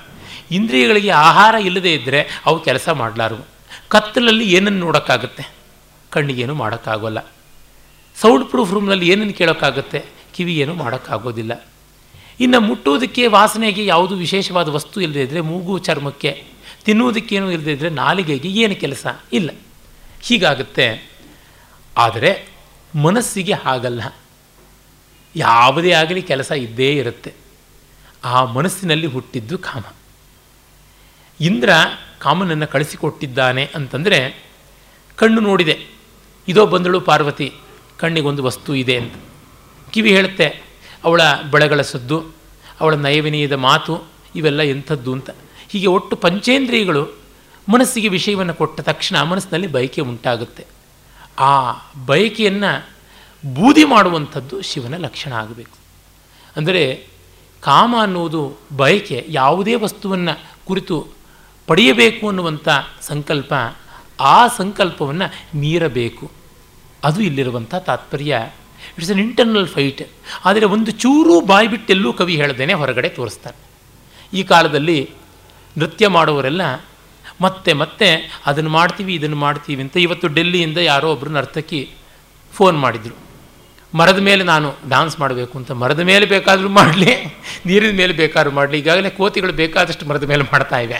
ಇಂದ್ರಿಯಗಳಿಗೆ ಆಹಾರ ಇಲ್ಲದೇ ಇದ್ದರೆ ಅವು ಕೆಲಸ ಮಾಡಲಾರವು. ಕತ್ತಲಲ್ಲಿ ಏನನ್ನು ನೋಡೋಕ್ಕಾಗುತ್ತೆ? ಕಣ್ಣಿಗೇನು ಮಾಡೋಕ್ಕಾಗೋಲ್ಲ. ಸೌಂಡ್ ಪ್ರೂಫ್ ರೂಮ್ನಲ್ಲಿ ಏನನ್ನು ಕೇಳೋಕ್ಕಾಗುತ್ತೆ? ಕಿವಿ ಏನು ಮಾಡೋಕ್ಕಾಗೋದಿಲ್ಲ. ಇನ್ನು ಮುಟ್ಟುವುದಕ್ಕೆ, ವಾಸನೆಗೆ ಯಾವುದು ವಿಶೇಷವಾದ ವಸ್ತು ಇಲ್ಲದೇ ಇದ್ದರೆ ಮೂಗು, ಚರ್ಮಕ್ಕೆ. ತಿನ್ನುವುದಕ್ಕೇನು ಇಲ್ಲದೇ ಇದ್ದರೆ ನಾಲಿಗೆಗೆ ಏನು ಕೆಲಸ? ಇಲ್ಲ. ಹೀಗಾಗುತ್ತೆ. ಆದರೆ ಮನಸ್ಸಿಗೆ ಹಾಗಲ್ಲ. ಯಾವುದೇ ಆಗಲಿ ಕೆಲಸ ಇದ್ದೇ ಇರುತ್ತೆ. ಆ ಮನಸ್ಸಿನಲ್ಲಿ ಹುಟ್ಟಿದ್ದು ಕಾಮ. ಇಂದ್ರ ಕಾಮನನ್ನು ಕಳಿಸಿಕೊಟ್ಟಿದ್ದಾನೆ ಅಂತಂದರೆ ಕಣ್ಣು ನೋಡಿದೆ. ಇದೋ ಬಂದಳು ಪಾರ್ವತಿ, ಕಣ್ಣಿಗೊಂದು ವಸ್ತು ಇದೆ ಅಂತ. ಕಿವಿ ಹೇಳುತ್ತೆ, ಅವಳ ಬಳೆಗಳ ಸದ್ದು, ಅವಳ ನಯವಿನಯದ ಮಾತು, ಇವೆಲ್ಲ ಎಂಥದ್ದು ಅಂತ. ಹೀಗೆ ಒಟ್ಟು ಪಂಚೇಂದ್ರಿಯಗಳು ಮನಸ್ಸಿಗೆ ವಿಷಯವನ್ನು ಕೊಟ್ಟ ತಕ್ಷಣ ಮನಸ್ಸಿನಲ್ಲಿ ಬಯಕೆ ಉಂಟಾಗುತ್ತೆ. ಆ ಬಯಕೆಯನ್ನು ಬೂದಿ ಮಾಡುವಂಥದ್ದು ಶಿವನ ಲಕ್ಷಣ ಆಗಬೇಕು. ಅಂದರೆ ಕಾಮ ಅನ್ನುವುದು ಬಯಕೆ, ಯಾವುದೇ ವಸ್ತುವನ್ನು ಕುರಿತು ಪಡೆಯಬೇಕು ಅನ್ನುವಂಥ ಸಂಕಲ್ಪ, ಆ ಸಂಕಲ್ಪವನ್ನು ಮೀರಬೇಕು. ಅದು ಇಲ್ಲಿರುವಂಥ ತಾತ್ಪರ್ಯ. ಇಟ್ಸ್ ಅನ್ ಇಂಟರ್ನಲ್ ಫೈಟ್ ಆದರೆ ಒಂದು ಚೂರು ಬಾಯಿ ಬಿಟ್ಟೆಲ್ಲೂ ಕವಿ ಹೇಳ್ದೇನೆ ಹೊರಗಡೆ ತೋರಿಸ್ತಾರೆ. ಈ ಕಾಲದಲ್ಲಿ ನೃತ್ಯ ಮಾಡುವರೆಲ್ಲ ಮತ್ತೆ ಮತ್ತೆ ಅದನ್ನು ಮಾಡ್ತೀವಿ, ಇದನ್ನು ಮಾಡ್ತೀವಿ ಅಂತ ಇವತ್ತು ಡೆಲ್ಲಿಯಿಂದ ಯಾರೋ ಒಬ್ಬರು ನರ್ತಕಿ ಫೋನ್ ಮಾಡಿದರು. ಮರದ ಮೇಲೆ ನಾನು ಡಾನ್ಸ್ ಮಾಡಬೇಕು ಅಂತ ಮರದ ಮೇಲೆ ಬೇಕಾದರೂ ಮಾಡಲಿ, ನೀರಿನ ಮೇಲೆ ಬೇಕಾದ್ರೂ ಮಾಡಲಿ. ಈಗಾಗಲೇ ಕೋತಿಗಳು ಬೇಕಾದಷ್ಟು ಮರದ ಮೇಲೆ ಮಾಡ್ತಾ ಇವೆ.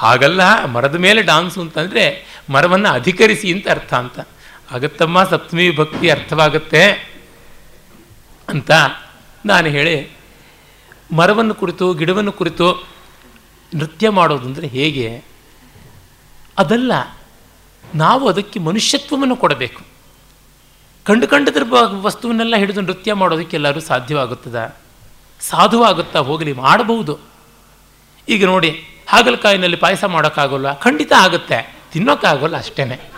ಹಾಗಲ್ಲ, ಮರದ ಮೇಲೆ ಡಾನ್ಸು ಅಂತಂದರೆ ಮರವನ್ನು ಅಧಿಕರಿಸಿ ಅಂತ ಅರ್ಥ ಅಂತ. ಅಗತ್ತಮ್ಮ ಸಪ್ತಮಿ ಭಕ್ತಿ ಅರ್ಥವಾಗುತ್ತೆ ಅಂತ ನಾನು ಹೇಳಿ, ಮರವನ್ನು ಕುರಿತು, ಗಿಡವನ್ನು ಕುರಿತು ನೃತ್ಯ ಮಾಡೋದು ಅಂದರೆ ಹೇಗೆ? ಅದಲ್ಲ, ನಾವು ಅದಕ್ಕೆ ಮನುಷ್ಯತ್ವವನ್ನು ಕೊಡಬೇಕು. ಕಂಡು ಕಂಡದ್ರ ವಸ್ತುವನ್ನೆಲ್ಲ ಹಿಡಿದು ನೃತ್ಯ ಮಾಡೋದಕ್ಕೆಲ್ಲರೂ ಸಾಧ್ಯವಾಗುತ್ತದ? ಸಾಧುವಾಗುತ್ತಾ ಹೋಗಲಿ, ಮಾಡಬಹುದು. ಈಗ ನೋಡಿ, ಹಾಗಲಕಾಯಿನಲ್ಲಿ ಪಾಯಸ ಮಾಡೋಕ್ಕಾಗೋಲ್ಲ ಖಂಡಿತ ಆಗುತ್ತೆ. ತಿನ್ನೋಕ್ಕಾಗೋಲ್ಲ ಅಷ್ಟೇ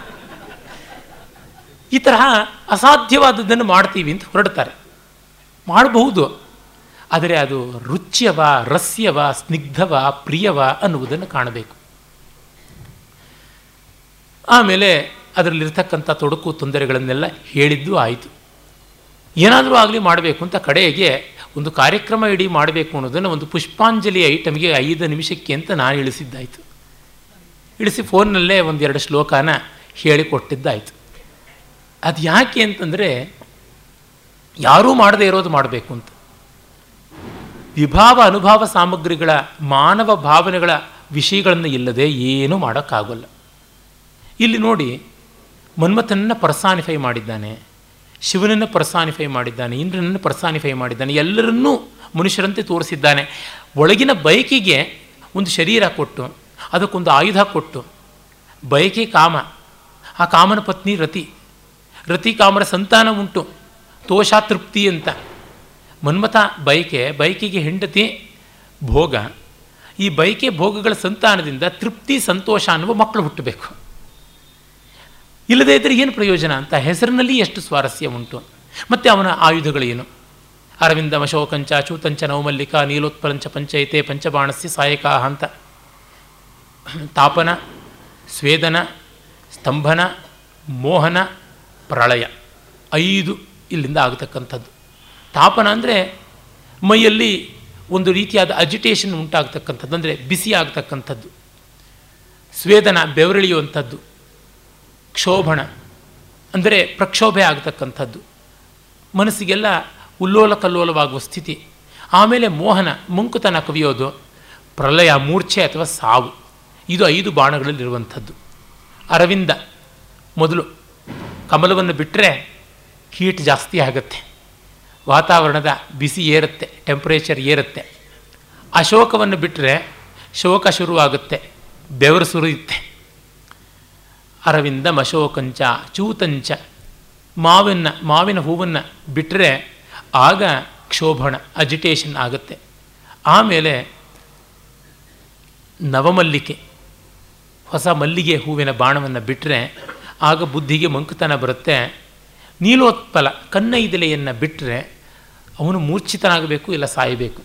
ಈ ತರಹ ಅಸಾಧ್ಯವಾದದ್ದನ್ನು ಮಾಡ್ತೀವಿ ಅಂತ ಹೊರಡ್ತಾರೆ. ಮಾಡಬಹುದು. ಆದರೆ ಅದು ರುಚ್ಯವ, ರಸ್ಯವ, ಸ್ನಿಗ್ಧವ, ಪ್ರಿಯವ ಅನ್ನುವುದನ್ನು ಕಾಣಬೇಕು. ಆಮೇಲೆ ಅದರಲ್ಲಿರ್ತಕ್ಕಂಥ ತೊಡಕು ತೊಂದರೆಗಳನ್ನೆಲ್ಲ ಹೇಳಿದ್ದು ಆಯಿತು. ಏನಾದರೂ ಆಗಲಿ ಮಾಡಬೇಕು ಅಂತ ಕಡೆಗೆ ಒಂದು ಕಾರ್ಯಕ್ರಮ ಇಡೀ ಮಾಡಬೇಕು ಅನ್ನೋದನ್ನು ಒಂದು ಪುಷ್ಪಾಂಜಲಿ ಐಟಮ್ಗೆ ಐದು ನಿಮಿಷಕ್ಕೆ ಅಂತ ನಾನು ಇಳಿಸಿದ್ದಾಯಿತು. ಇಳಿಸಿ ಫೋನ್ನಲ್ಲೇ ಒಂದೆರಡು ಶ್ಲೋಕನ ಹೇಳಿಕೊಟ್ಟಿದ್ದಾಯಿತು. ಅದು ಯಾಕೆ ಅಂತಂದರೆ ಯಾರೂ ಮಾಡದೇ ಇರೋದು ಮಾಡಬೇಕು ಅಂತ. ವಿಭಾವ ಅನುಭಾವ ಸಾಮಗ್ರಿಗಳ ಮಾನವ ಭಾವನೆಗಳ ವಿಷಯಗಳನ್ನು ಇಲ್ಲದೆ ಏನೂ ಮಾಡೋಕ್ಕಾಗಲ್ಲ. ಇಲ್ಲಿ ನೋಡಿ ಮನ್ಮಥನನ್ನು ಪರ್ಸಾನಿಫೈ ಮಾಡಿದ್ದಾನೆ, ಶಿವನನ್ನು ಪರ್ಸಾನಿಫೈ ಮಾಡಿದ್ದಾನೆ, ಇಂದ್ರನನ್ನು ಪರ್ಸಾನಿಫೈ ಮಾಡಿದ್ದಾನೆ, ಎಲ್ಲರನ್ನೂ ಮನುಷ್ಯರಂತೆ ತೋರಿಸಿದ್ದಾನೆ. ಒಳಗಿನ ಬಯಕೆಗೆ ಒಂದು ಶರೀರ ಕೊಟ್ಟು, ಅದಕ್ಕೊಂದು ಆಯುಧ ಕೊಟ್ಟು, ಬಯಕೆ ಕಾಮ, ಆ ಕಾಮನ ಪತ್ನಿ ರತಿ ರತಿ ಕಾಮರ ಸಂತಾನ ಉಂಟು ತೋಷ ತೃಪ್ತಿ ಅಂತ. ಮನ್ಮಥ ಬಯಕೆ, ಬಯಕೆಗೆ ಹೆಂಡತಿ ಭೋಗ, ಈ ಬಯಕೆ ಭೋಗಗಳ ಸಂತಾನದಿಂದ ತೃಪ್ತಿ, ಸಂತೋಷ ಅನ್ನುವ ಮಕ್ಕಳು ಹುಟ್ಟಬೇಕು. ಇಲ್ಲದೇ ಇದ್ದರೆ ಏನು ಪ್ರಯೋಜನ ಅಂತ ಹೆಸರಿನಲ್ಲಿ ಎಷ್ಟು ಸ್ವಾರಸ್ಯ ಉಂಟು. ಮತ್ತು ಅವನ ಆಯುಧಗಳೇನು? ಅರವಿಂದ ಮಶೋಕಂಚ ಚೂತಂಚ ನವಮಲ್ಲಿಕ ನೀಲೋತ್ಪಲಂಚ ಪಂಚೈತೆ ಪಂಚಬಾಣಸ್ಯ ಸಾಯಕ ಅಂತ. ತಾಪನ, ಸ್ವೇದನ, ಸ್ತಂಭನ, ಮೋಹನ, ಪ್ರಳಯ ಐದು ಇಲ್ಲಿಂದ ಆಗತಕ್ಕಂಥದ್ದು. ತಾಪನ ಅಂದರೆ ಮೈಯಲ್ಲಿ ಒಂದು ರೀತಿಯಾದ ಅಜಿಟೇಷನ್ ಉಂಟಾಗ್ತಕ್ಕಂಥದ್ದು, ಅಂದರೆ ಬಿಸಿ ಆಗ್ತಕ್ಕಂಥದ್ದು ಸ್ವೇದನ ಬೆವರಿಳಿಯುವಂಥದ್ದು. ಕ್ಷೋಭಣ ಅಂದರೆ ಪ್ರಕ್ಷೋಭೆ ಆಗತಕ್ಕಂಥದ್ದು. ಮನಸ್ಸಿಗೆಲ್ಲ ಉಲ್ಲೋಲ ಕಲ್ಲೋಲವಾಗುವ ಸ್ಥಿತಿ. ಆಮೇಲೆ ಮೋಹನ, ಮುಂಕುತನ ಕವಿಯೋದು ಪ್ರಲಯ, ಮೂರ್ಛೆ ಅಥವಾ ಸಾವು. ಇದು ಐದು ಬಾಣಗಳಲ್ಲಿರುವಂಥದ್ದು. ಅರವಿಂದ ಮೊದಲು ಕಮಲವನ್ನು ಬಿಟ್ಟರೆ ಕೀಟ್ ಜಾಸ್ತಿ ಆಗುತ್ತೆ. ವಾತಾವರಣದ ಬಿಸಿ ಏರುತ್ತೆ ಟೆಂಪ್ರೇಚರ್ ಏರುತ್ತೆ. ಅಶೋಕವನ್ನು ಬಿಟ್ಟರೆ ಶೋಕ ಶುರುವಾಗುತ್ತೆ, ಬೆವರು ಸುರಿಯುತ್ತೆ. ಅರವಿಂದ ಮಶೋಕಂಚ, ಚೂತಂಚ, ಮಾವಿನ ಮಾವಿನ ಹೂವನ್ನು ಬಿಟ್ಟರೆ ಆಗ ಕ್ಷೋಭಣ ಅಜಿಟೇಷನ್ ಆಗುತ್ತೆ. ಆಮೇಲೆ ನವಮಲ್ಲಿಕೆ, ಹೊಸ ಮಲ್ಲಿಗೆ ಹೂವಿನ ಬಾಣವನ್ನು ಬಿಟ್ಟರೆ ಆಗ ಬುದ್ಧಿಗೆ ಮಂಕುತನ ಬರುತ್ತೆ. ನೀಲೋತ್ಪಲ, ಕನ್ನೈದಲೆಯನ್ನು ಬಿಟ್ಟರೆ ಅವನು ಮೂರ್ಛಿತನಾಗಬೇಕು ಇಲ್ಲ ಸಾಯಬೇಕು.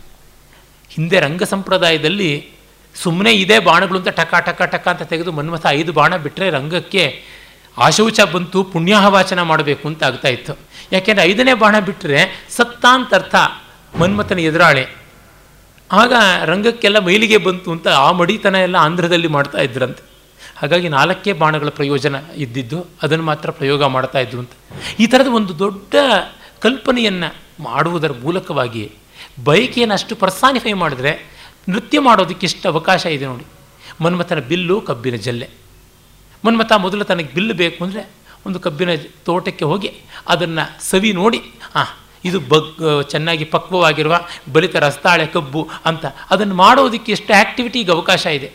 ಹಿಂದೆ ರಂಗ ಸಂಪ್ರದಾಯದಲ್ಲಿ ಸುಮ್ಮನೆ ಇದೇ ಬಾಣಗಳು ಅಂತ ಟಕ ಟಕ ಟಕ ಅಂತ ತೆಗೆದು ಮನ್ಮಥ ಐದು ಬಾಣ ಬಿಟ್ಟರೆ ರಂಗಕ್ಕೆ ಆಶೌಚ ಬಂತು, ಪುಣ್ಯಾಹವಾಚನ ಮಾಡಬೇಕು ಅಂತ ಆಗ್ತಾ ಇತ್ತು. ಯಾಕೆಂದರೆ ಐದನೇ ಬಾಣ ಬಿಟ್ಟರೆ ಸತ್ತಾಂತರ್ಥ ಮನ್ಮಥನ ಎದುರಾಳೆ. ಆಗ ರಂಗಕ್ಕೆಲ್ಲ ಮೈಲಿಗೆ ಬಂತು ಅಂತ ಆ ಮಡಿತನ ಎಲ್ಲ ಆಂಧ್ರದಲ್ಲಿ ಮಾಡ್ತಾ ಇದ್ರಂತೆ. ಹಾಗಾಗಿ ನಾಲ್ಕೇ ಬಾಣಗಳ ಪ್ರಯೋಜನ ಇದ್ದಿದ್ದು, ಅದನ್ನು ಮಾತ್ರ ಪ್ರಯೋಗ ಮಾಡ್ತಾ ಇದ್ರು ಅಂತ. ಈ ಥರದ ಒಂದು ದೊಡ್ಡ ಕಲ್ಪನೆಯನ್ನು ಮಾಡುವುದರ ಮೂಲಕವಾಗಿ ಬಯಕೆಯನ್ನು ಅಷ್ಟು ಪರ್ಸಾನಿಫೈ ಮಾಡಿದ್ರೆ ನೃತ್ಯ ಮಾಡೋದಕ್ಕೆ ಇಷ್ಟು ಅವಕಾಶ ಇದೆ ನೋಡಿ. ಮನ್ಮಥನ ಬಿಲ್ಲು ಕಬ್ಬಿನ ಜಲ್ಲೆ. ಮನ್ಮಥ ಮೊದಲು ತನಗೆ ಬಿಲ್ಲು ಬೇಕು ಅಂದರೆ ಒಂದು ಕಬ್ಬಿನ ತೋಟಕ್ಕೆ ಹೋಗಿ ಅದನ್ನು ಸವಿ ನೋಡಿ ಹಾಂ ಇದು ಬಗ್, ಚೆನ್ನಾಗಿ ಪಕ್ವವಾಗಿರುವ ಬಲಿತ ರಸ್ತಾಳೆ ಕಬ್ಬು ಅಂತ. ಅದನ್ನು ಮಾಡೋದಕ್ಕೆ ಎಷ್ಟು ಆ್ಯಕ್ಟಿವಿಟಿಗೆ ಅವಕಾಶ ಇದೆ.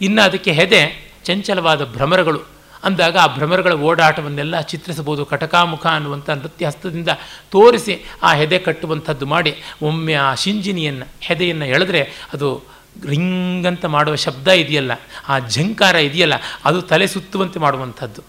ಇನ್ನು ಅದಕ್ಕೆ ಹೆದೆ, ಚಂಚಲವಾದ ಭ್ರಮರಗಳು. ಅಂದಾಗ ಆ ಭ್ರಮರಗಳ ಓಡಾಟವನ್ನೆಲ್ಲ ಚಿತ್ರಿಸಬಹುದು. ಕಟಕಾಮುಖ ಅನ್ನುವಂಥ ನೃತ್ಯ ಹಸ್ತದಿಂದ ತೋರಿಸಿ ಆ ಹೆದೆ ಕಟ್ಟುವಂಥದ್ದು ಮಾಡಿ ಒಮ್ಮೆ ಆ ಶಿಂಜಿನಿಯನ್ನು, ಹೆದೆಯನ್ನು ಎಳೆದ್ರೆ ಅದು ರಿಂಗ್ ಅಂತ ಮಾಡುವ ಶಬ್ದ ಇದೆಯಲ್ಲ, ಆ ಝಂಕಾರ ಇದೆಯಲ್ಲ, ಅದು ತಲೆ ಸುತ್ತುವಂತೆ ಮಾಡುವಂಥದ್ದು.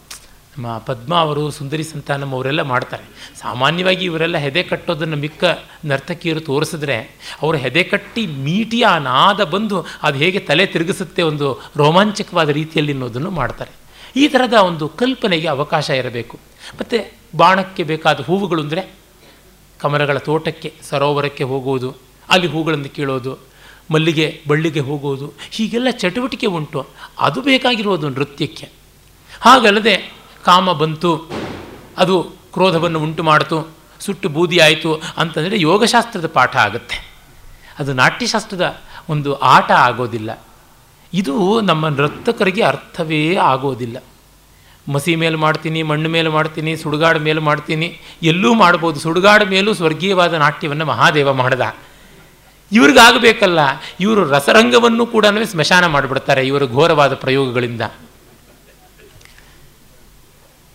ನಮ್ಮ ಪದ್ಮ ಅವರು, ಸುಂದರಿ ಸಂತಾನಮ್ಮ ಅವರೆಲ್ಲ ಮಾಡ್ತಾರೆ. ಸಾಮಾನ್ಯವಾಗಿ ಇವರೆಲ್ಲ ಹೆದೆ ಕಟ್ಟೋದನ್ನು ಮಿಕ್ಕ ನರ್ತಕಿಯರು ತೋರಿಸಿದ್ರೆ ಅವರು ಹೆದೆ ಕಟ್ಟಿ ಮೀಟಿಯ ನಾದ ಬಂದು ಅದು ಹೇಗೆ ತಲೆ ತಿರುಗಿಸುತ್ತೆ ಒಂದು ರೋಮಾಂಚಕವಾದ ರೀತಿಯಲ್ಲಿ ಅನ್ನೋದನ್ನು ಮಾಡ್ತಾರೆ. ಈ ಥರದ ಒಂದು ಕಲ್ಪನೆಗೆ ಅವಕಾಶ ಇರಬೇಕು. ಮತ್ತು ಬಾಣಕ್ಕೆ ಬೇಕಾದ ಹೂವುಗಳು ಅಂದರೆ ಕಮರಗಳ ತೋಟಕ್ಕೆ, ಸರೋವರಕ್ಕೆ ಹೋಗುವುದು, ಅಲ್ಲಿ ಹೂಗಳನ್ನು ಕೀಳೋದು, ಮಲ್ಲಿಗೆ ಬಳ್ಳಿಗೆ ಹೋಗುವುದು, ಹೀಗೆಲ್ಲ ಚಟುವಟಿಕೆ ಉಂಟು. ಅದು ಬೇಕಾಗಿರೋದು ನೃತ್ಯಕ್ಕೆ. ಹಾಗಲ್ಲದೆ ಕಾಮ ಬಂತು, ಅದು ಕ್ರೋಧವನ್ನು ಉಂಟು ಮಾಡಿತು, ಸುಟ್ಟು ಬೂದಿ ಆಯಿತು ಅಂತಂದರೆ ಯೋಗಶಾಸ್ತ್ರದ ಪಾಠ ಆಗುತ್ತೆ. ಅದು ನಾಟ್ಯಶಾಸ್ತ್ರದ ಒಂದು ಆಟ ಆಗೋದಿಲ್ಲ. ಇದು ನಮ್ಮ ನರ್ತಕರಿಗೆ ಅರ್ಥವೇ ಆಗೋದಿಲ್ಲ. ಮಸಿ ಮೇಲೆ ಮಾಡ್ತೀನಿ, ಮಣ್ಣು ಮೇಲೆ ಮಾಡ್ತೀನಿ, ಸುಡುಗಾಡು ಮೇಲೆ ಮಾಡ್ತೀನಿ, ಎಲ್ಲೂ ಮಾಡ್ಬೋದು. ಸುಡುಗಾಡು ಮೇಲೂ ಸ್ವರ್ಗೀಯವಾದ ನಾಟ್ಯವನ್ನು ಮಹಾದೇವ ಮಾಡ್ದ. ಇವ್ರಿಗಾಗಬೇಕಲ್ಲ, ಇವರು ರಸರಂಗವನ್ನು ಕೂಡ ಸ್ಮಶಾನ ಮಾಡಿಬಿಡ್ತಾರೆ ಇವರ ಘೋರವಾದ ಪ್ರಯೋಗಗಳಿಂದ.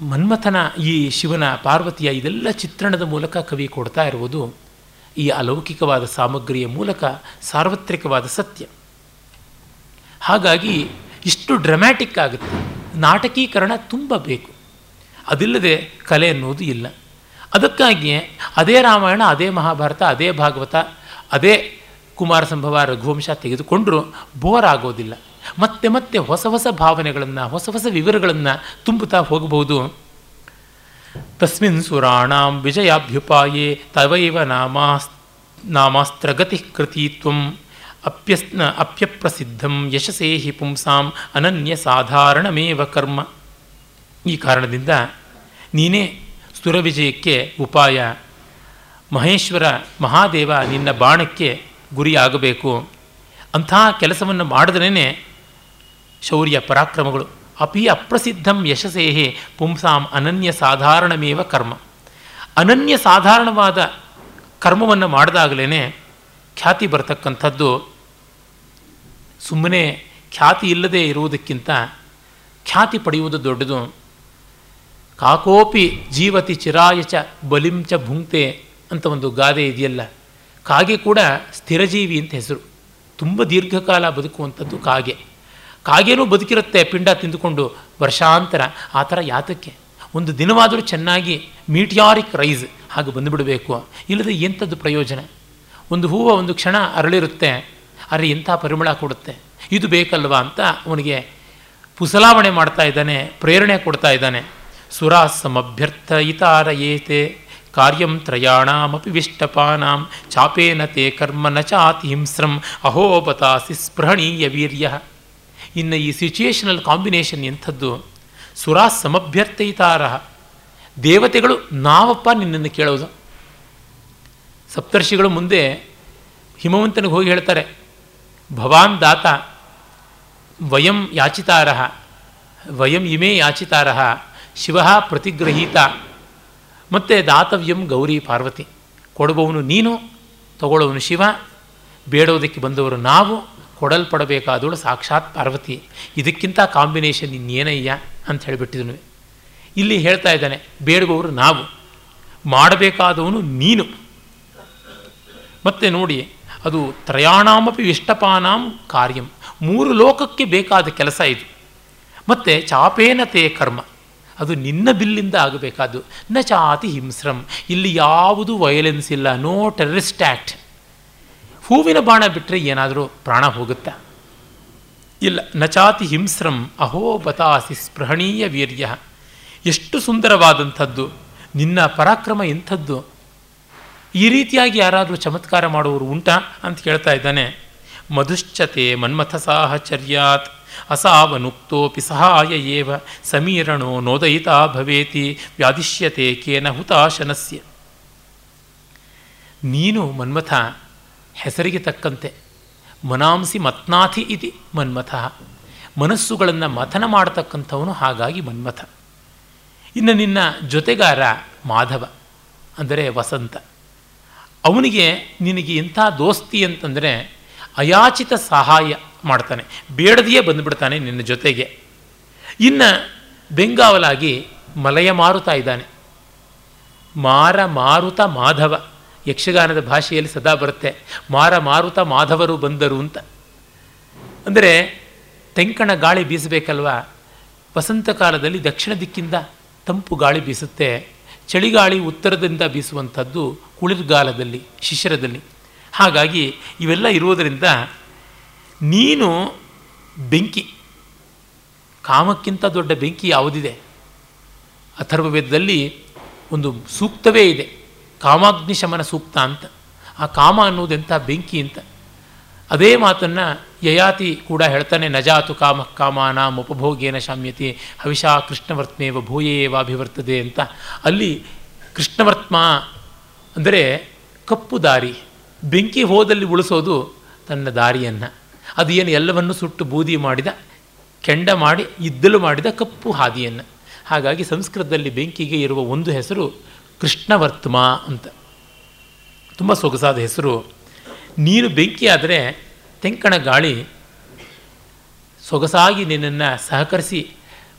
ಮನ್ಮಥನ ಈ ಶಿವನ ಪಾರ್ವತಿಯ ಇದೆಲ್ಲ ಚಿತ್ರಣದ ಮೂಲಕ ಕವಿ ಕೊಡ್ತಾ ಇರುವುದು ಈ ಅಲೌಕಿಕವಾದ ಸಾಮಗ್ರಿಯ ಮೂಲಕ ಸಾರ್ವತ್ರಿಕವಾದ ಸತ್ಯ. ಹಾಗಾಗಿ ಇಷ್ಟು ಡ್ರಮ್ಯಾಟಿಕ್ ಆಗುತ್ತೆ. ನಾಟಕೀಕರಣ ತುಂಬ ಬೇಕು. ಅದಿಲ್ಲದೆ ಕಲೆ ಅನ್ನೋದು ಇಲ್ಲ. ಅದಕ್ಕಾಗಿಯೇ ಅದೇ ರಾಮಾಯಣ, ಅದೇ ಮಹಾಭಾರತ, ಅದೇ ಭಾಗವತ, ಅದೇ ಕುಮಾರ ಸಂಭವ, ರಘುವಂಶ ತೆಗೆದುಕೊಂಡರೂ ಬೋರ್ ಆಗೋದಿಲ್ಲ. ಮತ್ತೆ ಮತ್ತೆ ಹೊಸ ಹೊಸ ಭಾವನೆಗಳನ್ನು, ಹೊಸ ಹೊಸ ವಿವರಗಳನ್ನು ತುಂಬುತ್ತಾ ಹೋಗಬಹುದು. ತಸ್ಮಿನ್ ಸುರಾಣಾಂ ವಿಜಯಾಭ್ಯುಪಾಯೇ ತವೈವ ನಾಮಾಸ್ ನಾಮಾಸ್ತ್ರಗತಿ ಕೃತಿತ್ವಂ ಅಪ್ಯಸ್ನ ಅಪ್ಯಪ್ರಸಿದ್ಧಂ ಯಶಸೇ ಹಿ ಪುಂಸಾಂ ಅನನ್ಯ ಸಾಧಾರಣಮೇವ ಕರ್ಮ. ಈ ಕಾರಣದಿಂದ ನೀನೇ ಸುರವಿಜಯಕ್ಕೆ ಉಪಾಯ. ಮಹೇಶ್ವರ ಮಹಾದೇವ ನಿನ್ನ ಬಾಣಕ್ಕೆ ಗುರಿಯಾಗಬೇಕು. ಅಂತಹ ಕೆಲಸವನ್ನು ಮಾಡಿದ್ರೇ ಶೌರ್ಯ ಪರಾಕ್ರಮಗಳು. ಅಪಿ ಅಪ್ರಸಿದ್ಧಂ ಯಶಸೇಹಿ ಪುಂಸಾಂ ಅನನ್ಯ ಸಾಧಾರಣಮೇವ ಕರ್ಮ. ಅನನ್ಯ ಸಾಧಾರಣವಾದ ಕರ್ಮವನ್ನು ಮಾಡಿದಾಗಲೇ ಖ್ಯಾತಿ ಬರತಕ್ಕಂಥದ್ದು ಸುಮ್ಮನೆ ಖ್ಯಾತಿ ಇಲ್ಲದೆ ಇರುವುದಕ್ಕಿಂತ ಖ್ಯಾತಿ ಪಡೆಯುವುದು ದೊಡ್ಡದು. ಕಾಕೋಪಿ ಜೀವತಿ ಚಿರಾಯ ಚ ಬಲಿಂ ಭುಂಕ್ತೆ ಅಂತ ಒಂದು ಗಾದೆ ಇದೆಯಲ್ಲ. ಕಾಗೆ ಕೂಡ ಸ್ಥಿರಜೀವಿ ಅಂತ ಹೆಸರು. ತುಂಬ ದೀರ್ಘಕಾಲ ಬದುಕುವಂಥದ್ದು ಕಾಗೆ. ಕಾಗೆನೂ ಬದುಕಿರುತ್ತೆ ಪಿಂಡ ತಿಂದುಕೊಂಡು ವರ್ಷಾಂತರ. ಆ ಥರ ಯಾತಕ್ಕೆ? ಒಂದು ದಿನವಾದರೂ ಚೆನ್ನಾಗಿ ಮೀಟಿಯಾರಿಕ್ ರೈಸ್ ಹಾಗೆ ಬಂದುಬಿಡಬೇಕು. ಇಲ್ಲದೆ ಎಂಥದ್ದು ಪ್ರಯೋಜನ? ಒಂದು ಹೂವು ಒಂದು ಕ್ಷಣ ಅರಳಿರುತ್ತೆ. ಆದರೆ ಇಂಥ ಪರಿಮಳ ಕೊಡುತ್ತೆ. ಇದು ಬೇಕಲ್ವಾ ಅಂತ ಅವನಿಗೆ ಪುಸಲಾವಣೆ ಮಾಡ್ತಾ ಇದ್ದಾನೆ, ಪ್ರೇರಣೆ ಕೊಡ್ತಾ ಇದ್ದಾನೆ. ಸುರಾಸಮಭ್ಯರ್ಥ ಇತಾರ ಏತೆ, ಕಾರ್ಯಂ ತ್ರಯಾಣಮಪಿ ವಿಷ್ಟಪಾನಾಂ, ಚಾಪೇನ ತೇ ಕರ್ಮ ನ ಚಾತಿ ಹಿಂಸ್ರಂ ಅಹೋಬತಾಸಿ ಸ್ಪೃಹಣೀಯ ವೀರ್ಯ. ಇನ್ನು ಈ ಸಿಚುಯೇಷನಲ್ ಕಾಂಬಿನೇಷನ್ ಎಂಥದ್ದು? ಸುರಾ ಸಮಭ್ಯರ್ಥಯಿತಾರ ದೇವತೆಗಳು ನಾವಪ್ಪ ನಿನ್ನನ್ನು ಕೇಳೋದು. ಸಪ್ತರ್ಷಿಗಳು ಮುಂದೆ ಹಿಮವಂತನಿಗೆ ಹೋಗಿ ಹೇಳ್ತಾರೆ ಭವಾನ್ ದಾತ ವಯಂ ಯಾಚಿತಾರ, ವಯಂ ಇಮೇ ಯಾಚಿತಾರ, ಶಿವ ಪ್ರತಿಗ್ರಹೀತ. ಮತ್ತು ದಾತವ್ಯಂ ಗೌರಿ ಪಾರ್ವತಿ, ಕೊಡುವವನು ನೀನು ತಗೊಳ್ಳೋವನು ಶಿವ, ಬೇಡೋದಕ್ಕೆ ಬಂದವರು ನಾವು, ಕೊಡಲ್ಪಡಬೇಕಾದವಳು ಸಾಕ್ಷಾತ್ ಪಾರ್ವತಿ. ಇದಕ್ಕಿಂತ ಕಾಂಬಿನೇಷನ್ ಇನ್ನೇನಯ್ಯ ಅಂತ ಹೇಳಿಬಿಟ್ಟಿದನು. ಇಲ್ಲಿ ಹೇಳ್ತಾ ಇದ್ದಾನೆ, ಬೇಡುವವರು ನಾವು, ಮಾಡಬೇಕಾದವನು ನೀನು. ಮತ್ತೆ ನೋಡಿ ಅದು ತ್ರಯಾಣಾಮಪಿ ವಿಷ್ಟಪಾನಾಂ ಕಾರ್ಯಂ. ಮೂರು ಲೋಕಕ್ಕೆ ಬೇಕಾದ ಕೆಲಸ ಇದು. ಮತ್ತು ಚಾಪೇನತೆ ಕರ್ಮ. ಅದು ನಿನ್ನ ಬಿಲ್ಲಿಂದ ಆಗಬೇಕಾದ್ದು. ನ ಚಾತಿ ಹಿಂಸ್ರಂ. ಇಲ್ಲಿ ಯಾವುದು ವಯಲೆನ್ಸ್ ಇಲ್ಲ. ನೋ ಟೆರರಿಸ್ಟ್ ಆ್ಯಕ್ಟ್ ಹೂವಿನ ಬಾಣ ಬಿಟ್ಟರೆ ಏನಾದರೂ ಪ್ರಾಣ ಹೋಗುತ್ತಾ? ಇಲ್ಲ. ನಚಾತಿ ಹಿಂಸ್ರಂ. ಅಹೋ ಬತಾಸಿ ಸ್ಪೃಹಣೀಯ ವೀರ್ಯ. ಎಷ್ಟು ಸುಂದರವಾದಂಥದ್ದು. ನಿನ್ನ ಪರಾಕ್ರಮ ಎಂಥದ್ದು. ಈ ರೀತಿಯಾಗಿ ಯಾರಾದರೂ ಚಮತ್ಕಾರ ಮಾಡುವವರು ಉಂಟಾ ಅಂತ ಕೇಳ್ತಾ ಇದ್ದಾನೆ. ಮಧುಶ್ಚತೆ ಮನ್ಮಥ ಸಾಹಚರ್ಯಾತ್ ಅಸಾವನುಕ್ತೋಪಿ ಸಹಾಯ ಏವ ಸಮೀರಣೋ ನೋದಯಿತ ಭವೇತಿ, ವ್ಯಾಧಿಷ್ಯತೆ ಕೇನ ಹುತಾಶನಸ್ಯ. ನೀನು ಮನ್ಮಥ, ಹೆಸರಿಗೆ ತಕ್ಕಂತೆ, ಮನಾಂಸಿ ಮತ್ನಾಥಿ ಇತಿ ಮನ್ಮಥ, ಮನಸ್ಸುಗಳನ್ನು ಮಥನ ಮಾಡತಕ್ಕಂಥವನು ಹಾಗಾಗಿ ಮನ್ಮಥ. ಇನ್ನು ನಿನ್ನ ಜೊತೆಗಾರ ಮಾಧವ, ಅಂದರೆ ವಸಂತ. ಅವನಿಗೆ ನಿನಗೆ ಇಂಥ ದೋಸ್ತಿ ಅಂತಂದರೆ ಅಯಾಚಿತ ಸಹಾಯ ಮಾಡ್ತಾನೆ. ಬೇಡದೆಯೇ ಬಂದುಬಿಡ್ತಾನೆ ನಿನ್ನ ಜೊತೆಗೆ. ಇನ್ನು ಬೆಂಗಾವಲಾಗಿ ಮಲಯ ಮಾರುತ ಇದ್ದಾನೆ. ಮಾರ ಮಾರುತ ಮಾಧವ ಯಕ್ಷಗಾನದ ಭಾಷೆಯಲ್ಲಿ ಸದಾ ಬರುತ್ತೆ. ಮಾರ ಮಾರುತ ಮಾಧವರು ಬಂದರು ಅಂತ. ಅಂದರೆ ತೆಂಕಣ ಗಾಳಿ ಬೀಸಬೇಕಲ್ವಾ? ವಸಂತ ಕಾಲದಲ್ಲಿ ದಕ್ಷಿಣ ದಿಕ್ಕಿಂದ ತಂಪು ಗಾಳಿ ಬೀಸುತ್ತೆ. ಚಳಿಗಾಳಿ ಉತ್ತರದಿಂದ ಬೀಸುವಂಥದ್ದು ಕುಳಿರ್ಗಾಲದಲ್ಲಿ, ಶಿಶಿರದಲ್ಲಿ. ಹಾಗಾಗಿ ಇವೆಲ್ಲ ಇರುವುದರಿಂದ ನೀನು ಬೆಂಕಿ, ಕಾಮಕ್ಕಿಂತ ದೊಡ್ಡ ಬೆಂಕಿ ಯಾವುದಿದೆ? ಅಥರ್ವವೇದದಲ್ಲಿ ಒಂದು ಸೂಕ್ತವೇ ಇದೆ. ಕಾಮಾಗ್ನಿಶಮನ ಸೂಕ್ತ ಅಂತ. ಆ ಕಾಮ ಅನ್ನೋದೆಂಥ ಬೆಂಕಿ ಅಂತ? ಅದೇ ಮಾತನ್ನು ಯಯಾತಿ ಕೂಡ ಹೇಳ್ತಾನೆ, ನಜಾತು ಕಾಮ ಕಾಮಾನ ಉಪಭೋಗೇನ ಶಾಮ್ಯತೆ, ಹವಿಷಾ ಕೃಷ್ಣವರ್ತ್ಮೇವ ಭೂಯೇವಾಭಿವರ್ತದೆ ಅಂತ. ಅಲ್ಲಿ ಕೃಷ್ಣವರ್ತ್ಮ ಅಂದರೆ ಕಪ್ಪು ದಾರಿ, ಬೆಂಕಿ ಹೋದಲ್ಲಿ ಉಳಿಸೋದು ತನ್ನ ದಾರಿಯನ್ನು. ಅದು ಏನು ಎಲ್ಲವನ್ನು ಸುಟ್ಟು ಬೂದಿ ಮಾಡಿದ, ಕೆಂಡ ಮಾಡಿ, ಇದ್ದಲು ಮಾಡಿದ ಕಪ್ಪು ಹಾದಿಯನ್ನು. ಹಾಗಾಗಿ ಸಂಸ್ಕೃತದಲ್ಲಿ ಬೆಂಕಿಗೆ ಇರುವ ಒಂದು ಹೆಸರು ಕೃಷ್ಣವರ್ತ್ಮ ಅಂತ. ತುಂಬ ಸೊಗಸಾದ ಹೆಸರು. ನೀನು ಬೆಂಕಿ ಆದರೆ ತೆಂಕಣ ಗಾಳಿ ಸೊಗಸಾಗಿ ನಿನ್ನನ್ನು ಸಹಕರಿಸಿ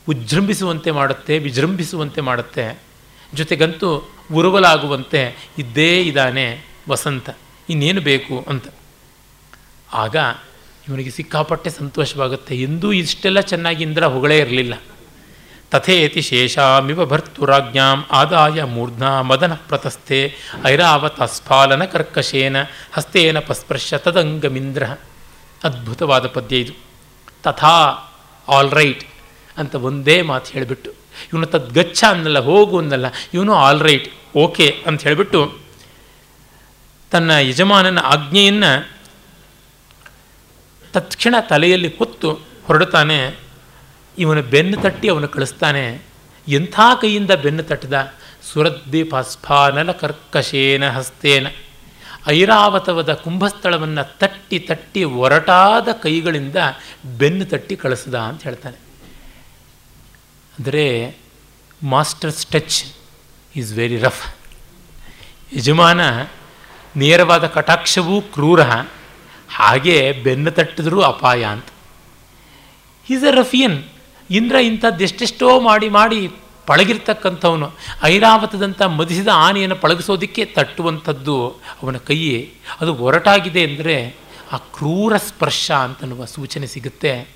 ಉಜೃಂಭಿಸುವಂತೆ ಮಾಡುತ್ತೆ, ವಿಜೃಂಭಿಸುವಂತೆ ಮಾಡುತ್ತೆ. ಜೊತೆಗಂತೂ ಉರುವಲಾಗುವಂತೆ, ಇದ್ದೇ ಇದ್ದಾನೆ ವಸಂತ, ಇನ್ನೇನು ಬೇಕು ಅಂತ. ಆಗ ಇವನಿಗೆ ಸಿಕ್ಕಾಪಟ್ಟೆ ಸಂತೋಷವಾಗುತ್ತೆ. ಎಂದೂ ಇಷ್ಟೆಲ್ಲ ಚೆನ್ನಾಗಿ ಇಂದ್ರ ಹೊಗಳೇ ಇರಲಿಲ್ಲ. ತಥೇತಿ ಶೇಷಾಮಿವ ಭರ್ತುರಾಜ್ಞಾಂ ಆದಾಯ ಮೂರ್ಧ್ನಾ ಮದನ ಪ್ರತಸ್ಥೆ ಐರಾವತ ಸ್ಫಾಲನ ಕರ್ಕಶೇನ ಹಸ್ತೇನ ಪಸ್ಪರ್ಶ ತದಂಗಮಿಂದ್ರ. ಅದ್ಭುತವಾದ ಪದ್ಯ ಇದು. ತಥಾ, ಆಲ್ ರೈಟ್ ಅಂತ ಒಂದೇ ಮಾತು ಹೇಳಿಬಿಟ್ಟು, ಇವನು ತದ್ಗಚ್ಚ ಅನ್ನಲ್ಲ, ಹೋಗು ಅನ್ನಲ್ಲ, ಇವನು ಆಲ್ ರೈಟ್, ಓಕೆ ಅಂತ ಹೇಳಿಬಿಟ್ಟು, ತನ್ನ ಯಜಮಾನನ ಆಜ್ಞೆಯನ್ನು ತತ್ಕ್ಷಣ ತಲೆಯಲ್ಲಿ ಹೊತ್ತು ಹೊರಡುತ್ತಾನೆ. ಇವನ ಬೆನ್ನು ತಟ್ಟಿ ಅವನು ಕಳಿಸ್ತಾನೆ. ಎಂಥ ಕೈಯಿಂದ ಬೆನ್ನು ತಟ್ಟಿದ? ಸುರದ್ವೀಪಸ್ಫಾನಲ ಕರ್ಕಶೇನ ಹಸ್ತೇನ. ಐರಾವತವದ ಕುಂಭಸ್ಥಳವನ್ನು ತಟ್ಟಿ ತಟ್ಟಿ ಒರಟಾದ ಕೈಗಳಿಂದ ಬೆನ್ನು ತಟ್ಟಿ ಕಳಿಸ್ದ ಅಂತ ಹೇಳ್ತಾನೆ. ಅಂದರೆ master touch is very rough. ಯಜಮಾನ ನೇರವಾದ ಕಟಾಕ್ಷವೂ ಕ್ರೂರ. ಹಾಗೆ ಬೆನ್ನು ತಟ್ಟಿದ್ರೂ ಅಪಾಯ ಅಂತ. ಈಸ್ ಎ ರಫಿಯನ್ ಇಂದ್ರ ಇಂಥದ್ದೆಷ್ಟೆಷ್ಟೋ ಮಾಡಿ ಮಾಡಿ ಪಳಗಿರ್ತಕ್ಕಂಥವನು. ಐರಾವತದಂಥ ಮದಿಸಿದ ಆನೆಯನ್ನು ಪಳಗಿಸೋದಕ್ಕೆ ತಟ್ಟುವಂಥದ್ದು ಅವನ ಕೈಯೇ. ಅದು ಒರಟಾಗಿದೆ ಅಂದರೆ ಆ ಕ್ರೂರ ಸ್ಪರ್ಶ ಅಂತನ್ನುವ ಸೂಚನೆ ಸಿಗುತ್ತೆ.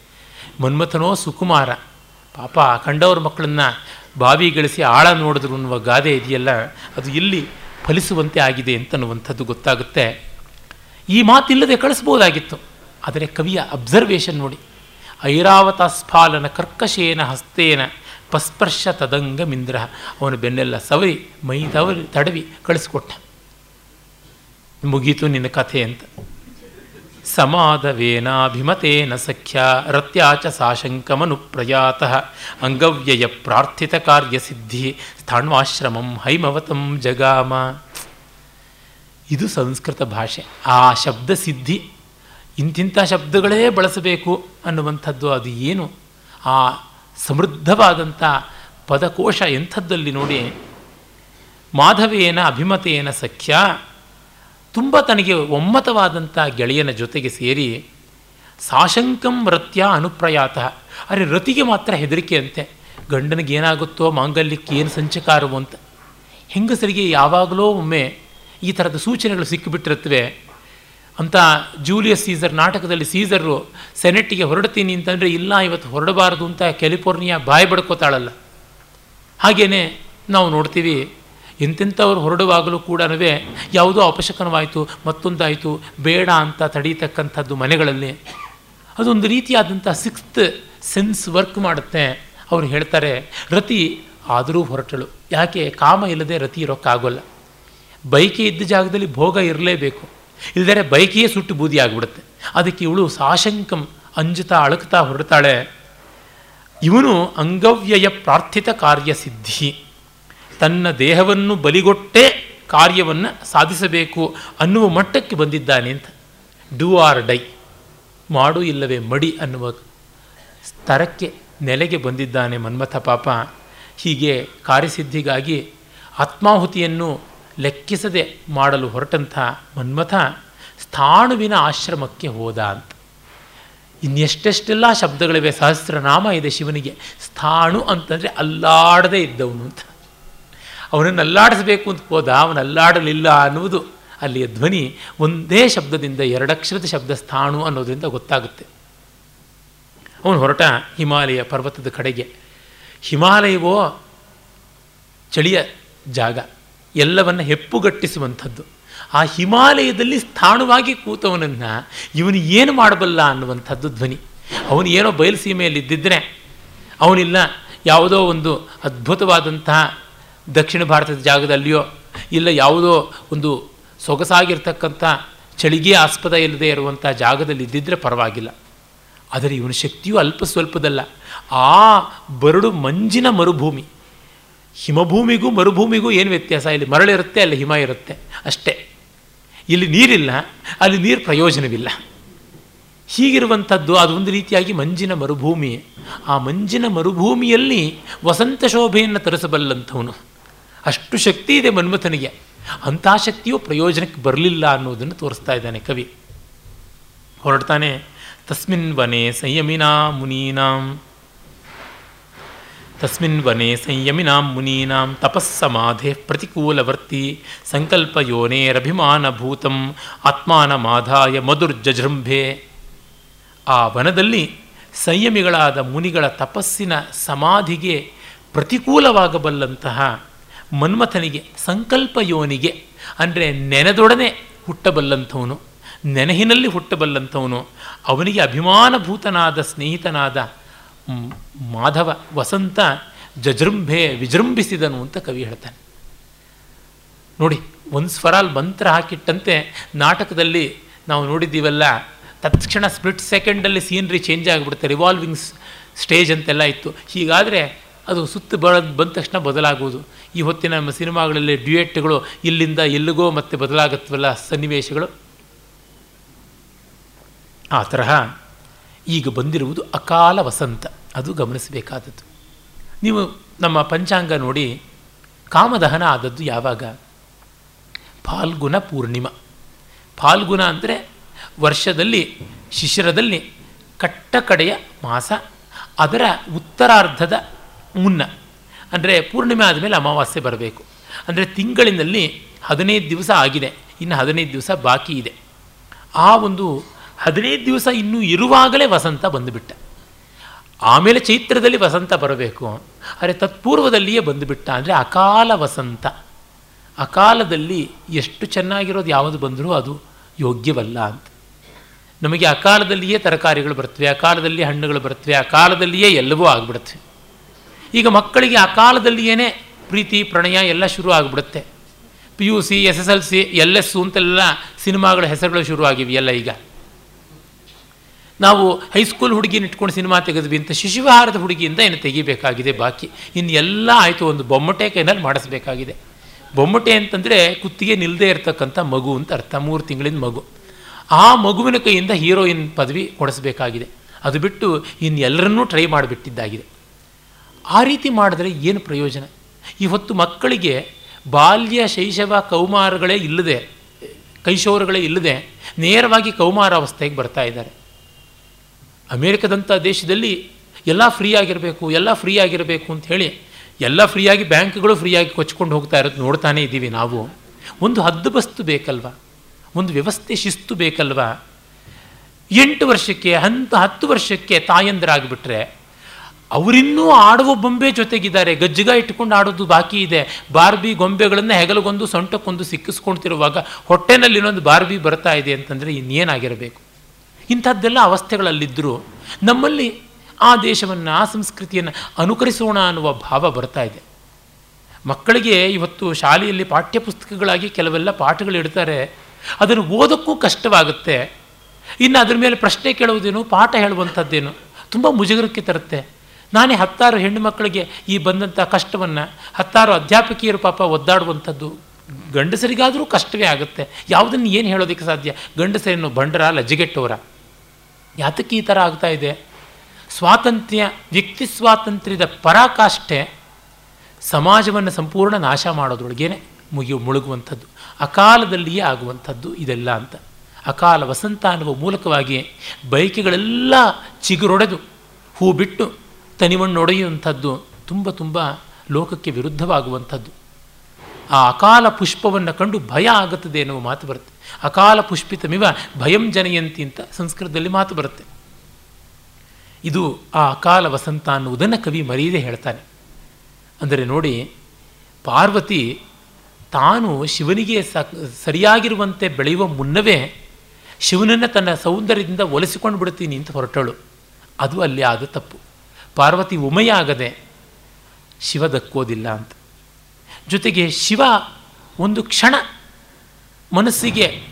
ಮನ್ಮಥನೋ ಸುಕುಮಾರ, ಪಾಪ ಕಂಡವ್ರ ಮಕ್ಕಳನ್ನು ಬಾವಿಗಳಿಸಿ ಆಳ ನೋಡಿದ್ರು ಅನ್ನುವ ಗಾದೆ ಇದೆಯಲ್ಲ, ಅದು ಇಲ್ಲಿ ಫಲಿಸುವಂತೆ ಆಗಿದೆ ಅಂತನ್ನುವಂಥದ್ದು ಗೊತ್ತಾಗುತ್ತೆ. ಈ ಮಾತಿಲ್ಲದೆ ಕಳಿಸ್ಬೋದಾಗಿತ್ತು. ಆದರೆ ಕವಿಯ ಅಬ್ಸರ್ವೇಷನ್ ನೋಡಿ. ಐರಾವತ ಸ್ಫಾಲನ ಕರ್ಕಶೇನ ಹಸ್ತೇನ ಪಸ್ಪರ್ಶ ತದಂಗ ಮಿಂದ್ರ ಅವನು ಬೆನ್ನೆಲ್ಲ ಸವರಿ, ಮೈ ತವರಿ, ತಡವಿ ಕಳಿಸ್ಕೊಟ್ಟ. ಮುಗೀತು ನಿನ್ನ ಕಥೆ ಅಂತ. ಸಮಾಧವೇನಾಭಿಮತೇನ ಸಖ್ಯ, ರತ್ಯಾಚ ಸಾಶಂಕಮನು ಪ್ರಯಾತಃ. ಅಂಗವ್ಯಯ ಪ್ರಾರ್ಥಿತ ಕಾರ್ಯಸಿದ್ಧಿ ಸ್ಥಾಣ್ವಾಶ್ರಮಂ ಹೈಮವತಂ ಜಗಾಮ. ಇದು ಸಂಸ್ಕೃತ ಭಾಷೆ. ಆ ಶಬ್ದ ಸಿದ್ಧಿ ಇಂತಿಂಥ ಶಬ್ದಗಳೇ ಬಳಸಬೇಕು ಅನ್ನುವಂಥದ್ದು ಅದು ಏನು? ಆ ಸಮೃದ್ಧವಾದಂಥ ಪದಕೋಶ ಎಂಥದ್ದಲ್ಲಿ ನೋಡಿ, ಮಾಧವೇನ ಅಭಿಮತೇನ ಸಖ್ಯ, ತುಂಬ ತನಗೆ ಒಮ್ಮತವಾದಂಥ ಗೆಳೆಯನ ಜೊತೆಗೆ ಸೇರಿ, ಸಾಶಂಕಂ ರತ್ಯ ಅನುಪ್ರಯಾತ, ಅರೆ ರತಿಗೆ ಮಾತ್ರ ಹೆದರಿಕೆ ಅಂತೆ, ಗಂಡನಿಗೆ ಮಾಂಗಲ್ಯಕ್ಕೆ ಏನು ಸಂಚಕಾರವು ಅಂತ. ಹೆಂಗಸರಿಗೆ ಯಾವಾಗಲೂ ಒಮ್ಮೆ ಈ ಥರದ ಸೂಚನೆಗಳು ಸಿಕ್ಕಿಬಿಟ್ಟಿರುತ್ತವೆ. ಅಂತ ಜೂಲಿಯಸ್ ಸೀಸರ್ ನಾಟಕದಲ್ಲಿ ಸೀಸರು ಸೆನೆಟ್ಟಿಗೆ ಹೊರಡ್ತೀನಿ ಅಂತಂದರೆ, ಇಲ್ಲ, ಇವತ್ತು ಹೊರಡಬಾರದು ಅಂತ ಕ್ಯಾಲಿಫೋರ್ನಿಯಾ ಬಾಯಿ ಬಡ್ಕೋತಾಳಲ್ಲ. ಹಾಗೆಯೇ ನಾವು ನೋಡ್ತೀವಿ, ಎಂತೆಂಥವ್ರು ಹೊರಡುವಾಗಲೂ ಕೂಡ ಯಾವುದೋ ಅಪಶಕನವಾಯಿತು, ಮತ್ತೊಂದಾಯಿತು, ಬೇಡ ಅಂತ ತಡೀತಕ್ಕಂಥದ್ದು ಮನೆಗಳಲ್ಲಿ. ಅದೊಂದು ರೀತಿಯಾದಂಥ ಸಿಕ್ಸ್ತ್ ಸೆನ್ಸ್ ವರ್ಕ್ ಮಾಡುತ್ತೆ, ಅವ್ರು ಹೇಳ್ತಾರೆ, ರತಿ ಆದರೂ ಹೊರಟಳು. ಯಾಕೆ, ಕಾಮ ಇಲ್ಲದೆ ರತಿ ಇರೋಕ್ಕಾಗೋಲ್ಲ. ಬೈಕೆ ಇದ್ದ ಜಾಗದಲ್ಲಿ ಭೋಗ ಇರಲೇಬೇಕು. ಇಲ್ಲದರೆ ಬೈಕಿಯೇ ಸುಟ್ಟು ಬೂದಿ ಆಗಿಬಿಡುತ್ತೆ. ಅದಕ್ಕೆ ಇವಳು ಸಾಶಂಕಂ ಅಂಜುತ್ತಾ ಅಳುಕ್ತಾ ಹೊರಡ್ತಾಳೆ. ಇವನು ಅಂಗವ್ಯಯ ಪ್ರಾರ್ಥಿತ ಕಾರ್ಯಸಿದ್ಧಿ ತನ್ನ ದೇಹವನ್ನು ಬಲಿಗೊಟ್ಟೇ ಕಾರ್ಯವನ್ನು ಸಾಧಿಸಬೇಕು ಅನ್ನುವ ಮಟ್ಟಕ್ಕೆ ಬಂದಿದ್ದಾನೆ ಅಂತ. Do or die. ಮಾಡು ಇಲ್ಲವೇ ಮಡಿ ಅನ್ನುವ ಸ್ತರಕ್ಕೆ ನೆಲೆಗೆ ಬಂದಿದ್ದಾನೆ ಮನ್ಮಥ ಪಾಪ. ಹೀಗೆ ಕಾರ್ಯಸಿದ್ಧಿಗಾಗಿ ಆತ್ಮಾಹುತಿಯನ್ನು ಲೆಕ್ಕಿಸದೆ ಮಾಡಲು ಹೊರಟಂಥ ಮನ್ಮಥ ಸ್ಥಾಣುವಿನ ಆಶ್ರಮಕ್ಕೆ ಹೋದ ಅಂತ. ಇನ್ನೆಷ್ಟೆಷ್ಟೆಲ್ಲ ಶಬ್ದಗಳಿವೆ. ಸಹಸ್ರನಾಮ ಇದೆ ಶಿವನಿಗೆ. ಸ್ಥಾಣು ಅಂತಂದರೆ ಅಲ್ಲಾಡದೆ ಇದ್ದವನು ಅಂತ. ಅವನನ್ನು ಅಲ್ಲಾಡಿಸಬೇಕು ಅಂತ ಹೋದ. ಅವನು ಅಲ್ಲಾಡಲಿಲ್ಲ ಅನ್ನುವುದು ಅಲ್ಲಿಯ ಧ್ವನಿ. ಒಂದೇ ಶಬ್ದದಿಂದ ಎರಡಕ್ಷರದ ಶಬ್ದ ಸ್ಥಾಣು ಅನ್ನೋದರಿಂದ ಗೊತ್ತಾಗುತ್ತೆ. ಅವನು ಹೊರಟ ಹಿಮಾಲಯ ಪರ್ವತದ ಕಡೆಗೆ. ಹಿಮಾಲಯವೋ ಚಳಿಯ ಜಾಗ. ಎಲ್ಲವನ್ನು ಹೆಪ್ಪುಗಟ್ಟಿಸುವಂಥದ್ದು. ಆ ಹಿಮಾಲಯದಲ್ಲಿ ಸ್ಥಾಣುವಾಗಿ ಕೂತವನನ್ನು ಇವನು ಏನು ಮಾಡಬಲ್ಲ ಅನ್ನುವಂಥದ್ದು ಧ್ವನಿ. ಅವನು ಏನೋ ಬಯಲುಸೀಮೆಯಲ್ಲಿ ಇದ್ದಿದ್ದರೆ ಅವನಿಲ್ಲ ಯಾವುದೋ ಒಂದು ಅದ್ಭುತವಾದಂತಹ ದಕ್ಷಿಣ ಭಾರತದ ಜಾಗದಲ್ಲಿಯೋ ಇಲ್ಲ ಯಾವುದೋ ಒಂದು ಸೊಗಸಾಗಿರ್ತಕ್ಕಂಥ ಚಳಿಗೆ ಆಸ್ಪದ ಇಲ್ಲದೆ ಇರುವಂಥ ಜಾಗದಲ್ಲಿ ಇದ್ದಿದ್ದರೆ ಪರವಾಗಿಲ್ಲ. ಆದರೆ ಇವನ ಶಕ್ತಿಯು ಅಲ್ಪ ಸ್ವಲ್ಪದಲ್ಲ. ಆ ಬರಡು ಮಂಜಿನ ಮರುಭೂಮಿ. ಹಿಮಭೂಮಿಗೂ ಮರುಭೂಮಿಗೂ ಏನು ವ್ಯತ್ಯಾಸ? ಇಲ್ಲಿ ಮರಳಿರುತ್ತೆ ಅಲ್ಲಿ ಹಿಮ ಇರುತ್ತೆ. ಅಷ್ಟೇ. ಇಲ್ಲಿ ನೀರಿಲ್ಲ, ಅಲ್ಲಿ ನೀರು ಪ್ರಯೋಜನವಿಲ್ಲ. ಹೀಗಿರುವಂಥದ್ದು ಅದೊಂದು ರೀತಿಯಾಗಿ ಮಂಜಿನ ಮರುಭೂಮಿ. ಆ ಮಂಜಿನ ಮರುಭೂಮಿಯಲ್ಲಿ ವಸಂತ ಶೋಭೆಯನ್ನು ತರಿಸಬಲ್ಲಂಥವನು. ಅಷ್ಟು ಶಕ್ತಿ ಇದೆ ಮನ್ಮಥನಿಗೆ. ಅಂಥ ಶಕ್ತಿಯು ಪ್ರಯೋಜನಕ್ಕೆ ಬರಲಿಲ್ಲ ಅನ್ನೋದನ್ನು ತೋರಿಸ್ತಾ ಇದ್ದಾನೆ ಕವಿ. ಹೊರಡ್ತಾನೆ, ತಸ್ಮಿನ್ ವನೆ ಸಂಯಮಿನಾ ಮುನೀನಾಂ ತಸ್ಮಿನ್ ವನೆ ಸಂಯಮಿನಾಂ ಮುನೀನಾಂ ತಪಸ್ಸಮಾಧೆ ಪ್ರತಿಕೂಲವರ್ತಿ ಸಂಕಲ್ಪಯೋನೇರಭಿಮಾನಭೂತಂ ಆತ್ಮಾನಮಾಧಾಯ ಮಧುರ್ಜೃಂಭೆ ಆ ವನದಲ್ಲಿ ಸಂಯಮಿಗಳಾದ ಮುನಿಗಳ ತಪಸ್ಸಿನ ಸಮಾಧಿಗೆ ಪ್ರತಿಕೂಲವಾಗಬಲ್ಲಂತಹ ಮನ್ಮಥನಿಗೆ ಸಂಕಲ್ಪ ಯೋನಿಗೆ ಅಂದರೆ ನೆನೆದೊಡನೆ ಹುಟ್ಟಬಲ್ಲಂಥವನು, ನೆನಹಿನಲ್ಲಿ ಹುಟ್ಟಬಲ್ಲಂಥವನು, ಅವನಿಗೆ ಅಭಿಮಾನಭೂತನಾದ, ಸ್ನೇಹಿತನಾದ ಮಾಧವ ವಸಂತ ಜಜೃಂಭೆ ವಿಜೃಂಭಿಸಿದನು ಅಂತ ಕವಿ ಹೇಳ್ತಾನೆ. ನೋಡಿ, ಒಂದು ಸ್ವರಾಲ್ ಮಂತ್ರ ಹಾಕಿಟ್ಟಂತೆ ನಾಟಕದಲ್ಲಿ ನಾವು ನೋಡಿದ್ದೀವಲ್ಲ, ತತ್ಕ್ಷಣ ಸ್ಪ್ಲಿಟ್ ಸೆಕೆಂಡಲ್ಲಿ ಸೀನ್ರಿ ಚೇಂಜ್ ಆಗಿಬಿಡುತ್ತೆ ರಿವಾಲ್ವಿಂಗ್ ಸ್ಟೇಜ್ ಅಂತೆಲ್ಲ ಇತ್ತು. ಹೀಗಾದರೆ ಅದು ಸುತ್ತ ಬಳ, ಬಂದ ತಕ್ಷಣ ಬದಲಾಗುವುದು ಈ ಹೊತ್ತಿನ ನಮ್ಮ ಸಿನಿಮಾಗಳಲ್ಲಿ ಡ್ಯೂಯೆಟ್ಗಳು ಇಲ್ಲಿಂದ ಎಲ್ಲಿಗೋ ಮತ್ತೆ ಬದಲಾಗುತ್ತವಲ್ಲ ಸನ್ನಿವೇಶಗಳು. ಆ ತರಹ ಈಗ ಬಂದಿರುವುದು ಅಕಾಲ ವಸಂತ. ಅದು ಗಮನಿಸಬೇಕಾದದ್ದು. ನೀವು ನಮ್ಮ ಪಂಚಾಂಗ ನೋಡಿ, ಕಾಮದಹನ ಆದದ್ದು ಯಾವಾಗ? ಫಾಲ್ಗುಣ ಪೂರ್ಣಿಮ. ಫಾಲ್ಗುಣ ಅಂದರೆ ವರ್ಷದಲ್ಲಿ, ಶಿಶಿರದಲ್ಲಿ ಕಟ್ಟ ಕಡೆಯ ಮಾಸ, ಅದರ ಉತ್ತರಾರ್ಧದ ಮುನ್ನ. ಅಂದರೆ ಪೂರ್ಣಿಮೆ ಆದಮೇಲೆ ಅಮಾವಾಸ್ಯೆ ಬರಬೇಕು. ಅಂದರೆ ತಿಂಗಳಿನಲ್ಲಿ ಹದಿನೈದು ದಿವಸ ಆಗಿದೆ. ಇನ್ನು ಹದಿನೈದು ದಿವಸ ಬಾಕಿ ಇದೆ. ಆ ಒಂದು ಹದಿನೈದು ದಿವಸ ಇನ್ನೂ ಇರುವಾಗಲೇ ವಸಂತ ಬಂದುಬಿಟ್ಟ. ಆಮೇಲೆ ಚೈತ್ರದಲ್ಲಿ ವಸಂತ ಬರಬೇಕು. ಅರೆ ತತ್ಪೂರ್ವದಲ್ಲಿಯೇ ಬಂದುಬಿಟ್ಟ ಅಂದರೆ ಅಕಾಲ ವಸಂತ. ಅಕಾಲದಲ್ಲಿ ಎಷ್ಟು ಚೆನ್ನಾಗಿರೋದು ಯಾವುದು ಬಂದರೂ ಅದು ಯೋಗ್ಯವಲ್ಲ ಅಂತ. ನಮಗೆ ಅಕಾಲದಲ್ಲಿಯೇ ತರಕಾರಿಗಳು ಬರ್ತವೆ, ಅಕಾಲದಲ್ಲಿ ಹಣ್ಣುಗಳು ಬರ್ತವೆ, ಅಕಾಲದಲ್ಲಿಯೇ ಎಲ್ಲವೂ ಆಗಿಬಿಡುತ್ತೆ. ಈಗ ಮಕ್ಕಳಿಗೆ ಅಕಾಲದಲ್ಲಿಯೇ ಪ್ರೀತಿ, ಪ್ರಣಯ ಎಲ್ಲ ಶುರು ಆಗಿಬಿಡುತ್ತೆ. P U C S S L C L S ಅಂತೆಲ್ಲ ಸಿನಿಮಾಗಳ ಹೆಸರುಗಳು ಈಗ. ನಾವು ಹೈಸ್ಕೂಲ್ ಹುಡುಗಿನ ಇಟ್ಕೊಂಡು ಸಿನಿಮಾ ತೆಗೆದ್ವಿ ಅಂತ ಶಿಶುವಿಹಾರದ ಹುಡುಗಿಯಿಂದ ಏನು ತೆಗಿಬೇಕಾಗಿದೆ ಬಾಕಿ. ಇನ್ನು ಎಲ್ಲ ಆಯಿತು, ಒಂದು ಬೊಮ್ಮಟೆ ಕೈನಲ್ಲಿ ಮಾಡಿಸ್ಬೇಕಾಗಿದೆ. ಬೊಮ್ಮಟೆ ಅಂತಂದರೆ ಕುತ್ತಿಗೆ ನಿಲ್ಲದೆ ಇರತಕ್ಕಂಥ ಮಗು ಅಂತ ಅರ್ಥ, ಮೂರು ತಿಂಗಳಿನ ಮಗು. ಆ ಮಗುವಿನ ಕೈಯಿಂದ ಹೀರೋಯಿನ್ ಪದವಿ ಕೊಡಿಸ್ಬೇಕಾಗಿದೆ. ಅದು ಬಿಟ್ಟು ಇನ್ನು ಎಲ್ಲರನ್ನೂ ಟ್ರೈ ಮಾಡಿಬಿಟ್ಟಿದ್ದಾಗಿದೆ. ಆ ರೀತಿ ಮಾಡಿದ್ರೆ ಏನು ಪ್ರಯೋಜನ? ಇವತ್ತು ಮಕ್ಕಳಿಗೆ ಬಾಲ್ಯ, ಶೈಶವ, ಕೌಮಾರಗಳೇ ಇಲ್ಲದೆ, ಕೈಶೋರಗಳೇ ಇಲ್ಲದೆ ನೇರವಾಗಿ ಕೌಮಾರಾವಸ್ಥೆಗೆ ಬರ್ತಾ ಇದ್ದಾರೆ. ಅಮೇರಿಕದಂಥ ದೇಶದಲ್ಲಿ ಎಲ್ಲ ಫ್ರೀ ಆಗಿರಬೇಕು ಎಲ್ಲ ಫ್ರೀ ಆಗಿರಬೇಕು ಅಂತ ಹೇಳಿ ಎಲ್ಲ ಫ್ರೀಯಾಗಿ ಬ್ಯಾಂಕ್ಗಳು ಫ್ರೀಯಾಗಿ ಕೊಚ್ಕೊಂಡು ಹೋಗ್ತಾ ಇರೋದು ನೋಡ್ತಾನೇ ಇದ್ದೀವಿ ನಾವು. ಒಂದು ಹದ್ದುಬಸ್ತು ಬೇಕಲ್ವಾ? ಒಂದು ವ್ಯವಸ್ಥೆ ಶಿಸ್ತು ಬೇಕಲ್ವಾ? ಎಂಟು ವರ್ಷಕ್ಕೆ, ಹಂತ ಹತ್ತು ವರ್ಷಕ್ಕೆ ತಾಯಂದರಾಗಿಬಿಟ್ರೆ ಅವರಿನ್ನೂ ಆಡುವ ಬೊಂಬೆ ಜೊತೆಗಿದ್ದಾರೆ. ಗಜ್ಜಗ ಇಟ್ಕೊಂಡು ಆಡೋದು ಬಾಕಿ ಇದೆ. ಬಾರ್ಬಿ ಗೊಂಬೆಗಳನ್ನು ಹೆಗಲಗೊಂದು, ಸೊಂಟಕ್ಕೊಂದು ಸಿಕ್ಕಿಸ್ಕೊಳ್ತಿರುವಾಗ ಹೊಟ್ಟೆನಲ್ಲಿ ಇನ್ನೊಂದು ಬಾರ್ಬಿ ಬರ್ತಾ ಇದೆ ಅಂತಂದರೆ ಇನ್ನೇನಾಗಿರಬೇಕು? ಇಂಥದ್ದೆಲ್ಲ ಅವಸ್ಥೆಗಳಲ್ಲಿದ್ದರೂ ನಮ್ಮಲ್ಲಿ ಆ ದೇಶವನ್ನು, ಆ ಸಂಸ್ಕೃತಿಯನ್ನು ಅನುಕರಿಸೋಣ ಅನ್ನುವ ಭಾವ ಬರ್ತಾ ಇದೆ. ಮಕ್ಕಳಿಗೆ ಇವತ್ತು ಶಾಲೆಯಲ್ಲಿ ಪಾಠ್ಯಪುಸ್ತಕಗಳಾಗಿ ಕೆಲವೆಲ್ಲ ಪಾಠಗಳು ಇಡ್ತಾರೆ. ಅದನ್ನು ಓದೋಕ್ಕೂ ಕಷ್ಟವಾಗುತ್ತೆ. ಇನ್ನು ಅದ್ರ ಮೇಲೆ ಪ್ರಶ್ನೆ ಕೇಳುವುದೇನು, ಪಾಠ ಹೇಳುವಂಥದ್ದೇನು ತುಂಬ ಮುಜುಗರಕ್ಕೆ ತರುತ್ತೆ. ನಾನೇ ಹತ್ತಾರು ಹೆಣ್ಣು ಮಕ್ಕಳಿಗೆ ಈ ಬಂದಂಥ ಕಷ್ಟವನ್ನು, ಹತ್ತಾರು ಅಧ್ಯಾಪಕಿಯರು ಪಾಪ ಒದ್ದಾಡುವಂಥದ್ದು ಗಂಡಸರಿಗಾದರೂ ಕಷ್ಟವೇ ಆಗುತ್ತೆ. ಯಾವುದನ್ನು ಏನು ಹೇಳೋದಕ್ಕೆ ಸಾಧ್ಯ? ಗಂಡಸರೇನು ಬಂಡರ ಲಜ್ಜೆಗೆಟ್ಟವರ? ಯಾತಕ್ಕೆ ಈ ಥರ ಆಗ್ತಾ ಇದೆ? ಸ್ವಾತಂತ್ರ್ಯ, ವ್ಯಕ್ತಿ ಸ್ವಾತಂತ್ರ್ಯದ ಪರಾಕಾಷ್ಠೆ ಸಮಾಜವನ್ನು ಸಂಪೂರ್ಣ ನಾಶ ಮಾಡೋದ್ರೊಳಗೇನೆ ಮುಗಿಯು ಮುಳುಗುವಂಥದ್ದು, ಅಕಾಲದಲ್ಲಿಯೇ ಆಗುವಂಥದ್ದು ಇದೆಲ್ಲ ಅಂತ. ಅಕಾಲ ವಸಂತ ಅನ್ನುವ ಮೂಲಕವಾಗಿ ಬೈಕೆಗಳೆಲ್ಲ ಚಿಗುರೊಡೆದು ಹೂ ಬಿಟ್ಟು ತನಿಮಣ್ಣೊಡೆಯುವಂಥದ್ದು ತುಂಬ ತುಂಬ ಲೋಕಕ್ಕೆ ವಿರುದ್ಧವಾಗುವಂಥದ್ದು. ಆ ಅಕಾಲ ಪುಷ್ಪವನ್ನು ಕಂಡು ಭಯ ಆಗುತ್ತದೆ ಎನ್ನುವ ಮಾತು ಬರುತ್ತೆ. ಅಕಾಲ ಪುಷ್ಪಿತಮಿವ ಭಯಂ ಜನಯಂತಿ ಅಂತ ಸಂಸ್ಕೃತದಲ್ಲಿ ಮಾತು ಬರುತ್ತೆ. ಇದು ಆ ಅಕಾಲ ವಸಂತ ಅನ್ನುವುದನ್ನು ಕವಿ ಮರೆಯದೆ ಹೇಳ್ತಾನೆ. ಅಂದರೆ ನೋಡಿ, ಪಾರ್ವತಿ ತಾನು ಶಿವನಿಗೆ ಸರಿಯಾಗಿರುವಂತೆ ಬೆಳೆಯುವ ಮುನ್ನವೇ ಶಿವನನ್ನು ತನ್ನ ಸೌಂದರ್ಯದಿಂದ ಒಲಿಸಿಕೊಂಡು ಬಿಡ್ತೀನಿ ಅಂತ ಹೊರಟಳು. ಅದು ಅಲ್ಲಿ ಆದ ತಪ್ಪು. ಪಾರ್ವತಿ ಉಮೆಯಾಗದೆ ಶಿವ ದಕ್ಕೋದಿಲ್ಲ ಅಂತ. ಜೊತೆಗೆ ಶಿವ ಒಂದು ಕ್ಷಣ ಮನಸ್ಸಿಗೆ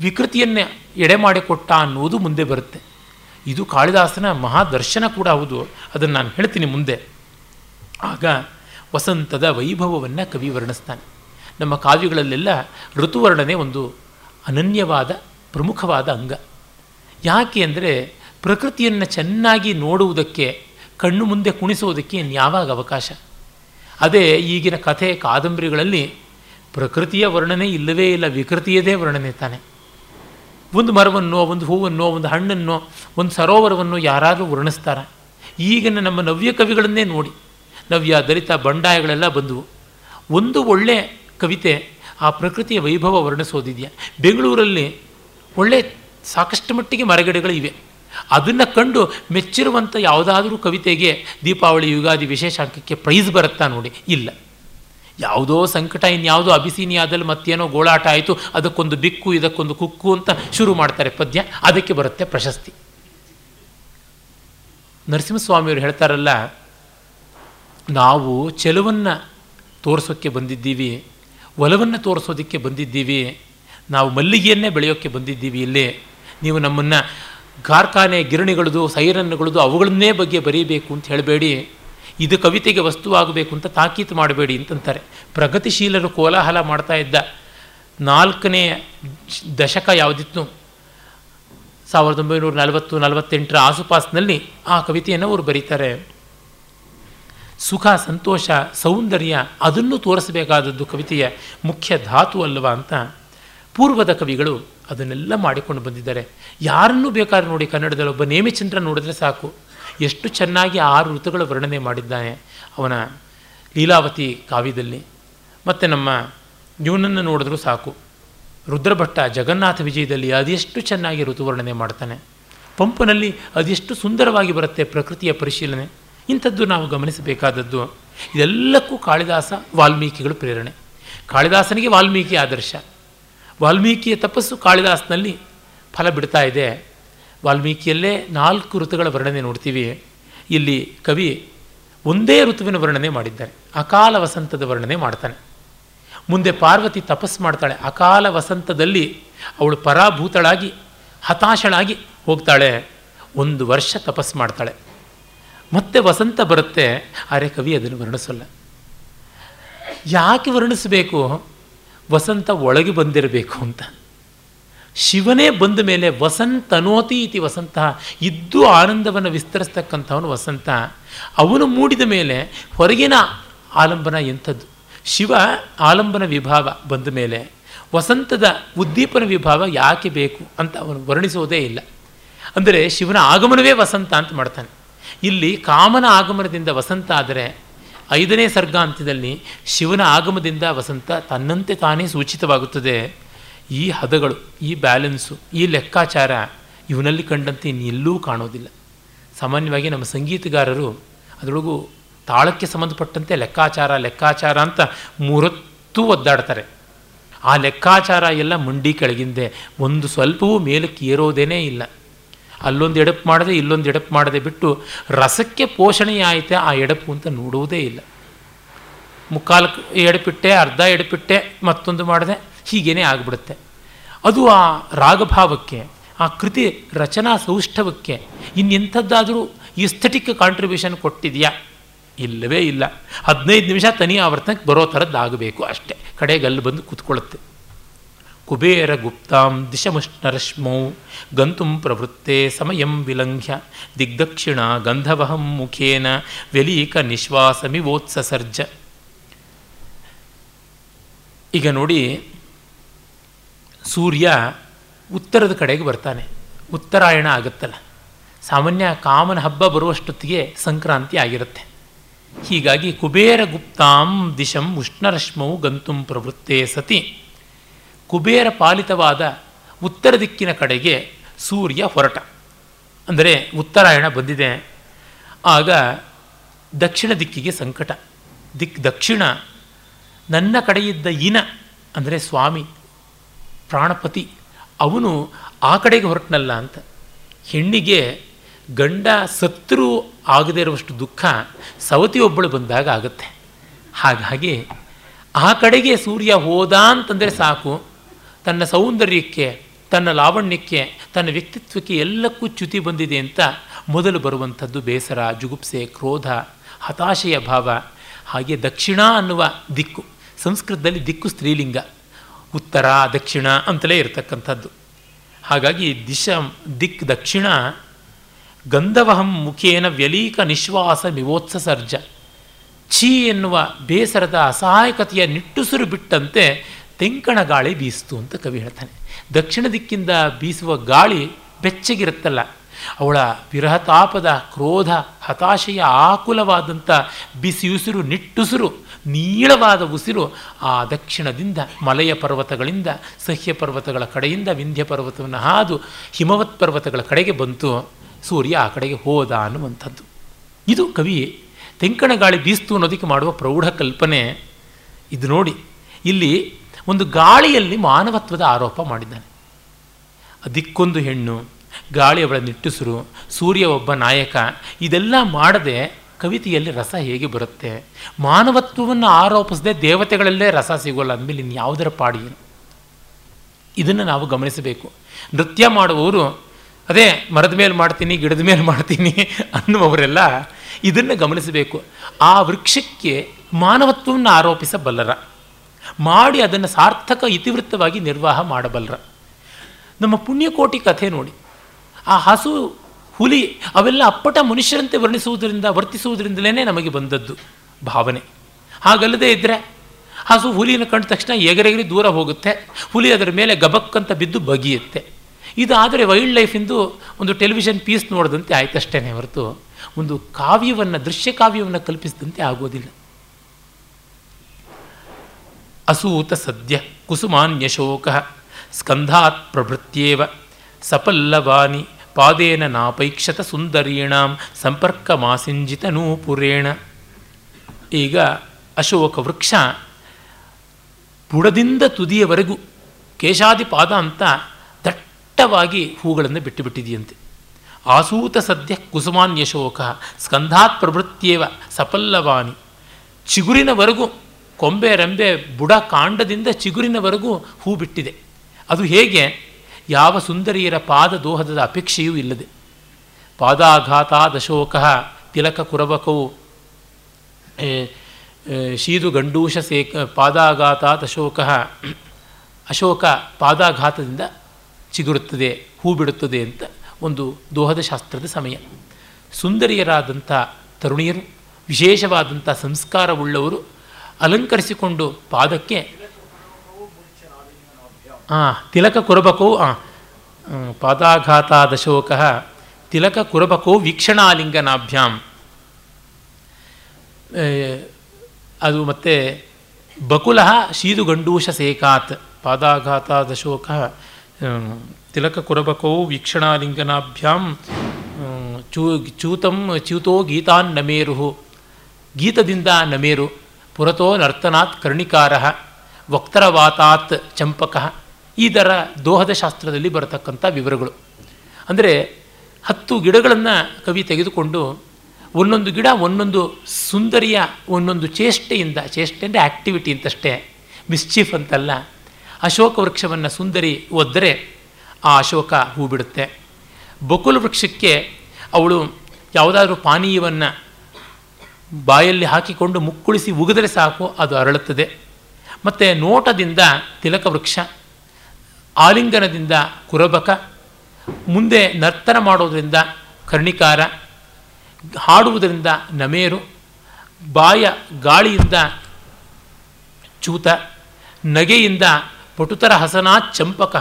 ವಿಕೃತಿಯನ್ನು ಎಡೆ ಮಾಡಿಕೊಟ್ಟ ಅನ್ನುವುದು ಮುಂದೆ ಬರುತ್ತೆ. ಇದು ಕಾಳಿದಾಸನ ಮಹಾದರ್ಶನ ಕೂಡ ಹೌದು. ಅದನ್ನು ನಾನು ಹೇಳ್ತೀನಿ ಮುಂದೆ. ಆಗ ವಸಂತದ ವೈಭವವನ್ನು ಕವಿ ವರ್ಣಿಸ್ತಾನೆ. ನಮ್ಮ ಕಾವ್ಯಗಳಲ್ಲೆಲ್ಲ ಋತುವರ್ಣನೆ ಒಂದು ಅನನ್ಯವಾದ, ಪ್ರಮುಖವಾದ ಅಂಗ. ಯಾಕೆ ಅಂದರೆ ಪ್ರಕೃತಿಯನ್ನು ಚೆನ್ನಾಗಿ ನೋಡುವುದಕ್ಕೆ, ಕಣ್ಣು ಮುಂದೆ ಕುಣಿಸುವುದಕ್ಕೆ ಯಾವಾಗ ಅವಕಾಶ? ಅದೇ ಈಗಿನ ಕಥೆ, ಕಾದಂಬರಿಗಳಲ್ಲಿ ಪ್ರಕೃತಿಯ ವರ್ಣನೆ ಇಲ್ಲವೇ ಇಲ್ಲ, ವಿಕೃತಿಯದೇ ವರ್ಣನೆ ತಾನೆ. ಒಂದು ಮರವನ್ನು, ಒಂದು ಹೂವನ್ನು, ಒಂದು ಹಣ್ಣನ್ನೋ, ಒಂದು ಸರೋವರವನ್ನು ಯಾರಾದರೂ ವರ್ಣಿಸ್ತಾರೆ. ಈಗಿನ ನಮ್ಮ ನವ್ಯ ಕವಿಗಳನ್ನೇ ನೋಡಿ. ನವ್ಯ, ದಲಿತ, ಬಂಡಾಯಗಳೆಲ್ಲ ಬಂದವು. ಒಂದು ಒಳ್ಳೆ ಕವಿತೆ ಆ ಪ್ರಕೃತಿಯ ವೈಭವ ವರ್ಣಿಸೋದಿದೆಯಾ. ಬೆಂಗಳೂರಲ್ಲಿ ಒಳ್ಳೆ ಸಾಕಷ್ಟು ಮಟ್ಟಿಗೆ ಮರಗಿಡಗಳು ಇವೆ. ಅದನ್ನು ಕಂಡು ಮೆಚ್ಚಿರುವಂಥ ಯಾವುದಾದ್ರೂ ಕವಿತೆಗೆ ದೀಪಾವಳಿ, ಯುಗಾದಿ ವಿಶೇಷಾಂಕಕ್ಕೆ ಪ್ರೈಸ್ ಬರುತ್ತಾ ನೋಡಿ? ಇಲ್ಲ. ಯಾವುದೋ ಸಂಕಟ, ಇನ್ಯಾವುದೋ ಅಬಿಸೀನಿಯಾದಲ್ಲಿ ಮತ್ತೇನೋ ಗೋಳಾಟ ಆಯಿತು, ಅದಕ್ಕೊಂದು ಬಿಕ್ಕು ಇದಕ್ಕೊಂದು ಕುಕ್ಕು ಅಂತ ಶುರು ಮಾಡ್ತಾರೆ ಪದ್ಯ. ಅದಕ್ಕೆ ಬರುತ್ತೆ ಪ್ರಶಸ್ತಿ. ನರಸಿಂಹಸ್ವಾಮಿಯವರು ಹೇಳ್ತಾರಲ್ಲ, ನಾವು ಚೆಲುವನ್ನು ತೋರಿಸೋಕ್ಕೆ ಬಂದಿದ್ದೀವಿ, ಒಲವನ್ನು ತೋರಿಸೋದಕ್ಕೆ ಬಂದಿದ್ದೀವಿ, ನಾವು ಮಲ್ಲಿಗೆಯನ್ನೇ ಬೆಳೆಯೋಕ್ಕೆ ಬಂದಿದ್ದೀವಿ ಇಲ್ಲಿ. ನೀವು ನಮ್ಮನ್ನು ಕಾರ್ಖಾನೆ ಗಿರಣಿಗಳದು, ಸೈರನ್ಗಳದು, ಅವುಗಳನ್ನೇ ಬಗ್ಗೆ ಬರೀಬೇಕು ಅಂತ ಹೇಳಬೇಡಿ. ಇದು ಕವಿತೆಗೆ ವಸ್ತುವಾಗಬೇಕು ಅಂತ ತಾಕೀತು ಮಾಡಬೇಡಿ ಅಂತಂತಾರೆ. ಪ್ರಗತಿಶೀಲರು ಕೋಲಾಹಲ ಮಾಡ್ತಾ ಇದ್ದ ನಾಲ್ಕನೇ ದಶಕ ಯಾವುದಿತ್ತು? ಸಾವಿರದ ಒಂಬೈನೂರ ನಲವತ್ತು, ನಲವತ್ತೆಂಟರ ಆಸುಪಾಸಿನಲ್ಲಿ ಆ ಕವಿತೆಯನ್ನು ಅವರು ಬರೀತಾರೆ. ಸುಖ, ಸಂತೋಷ, ಸೌಂದರ್ಯ ಅದನ್ನು ತೋರಿಸಬೇಕಾದದ್ದು ಕವಿತೆಯ ಮುಖ್ಯ ಧಾತು ಅಲ್ಲವಾ ಅಂತ ಪೂರ್ವದ ಕವಿಗಳು ಅದನ್ನೆಲ್ಲ ಮಾಡಿಕೊಂಡು ಬಂದಿದ್ದಾರೆ. ಯಾರನ್ನೂ ಬೇಕಾದ್ರೆ ನೋಡಿ ಕನ್ನಡದಲ್ಲಿ ಒಬ್ಬ ನೇಮಿಚಂದ್ರ ನೋಡಿದ್ರೆ ಸಾಕು. ಎಷ್ಟು ಚೆನ್ನಾಗಿ ಆರು ಋತುಗಳ ವರ್ಣನೆ ಮಾಡಿದ್ದಾನೆ ಅವನ ಲೀಲಾವತಿ ಕಾವ್ಯದಲ್ಲಿ. ಮತ್ತು ನಮ್ಮ ಇವನನ್ನು ನೋಡಿದ್ರೂ ಸಾಕು. ರುದ್ರಭಟ್ಟ ಜಗನ್ನಾಥ ವಿಜಯದಲ್ಲಿ ಅದೆಷ್ಟು ಚೆನ್ನಾಗಿ ಋತುವರ್ಣನೆ ಮಾಡ್ತಾನೆ. ಪಂಪನಲ್ಲಿ ಅದೆಷ್ಟು ಸುಂದರವಾಗಿ ಬರುತ್ತೆ ಪ್ರಕೃತಿಯ ಪರಿಶೀಲನೆ. ಇಂಥದ್ದು ನಾವು ಗಮನಿಸಬೇಕಾದದ್ದು. ಇದೆಲ್ಲಕ್ಕೂ ಕಾಳಿದಾಸ ವಾಲ್ಮೀಕಿಗಳು ಪ್ರೇರಣೆ. ಕಾಳಿದಾಸನಿಗೆ ವಾಲ್ಮೀಕಿ ಆದರ್ಶ. ವಾಲ್ಮೀಕಿಯ ತಪಸ್ಸು ಕಾಳಿದಾಸನಲ್ಲಿ ಫಲ ಬಿಡ್ತಾ ಇದೆ. ವಾಲ್ಮೀಕಿಯಲ್ಲೇ ನಾಲ್ಕು ಋತುಗಳ ವರ್ಣನೆ ನೋಡ್ತೀವಿ. ಇಲ್ಲಿ ಕವಿ ಒಂದೇ ಋತುವಿನ ವರ್ಣನೆ ಮಾಡಿದ್ದಾರೆ. ಅಕಾಲ ವಸಂತದ ವರ್ಣನೆ ಮಾಡ್ತಾನೆ. ಮುಂದೆ ಪಾರ್ವತಿ ತಪಸ್ ಮಾಡ್ತಾಳೆ. ಅಕಾಲ ವಸಂತದಲ್ಲಿ ಅವಳು ಪರಾಭೂತಳಾಗಿ, ಹತಾಶಳಾಗಿ ಹೋಗ್ತಾಳೆ. ಒಂದು ವರ್ಷ ತಪಸ್ ಮಾಡ್ತಾಳೆ. ಮತ್ತೆ ವಸಂತ ಬರುತ್ತೆ. ಆದರೆ ಕವಿ, ಅದನ್ನು ವರ್ಣಿಸಲ್ಲ. ಯಾಕೆ ವರ್ಣಿಸಬೇಕು? ವಸಂತ ಒಳಗೆ ಬಂದಿರಬೇಕು ಅಂತ. ಶಿವನೇ ಬಂದ ಮೇಲೆ ವಸಂತನೋತಿ ಇತಿ ವಸಂತ, ಇದ್ದು ಆನಂದವನ್ನು ವಿಸ್ತರಿಸ್ತಕ್ಕಂಥವನು ವಸಂತ. ಅವನು ಮೂಡಿದ ಮೇಲೆ ಹೊರಗಿನ ಆಲಂಬನ ಎಂಥದ್ದು? ಶಿವ ಆಲಂಬನ ವಿಭಾವ ಬಂದ ಮೇಲೆ ವಸಂತದ ಉದ್ದೀಪನ ವಿಭಾವ ಯಾಕೆ ಬೇಕು ಅಂತ ಅವನು ವರ್ಣಿಸೋದೇ ಇಲ್ಲ. ಅಂದರೆ ಶಿವನ ಆಗಮನವೇ ವಸಂತ ಅಂತ ಮಾಡ್ತಾನೆ. ಇಲ್ಲಿ ಕಾಮನ ಆಗಮನದಿಂದ ವಸಂತ ಆದರೆ ಐದನೇ ಸರ್ಗಾಂತ್ಯದಲ್ಲಿ ಶಿವನ ಆಗಮದಿಂದ ವಸಂತ ತನ್ನಂತೆ ತಾನೇ ಸೂಚಿತವಾಗುತ್ತದೆ. ಈ ಹದಗಳು, ಈ ಬ್ಯಾಲೆನ್ಸು ಈ ಲೆಕ್ಕಾಚಾರ ಇವನಲ್ಲಿ ಕಂಡಂತೆ ಇನ್ನೆಲ್ಲೂ ಕಾಣೋದಿಲ್ಲ. ಸಾಮಾನ್ಯವಾಗಿ ನಮ್ಮ ಸಂಗೀತಗಾರರು ಅದರೊಳಗೂ ತಾಳಕ್ಕೆ ಸಂಬಂಧಪಟ್ಟಂತೆ ಲೆಕ್ಕಾಚಾರ ಲೆಕ್ಕಾಚಾರ ಅಂತ ಮೂರತ್ತೂ ಒದ್ದಾಡ್ತಾರೆ. ಆ ಲೆಕ್ಕಾಚಾರ ಎಲ್ಲ ಮಂಡಿ ಕೆಳಗಿಂದೆ ಒಂದು ಸ್ವಲ್ಪವೂ ಮೇಲಕ್ಕೆ ಏರೋದೇನೇ ಇಲ್ಲ. ಅಲ್ಲೊಂದು ಎಡಪು ಮಾಡದೆ, ಇಲ್ಲೊಂದು ಎಡಪು ಮಾಡದೆ ಬಿಟ್ಟು ರಸಕ್ಕೆ ಪೋಷಣೆಯಾಯಿತೆ ಆ ಎಡಪು ಅಂತ ನೋಡುವುದೇ ಇಲ್ಲ. ಮುಕ್ಕಾಲು ಎಡಪಿಟ್ಟೆ, ಅರ್ಧ ಎಡಪಿಟ್ಟೆ ಮತ್ತೊಂದು ಮಾಡಿದೆ ಹೀಗೇನೆ ಆಗಿಬಿಡುತ್ತೆ. ಅದು ಆ ರಾಗಭಾವಕ್ಕೆ, ಆ ಕೃತಿ ರಚನಾ ಸೌಷ್ಠವಕ್ಕೆ ಇನ್ನೆಂಥದ್ದಾದರೂ ಇಸ್ಥೆಟಿಕ್ ಕಾಂಟ್ರಿಬ್ಯೂಷನ್ ಕೊಟ್ಟಿದೆಯಾ? ಇಲ್ಲವೇ ಇಲ್ಲ. ಹದಿನೈದು ನಿಮಿಷ ತನಿ ಆವರ್ತನಕ್ಕೆ ಬರೋ ಥರದ್ದಾಗಬೇಕು ಅಷ್ಟೇ. ಕಡೆಗಲ್ಲಿ ಬಂದು ಕೂತ್ಕೊಳ್ಳುತ್ತೆ. ಕುಬೇರ ಗುಪ್ತಾಂ ದಿಶಮುಷ್ಣರಶ್ಮೌ, ಗಂತುಂ ಪ್ರವೃತ್ತೆ ಸಮಯಂ ವಿಲಂಘ್ಯ, ದಿಗ್ದಕ್ಷಿಣ ಗಂಧವಹಂ ಮುಖೇನ, ವ್ಯಲೀಕ ನಿಶ್ವಾಸಮಿವೋತ್ಸರ್ಜ ಈಗ ನೋಡಿ ಸೂರ್ಯ ಉತ್ತರದ ಕಡೆಗೆ ಬರ್ತಾನೆ. ಉತ್ತರಾಯಣ ಆಗುತ್ತಲ್ಲ. ಸಾಮಾನ್ಯ ಕಾಮನ ಹಬ್ಬ ಬರುವಷ್ಟೊತ್ತಿಗೆ ಸಂಕ್ರಾಂತಿ ಆಗಿರುತ್ತೆ. ಹೀಗಾಗಿ ಕುಬೇರ ಗುಪ್ತಾಂ ದಿಶಂ ಉಷ್ಣರಶ್ಮವು ಗಂತುಂ ಪ್ರವೃತ್ತೇ ಸತಿ. ಕುಬೇರ ಪಾಲಿತವಾದ ಉತ್ತರ ದಿಕ್ಕಿನ ಕಡೆಗೆ ಸೂರ್ಯ ಹೊರಟ. ಅಂದರೆ ಉತ್ತರಾಯಣ ಬಂದಿದೆ. ಆಗ ದಕ್ಷಿಣ ದಿಕ್ಕಿಗೆ ಸಂಕಟ. ದಿಕ್ ದಕ್ಷಿಣ ನನ್ನ ಕಡೆಯಿದ್ದ ಇನ ಅಂದರೆ ಸ್ವಾಮಿ ಪ್ರಾಣಪತಿ. ಅವನು ಆ ಕಡೆಗೆ ಹೊರಟನಲ್ಲ ಅಂತ. ಹೆಣ್ಣಿಗೆ ಗಂಡ ಸತ್ರು ಆಗದೇ ಇರುವಷ್ಟು ದುಃಖ ಸವತಿ ಒಬ್ಬಳು ಬಂದಾಗ ಆಗುತ್ತೆ. ಹಾಗಾಗಿ ಆ ಕಡೆಗೆ ಸೂರ್ಯ ಹೋದ ಅಂತಂದರೆ ಸಾಕು. ತನ್ನ ಸೌಂದರ್ಯಕ್ಕೆ, ತನ್ನ ಲಾವಣ್ಯಕ್ಕೆ, ತನ್ನ ವ್ಯಕ್ತಿತ್ವಕ್ಕೆ ಎಲ್ಲಕ್ಕೂ ಚ್ಯುತಿ ಬಂದಿದೆ ಅಂತ ಮೊದಲು ಬರುವಂಥದ್ದು ಬೇಸರ, ಜುಗುಪ್ಸೆ, ಕ್ರೋಧ, ಹತಾಶೆಯ ಭಾವ. ಹಾಗೆ ದಕ್ಷಿಣ ಅನ್ನುವ ದಿಕ್ಕು, ಸಂಸ್ಕೃತದಲ್ಲಿ ದಿಕ್ಕು ಸ್ತ್ರೀಲಿಂಗ. ಉತ್ತರ, ದಕ್ಷಿಣ ಅಂತಲೇ ಇರತಕ್ಕಂಥದ್ದು. ಹಾಗಾಗಿ ದಿಶ, ದಿಕ್, ದಕ್ಷಿಣ, ಗಂಧವಹಂ ಮುಖೇನ ವ್ಯಲೀಕ ನಿಶ್ವಾಸ ಮಿವೋತ್ಸರ್ಜ ಛೀ ಎನ್ನುವ ಬೇಸರದ ಅಸಹಾಯಕತೆಯ ನಿಟ್ಟುಸಿರು ಬಿಟ್ಟಂತೆ ತೆಂಕಣ ಗಾಳಿ ಬೀಸ್ತು ಅಂತ ಕವಿ ಹೇಳ್ತಾನೆ. ದಕ್ಷಿಣ ದಿಕ್ಕಿಂದ ಬೀಸುವ ಗಾಳಿ ಬೆಚ್ಚಗಿರುತ್ತಲ್ಲ, ಅವಳ ವಿರಹತಾಪದ, ಕ್ರೋಧ, ಹತಾಶೆಯ ಆಕುಲವಾದಂಥ ಬಿಸಿಯುಸಿರು, ನಿಟ್ಟುಸಿರು ನೀಳವಾದ ಉಸಿರು ಆ ದಕ್ಷಿಣದಿಂದ ಮಲಯ ಪರ್ವತಗಳಿಂದ, ಸಹ್ಯ ಪರ್ವತಗಳ ಕಡೆಯಿಂದ, ವಿಂಧ್ಯ ಪರ್ವತವನ್ನು ಹಾದು ಹಿಮವತ್ ಪರ್ವತಗಳ ಕಡೆಗೆ ಬಂತು. ಸೂರ್ಯ ಆ ಕಡೆಗೆ ಹೋದ ಅನ್ನುವಂಥದ್ದು. ಇದು ಕವಿ ತೆಂಕಣ ಗಾಳಿ ಬೀಸ್ತು ಅನ್ನೋದಕ್ಕೆ ಮಾಡುವ ಪ್ರೌಢ ಕಲ್ಪನೆ. ಇದು ನೋಡಿ, ಇಲ್ಲಿ ಒಂದು ಗಾಳಿಯಲ್ಲಿ ಮಾನವತ್ವದ ಆರೋಪ ಮಾಡಿದ್ದಾನೆ. ದಿಕ್ಕೊಂದು ಹೆಣ್ಣು, ಗಾಳಿ ಅವಳ ನಿಟ್ಟುಸಿರು, ಸೂರ್ಯ ಒಬ್ಬ ನಾಯಕ, ಇದೆಲ್ಲ ಮಾಡದೆ ಕವಿತೆಯಲ್ಲಿ ರಸ ಹೇಗೆ ಬರುತ್ತೆ? ಮಾನವತ್ವವನ್ನು ಆರೋಪಿಸದೆ ದೇವತೆಗಳಲ್ಲೇ ರಸ ಸಿಗೋಲ್ಲ ಅಂದಮೇಲೆ ಇನ್ಯಾವುದರ ಪಾಡಿ ಇದನ್ನು ನಾವು ಗಮನಿಸಬೇಕು. ನೃತ್ಯ ಮಾಡುವವರು, ಅದೇ ಮರದ ಮೇಲೆ ಮಾಡ್ತೀನಿ, ಗಿಡದ ಮೇಲೆ ಮಾಡ್ತೀನಿ ಅನ್ನುವವರೆಲ್ಲ ಇದನ್ನು ಗಮನಿಸಬೇಕು. ಆ ವೃಕ್ಷಕ್ಕೆ ಮಾನವತ್ವವನ್ನು ಆರೋಪಿಸಬಲ್ಲರ, ಮಾಡಿ ಅದನ್ನು ಸಾರ್ಥಕ, ಇತಿವೃತ್ತವಾಗಿ ನಿರ್ವಾಹ ಮಾಡಬಲ್ಲರ. ನಮ್ಮ ಪುಣ್ಯಕೋಟಿ ಕಥೆ ನೋಡಿ. ಆ ಹಸು ಹುಲಿ ಅವೆಲ್ಲ ಅಪ್ಪಟ ಮನುಷ್ಯರಂತೆ ವರ್ಣಿಸುವುದರಿಂದ ವರ್ತಿಸುವುದರಿಂದಲೇ ನಮಗೆ ಬಂದದ್ದು ಭಾವನೆ. ಹಾಗಲ್ಲದೆ ಇದ್ದರೆ ಹಸು ಹುಲಿನ ಕಂಡ ತಕ್ಷಣ ಎಗರೆಗರಿ ದೂರ ಹೋಗುತ್ತೆ. ಹುಲಿ ಅದರ ಮೇಲೆ ಗಬಕ್ಕಂತ ಬಿದ್ದು ಬಗಿಯುತ್ತೆ. ಇದಾದರೆ ವೈಲ್ಡ್ ಲೈಫಿಂದು ಒಂದು ಟೆಲಿವಿಷನ್ ಪೀಸ್ ನೋಡಿದಂತೆ ಆಯ್ತಷ್ಟೇ ಹೊರತು, ಒಂದು ಕಾವ್ಯವನ್ನು, ದೃಶ್ಯ ಕಾವ್ಯವನ್ನು ಕಲ್ಪಿಸಿದಂತೆ ಆಗೋದಿಲ್ಲ. ಅಸೂತ ಸದ್ಯ ಕುಸುಮಾನ್ಯಶೋಕ, ಸ್ಕಂಧಾತ್ ಪ್ರಭೃತ್ಯೇವ ಸಪಲ್ಲವಾನಿ ಪಾದೇನ ನಾಪೈಕ್ಷತ ಸುಂದರೀಣಾಂ ಸಂಪರ್ಕ ಮಾಸಿಂಜಿತ ನೂಪುರೇಣ ಈಗ ಅಶೋಕ ವೃಕ್ಷ ಬುಡದಿಂದ ತುದಿಯವರೆಗೂ ಕೇಶಾದಿ ಪಾದ ಅಂತ ದಟ್ಟವಾಗಿ ಹೂಗಳನ್ನು ಬಿಟ್ಟುಬಿಟ್ಟಿದೆಯಂತೆ. ಆಸೂತ ಸದ್ಯ ಕುಸುಮಾನ್ ಯಶೋಕ ಸ್ಕಂಧಾತ್ ಪ್ರವೃತ್ತಿಯೇವ ಸಪಲ್ಲವಾನಿ ಚಿಗುರಿನವರೆಗೂ ಕೊಂಬೆ ರೆಂಬೆ ಬುಡ ಕಾಂಡದಿಂದ ಚಿಗುರಿನವರೆಗೂ ಹೂ ಬಿಟ್ಟಿದೆ. ಅದು ಹೇಗೆ? ಯಾವ ಸುಂದರಿಯರ ಪಾದ ದೋಹದ ಅಪೇಕ್ಷೆಯೂ ಇಲ್ಲದೆ. ಪಾದಾಘಾತ ದಶೋಕ ತಿಲಕ ಕುರಬಕವು ಶೀದು ಗಂಡೂಷ ಸೇಕ ಪಾದಾಘಾತ ದಶೋಕ ಅಶೋಕ ಪಾದಾಘಾತದಿಂದ ಚಿಗುರುತ್ತದೆ ಹೂ ಬಿಡುತ್ತದೆ ಅಂತ ಒಂದು ದೋಹದ ಶಾಸ್ತ್ರದ ಸಮಯ. ಸುಂದರಿಯರಾದಂಥ ತರುಣಿಯರು, ವಿಶೇಷವಾದಂಥ ಸಂಸ್ಕಾರವುಳ್ಳವರು ಅಲಂಕರಿಸಿಕೊಂಡು ಪಾದಕ್ಕೆ ಹಾಂ ತಿಲಕ ಕುರಬಕೋ ಪಾದಾಘಾತಾದಶೋಕ, ತಿಲಕ ಕುರಬಕೋ ವೀಕ್ಷಣಾಲಿಂಗನಾಭ್ಯಾಂ. ಅದು ಮತ್ತೆ ಬಕುಲ ಶೀದು ಗಂಡೂಷ ಸೇಕಾತ್ ಪಾದಾಘಾತಾದಶೋಕ ತಿಲಕ ಕುರಬಕೋ ವೀಕ್ಷಣಾಲಿಂಗನಾಭ್ಯಾಂ ಚೂ ಚ್ಯೂತಂ ಚ್ಯೂತೋ ಗೀತಾನ್ ನಮೇರು, ಗೀತದಿಂದ ನಮೇರು, ಪುರತೋ ನರ್ತನಾತ್ ಕರ್ಣಿಕಾರ, ವಕ್ತರವಾತಾತ್ ಚಂಪಕ. ಇದರ ದೋಹದ ಶಾಸ್ತ್ರದಲ್ಲಿ ಬರತಕ್ಕಂಥ ವಿವರಗಳು. ಅಂದರೆ ಹತ್ತು ಗಿಡಗಳನ್ನು ಕವಿ ತೆಗೆದುಕೊಂಡು ಒಂದೊಂದು ಗಿಡ ಒಂದೊಂದು ಸುಂದರಿಯ ಒಂದೊಂದು ಚೇಷ್ಟೆಯಿಂದ, ಚೇಷ್ಟೆ ಅಂದರೆ ಆ್ಯಕ್ಟಿವಿಟಿ ಅಂತಷ್ಟೇ ಮಿಸ್ಚೀಫ್ ಅಂತಲ್ಲ, ಅಶೋಕ ವೃಕ್ಷವನ್ನು ಸುಂದರಿ ಒದ್ದರೆ ಆ ಅಶೋಕ ಹೂ ಬಿಡುತ್ತೆ. ಬಕುಲ್ ವೃಕ್ಷಕ್ಕೆ ಅವಳು ಯಾವುದಾದ್ರೂ ಪಾನೀಯವನ್ನು ಬಾಯಲ್ಲಿ ಹಾಕಿಕೊಂಡು ಮುಕ್ಕುಳಿಸಿ ಉಗಿದರೆ ಸಾಕು, ಅದು ಅರಳುತ್ತದೆ. ಮತ್ತು ನೋಟದಿಂದ ತಿಲಕ ವೃಕ್ಷ ಆಲಿಂಗನದಿಂದ ಕುರಬಕ, ಮುಂದೆ ನರ್ತನ ಮಾಡೋದರಿಂದ ಕರ್ಣಿಕಾರ, ಹಾಡುವುದರಿಂದ ನಮೇರು, ಬಾಯ ಗಾಳಿಯಿಂದ ಚೂತ, ನಗೆಯಿಂದ ಪಟುತರ ಹಸನಾ ಚಂಪಕ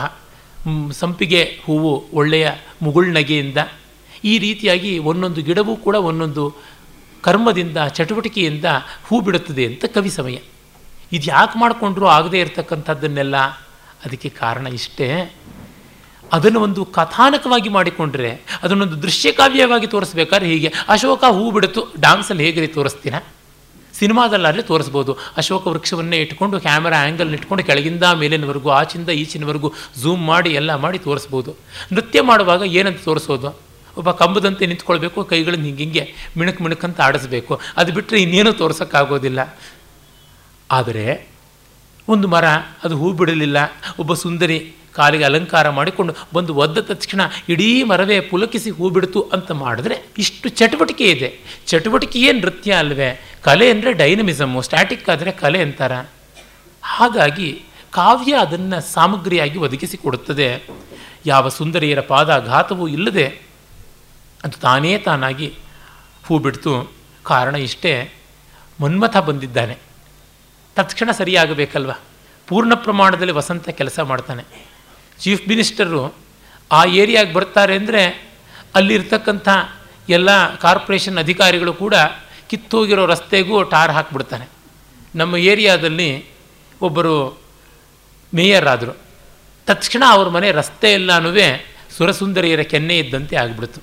ಸಂಪಿಗೆ ಹೂವು ಒಳ್ಳೆಯ ಮುಗುಳ್ ನಗೆಯಿಂದ, ಈ ರೀತಿಯಾಗಿ ಒಂದೊಂದು ಗಿಡವೂ ಕೂಡ ಒಂದೊಂದು ಕರ್ಮದಿಂದ, ಚಟುವಟಿಕೆಯಿಂದ ಹೂ ಬಿಡುತ್ತದೆ ಅಂತ ಕವಿ ಸಮಯ. ಇದು ಯಾಕೆ ಮಾಡಿಕೊಂಡ್ರೂ ಆಗದೇ ಇರತಕ್ಕಂಥದ್ದನ್ನೆಲ್ಲ ಅದಕ್ಕೆ ಕಾರಣ ಇಷ್ಟೇ. ಅದನ್ನು ಒಂದು ಕಥಾನಕವಾಗಿ ಮಾಡಿಕೊಂಡ್ರೆ, ಅದನ್ನೊಂದು ದೃಶ್ಯಕಾವ್ಯವಾಗಿ ತೋರಿಸ್ಬೇಕಾದ್ರೆ ಹೀಗೆ. ಅಶೋಕ ಹೂ ಬಿಡುತ್ತು ಡಾನ್ಸಲ್ಲಿ ಹೇಗೆ ತೋರಿಸ್ತೀನ ಸಿನಿಮಾದಲ್ಲಾದರೆ ತೋರಿಸ್ಬೋದು. ಅಶೋಕ ವೃಕ್ಷವನ್ನೇ ಇಟ್ಕೊಂಡು ಕ್ಯಾಮರಾ ಆ್ಯಂಗಲ್ ಇಟ್ಕೊಂಡು ಕೆಳಗಿಂದ ಮೇಲಿನವರೆಗೂ ಆಚಿಂದ ಈಚಿನವರೆಗೂ ಝೂಮ್ ಮಾಡಿ, ಎಲ್ಲ ಮಾಡಿ ತೋರಿಸ್ಬೋದು. ನೃತ್ಯ ಮಾಡುವಾಗ ಏನಂತ ತೋರಿಸೋದು? ಒಬ್ಬ ಕಂಬದಂತೆ ನಿಂತ್ಕೊಳ್ಬೇಕು ಕೈಗಳನ್ನು ಹಿಂಗೆ ಹಿಂಗೆ ಮಿಣಕ್ ಅಂತ ಆಡಿಸ್ಬೇಕು. ಅದು ಬಿಟ್ಟರೆ ಇನ್ನೇನು ತೋರ್ಸೋಕ್ಕಾಗೋದಿಲ್ಲ. ಆದರೆ ಒಂದು ಮರ, ಅದು ಹೂ ಬಿಡಲಿಲ್ಲ. ಒಬ್ಬ ಸುಂದರಿ ಕಾಲಿಗೆ ಅಲಂಕಾರ ಮಾಡಿಕೊಂಡು ಬಂದು ಒದ್ದ ತಕ್ಷಣ ಇಡೀ ಮರವೇ ಪುಲಕಿಸಿ ಹೂ ಬಿಡ್ತು ಅಂತ ಮಾಡಿದ್ರೆ ಇಷ್ಟು ಚಟುವಟಿಕೆ ಇದೆ. ಚಟುವಟಿಕೆಯೇ ನೃತ್ಯ ಅಲ್ವೇ? ಕಲೆ ಅಂದರೆ ಡೈನಮಿಸಮು ಸ್ಟ್ಯಾಟಿಕ್ ಆದರೆ ಕಲೆ ಅಂತಾರ. ಹಾಗಾಗಿ ಕಾವ್ಯ ಅದನ್ನು ಸಾಮಗ್ರಿಯಾಗಿ ಒದಗಿಸಿ ಕೊಡುತ್ತದೆ. ಯಾವ ಸುಂದರಿಯರ ಪಾದಾಘಾತವೂ ಇಲ್ಲದೆ ಅದು ತಾನೇ ತಾನಾಗಿ ಹೂ ಬಿಡ್ತು. ಕಾರಣ ಇಷ್ಟೇ, ಮನ್ಮಥ ಬಂದಿದ್ದಾನೆ. ತತ್ಕ್ಷಣ ಸರಿಯಾಗಬೇಕಲ್ವ? ಪೂರ್ಣ ಪ್ರಮಾಣದಲ್ಲಿ ವಸಂತ ಕೆಲಸ ಮಾಡ್ತಾನೆ. ಚೀಫ್ ಮಿನಿಸ್ಟರು ಆ ಏರಿಯಾಗೆ ಬರ್ತಾರೆ ಅಂದರೆ ಅಲ್ಲಿರ್ತಕ್ಕಂಥ ಎಲ್ಲ ಕಾರ್ಪೊರೇಷನ್ ಅಧಿಕಾರಿಗಳು ಕೂಡ ಕಿತ್ತೋಗಿರೋ ರಸ್ತೆಗೂ ಟಾರ್ ಹಾಕಿಬಿಡ್ತಾನೆ. ನಮ್ಮ ಏರಿಯಾದಲ್ಲಿ ಒಬ್ಬರು ಮೇಯರ್ ಆದರು. ತಕ್ಷಣ ಅವ್ರ ಮನೆ ರಸ್ತೆ ಎಲ್ಲನೂ ಸುರಸುಂದರಿಯರ ಕೆನ್ನೆ ಇದ್ದಂತೆ ಆಗಿಬಿಡ್ತು.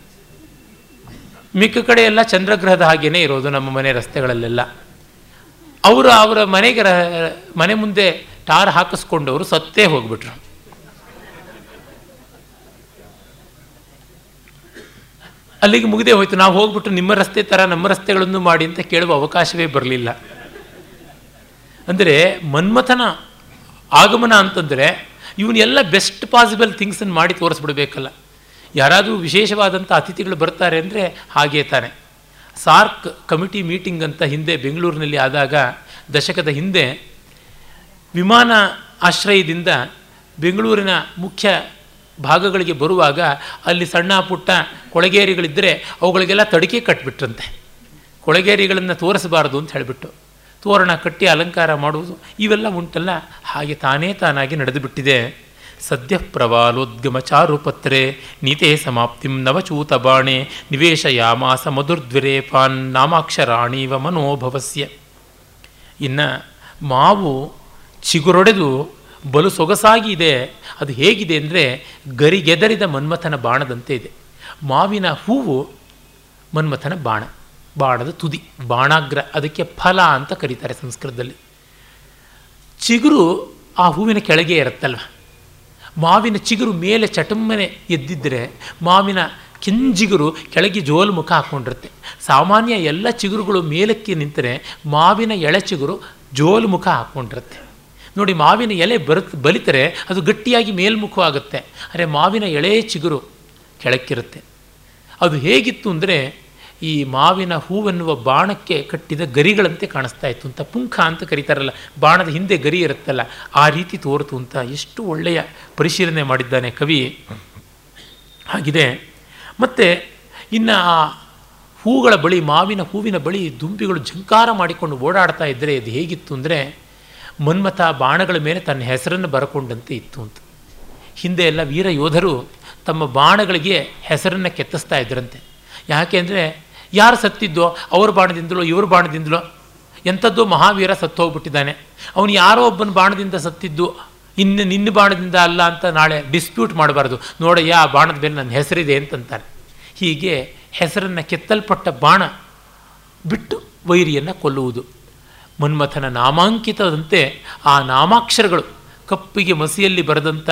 ಮಿಕ್ಕ ಕಡೆ ಎಲ್ಲ ಚಂದ್ರಗ್ರಹದ ಹಾಗೇನೇ ಇರೋದು ನಮ್ಮ ಮನೆ ರಸ್ತೆಗಳಲ್ಲೆಲ್ಲ. ಅವರು ಅವರ ಮನೆಗೆ ಮನೆ ಮುಂದೆ ಟಾರ್ ಹಾಕಿಸ್ಕೊಂಡವರು ಸತ್ತೇ ಹೋಗ್ಬಿಟ್ರು. ಅಲ್ಲಿಗೆ ಮುಗಿದೇ ಹೋಯ್ತು. ನಾವು ಹೋಗ್ಬಿಟ್ಟು ನಿಮ್ಮ ರಸ್ತೆ ಥರ ನಮ್ಮ ರಸ್ತೆಗಳನ್ನು ಮಾಡಿ ಅಂತ ಕೇಳುವ ಅವಕಾಶವೇ ಬರಲಿಲ್ಲ. ಅಂದರೆ ಮನ್ಮಥನ ಆಗಮನ ಅಂತಂದರೆ ಇವನ್ನೆಲ್ಲ ಬೆಸ್ಟ್ ಪಾಸಿಬಲ್ ಥಿಂಗ್ಸನ್ನು ಮಾಡಿ ತೋರಿಸ್ಬಿಡ್ಬೇಕಲ್ಲ. ಯಾರಾದರೂ ವಿಶೇಷವಾದಂಥ ಅತಿಥಿಗಳು ಬರ್ತಾರೆ ಅಂದರೆ ಹಾಗೇ ತಾನೆ. ಸಾರ್ಕ್ ಕಮಿಟಿ ಮೀಟಿಂಗ್ ಅಂತ ಹಿಂದೆ ಬೆಂಗಳೂರಿನಲ್ಲಿ ಆದಾಗ, ದಶಕದ ಹಿಂದೆ ವಿಮಾನ ಆಶ್ರಯದಿಂದ ಬೆಂಗಳೂರಿನ ಮುಖ್ಯ ಭಾಗಗಳಿಗೆ ಬರುವಾಗ ಅಲ್ಲಿ ಸಣ್ಣ ಪುಟ್ಟ ಕೊಳಗೇರಿಗಳಿದ್ದರೆ ಅವುಗಳಿಗೆಲ್ಲ ತಡಿಕೆ ಕಟ್ಟಿಬಿಟ್ರಂತೆ ಕೊಳಗೇರಿಗಳನ್ನು ತೋರಿಸಬಾರದು ಅಂತ ಹೇಳಿಬಿಟ್ಟು ತೋರಣ ಕಟ್ಟಿ ಅಲಂಕಾರ ಮಾಡುವುದು ಇವೆಲ್ಲ ಉಂಟಲ್ಲ, ಹಾಗೆ ತಾನೇ ತಾನಾಗಿ ನಡೆದು ಬಿಟ್ಟಿದೆ ಸದ್ಯ ಪ್ರವಾಲೋದ್ಗಮ ಚಾರುಪತ್ರೆ ನೀತೆ ಸಮಾಪ್ತಿಂ ನವಚೂತ ಬಾಣೆ ನಿವೇಶಯಾಮಾಸ ಮಧುರ್ದ್ವಿರೇ ಪಾನ್ ನಾಮಾಕ್ಷರಾಣೀವ ಮನೋಭವಸ್ಯ. ಇನ್ನು ಮಾವು ಚಿಗುರೊಡೆದು ಬಲು ಸೊಗಸಾಗಿ ಇದೆ ಅದು ಹೇಗಿದೆ ಅಂದರೆ ಗರಿಗೆದರಿದ ಮನ್ಮಥನ ಬಾಣದಂತೆ ಇದೆ. ಮಾವಿನ ಹೂವು ಮನ್ಮಥನ ಬಾಣ, ಬಾಣದ ತುದಿ, ಬಾಣಾಗ್ರ, ಅದಕ್ಕೆ ಫಲ ಅಂತ ಕರೀತಾರೆ ಸಂಸ್ಕೃತದಲ್ಲಿ. ಚಿಗುರು ಆ ಹೂವಿನ ಕೆಳಗೆ ಇರುತ್ತಲ್ವ? ಮಾವಿನ ಚಿಗುರು ಮೇಲೆ ಚಟಮ್ಮನೆ ಎದ್ದಿದ್ದರೆ ಮಾವಿನ ಕಿಂಜಿಗುರು ಕೆಳಗೆ ಜೋಲು ಮುಖ ಹಾಕ್ಕೊಂಡಿರುತ್ತೆ ಸಾಮಾನ್ಯ ಎಲ್ಲ ಚಿಗುರುಗಳು ಮೇಲಕ್ಕೆ ನಿಂತರೆ ಮಾವಿನ ಎಳೆ ಚಿಗುರು ಜೋಲು ಮುಖ ಹಾಕ್ಕೊಂಡಿರುತ್ತೆ ನೋಡಿ, ಮಾವಿನ ಎಲೆ ಬರುತ್ ಬಲಿತರೆ ಅದು ಗಟ್ಟಿಯಾಗಿ ಮೇಲ್ಮುಖವಾಗುತ್ತೆ. ಆದರೆ ಮಾವಿನ ಎಳೆ ಚಿಗುರು ಕೆಳಕ್ಕಿರುತ್ತೆ. ಅದು ಹೇಗಿತ್ತು ಅಂದರೆ ಈ ಮಾವಿನ ಹೂವೆನ್ನುವ ಬಾಣಕ್ಕೆ ಕಟ್ಟಿದ ಗರಿಗಳಂತೆ ಕಾಣಿಸ್ತಾ ಇತ್ತು ಅಂತ ಪುಂಖ ಅಂತ ಕರೀತಾರಲ್ಲ, ಬಾಣದ ಹಿಂದೆ ಗರಿ ಇರುತ್ತಲ್ಲ, ಆ ರೀತಿ ತೋರ್ತು ಅಂತ ಎಷ್ಟು ಒಳ್ಳೆಯ ಪರಿಶೀಲನೆ ಮಾಡಿದ್ದಾನೆ ಕವಿ. ಹಾಗಿದೆ. ಮತ್ತು ಇನ್ನು ಆ ಹೂಗಳ ಬಳಿ, ಮಾವಿನ ಹೂವಿನ ಬಳಿ ದುಂಬಿಗಳು ಝಂಕಾರ ಮಾಡಿಕೊಂಡು ಓಡಾಡ್ತಾ ಇದ್ದರೆ ಅದು ಹೇಗಿತ್ತು ಅಂದರೆ, ಮನ್ಮಥ ಬಾಣಗಳ ಮೇಲೆ ತನ್ನ ಹೆಸರನ್ನು ಬರಕೊಂಡಂತೆ ಇತ್ತು ಅಂತ. ಹಿಂದೆ ಎಲ್ಲ ವೀರ ಯೋಧರು ತಮ್ಮ ಬಾಣಗಳಿಗೆ ಹೆಸರನ್ನು ಕೆತ್ತಿಸ್ತಾ ಇದ್ರಂತೆ. ಯಾಕೆ ಅಂದರೆ ಯಾರು ಸತ್ತಿದ್ದೋ ಅವ್ರ ಬಾಣದಿಂದಲೋ, ಇವ್ರ ಬಾಣದಿಂದಲೋ, ಎಂಥದ್ದು ಮಹಾವೀರ ಸತ್ತು ಹೋಗ್ಬಿಟ್ಟಿದ್ದಾನೆ ಅವನು ಯಾರೋ ಒಬ್ಬನ ಬಾಣದಿಂದ ಸತ್ತಿದ್ದು, ಇನ್ನು ನಿನ್ನ ಬಾಣದಿಂದ ಅಲ್ಲ ಅಂತ ನಾಳೆ ಡಿಸ್ಪ್ಯೂಟ್ ಮಾಡಬಾರ್ದು. ನೋಡಯ್ಯ, ಆ ಬಾಣದ ಮೇಲೆ ನನ್ನ ಹೆಸರಿದೆ ಅಂತಂತಾರೆ ಹೀಗೆ ಹೆಸರನ್ನು ಕೆತ್ತಲ್ಪಟ್ಟ ಬಾಣ ಬಿಟ್ಟು ವೈರಿಯನ್ನು ಕೊಲ್ಲುವುದು. ಮನ್ಮಥನ ನಾಮಾಂಕಿತದಂತೆ ಆ ನಾಮಾಕ್ಷರಗಳು ಕಪ್ಪಿಗೆ ಮಸಿಯಲ್ಲಿ ಬರೆದಂಥ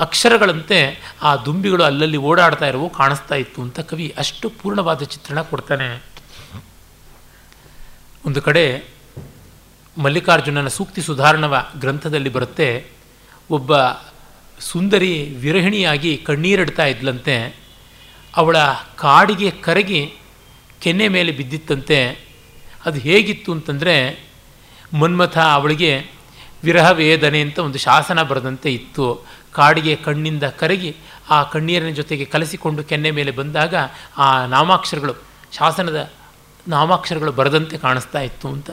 ಅಕ್ಷರಗಳಂತೆ ಆ ದುಂಬಿಗಳು ಅಲ್ಲಲ್ಲಿ ಓಡಾಡ್ತಾ ಇರುವು ಕಾಣಿಸ್ತಾ ಇತ್ತು ಅಂತ ಕವಿ ಅಷ್ಟು ಪೂರ್ಣವಾದ ಚಿತ್ರಣ ಕೊಡ್ತಾನೆ. ಒಂದು ಕಡೆ ಮಲ್ಲಿಕಾರ್ಜುನನ ಸೂಕ್ತಿ ಸುಧಾರಣವ ಗ್ರಂಥದಲ್ಲಿ ಬರುತ್ತೆ, ಒಬ್ಬ ಸುಂದರಿ ವಿರಹಿಣಿಯಾಗಿ ಕಣ್ಣೀರಿಡ್ತಾ ಇದ್ಲಂತೆ, ಅವಳ ಕಾಡಿಗೆ ಕರಗಿ ಕೆನ್ನೆ ಮೇಲೆ ಬಿದ್ದಿತ್ತಂತೆ, ಅದು ಹೇಗಿತ್ತು ಅಂತಂದರೆ ಮನ್ಮಥ ಅವಳಿಗೆ ವಿರಹ ವೇದನೆ ಅಂತ ಒಂದು ಶಾಸನ ಬರೆದಂತೆ ಇತ್ತು. ಕಾಡಿಗೆ ಕಣ್ಣಿಂದ ಕರಗಿ ಆ ಕಣ್ಣೀರಿನ ಜೊತೆಗೆ ಕಲಸಿಕೊಂಡು ಕೆನ್ನೆ ಮೇಲೆ ಬಂದಾಗ ಆ ನಾಮಾಕ್ಷರಗಳು, ಶಾಸನದ ನಾಮಾಕ್ಷರಗಳು ಬರದಂತೆ ಕಾಣಿಸ್ತಾ ಇತ್ತು ಅಂತ.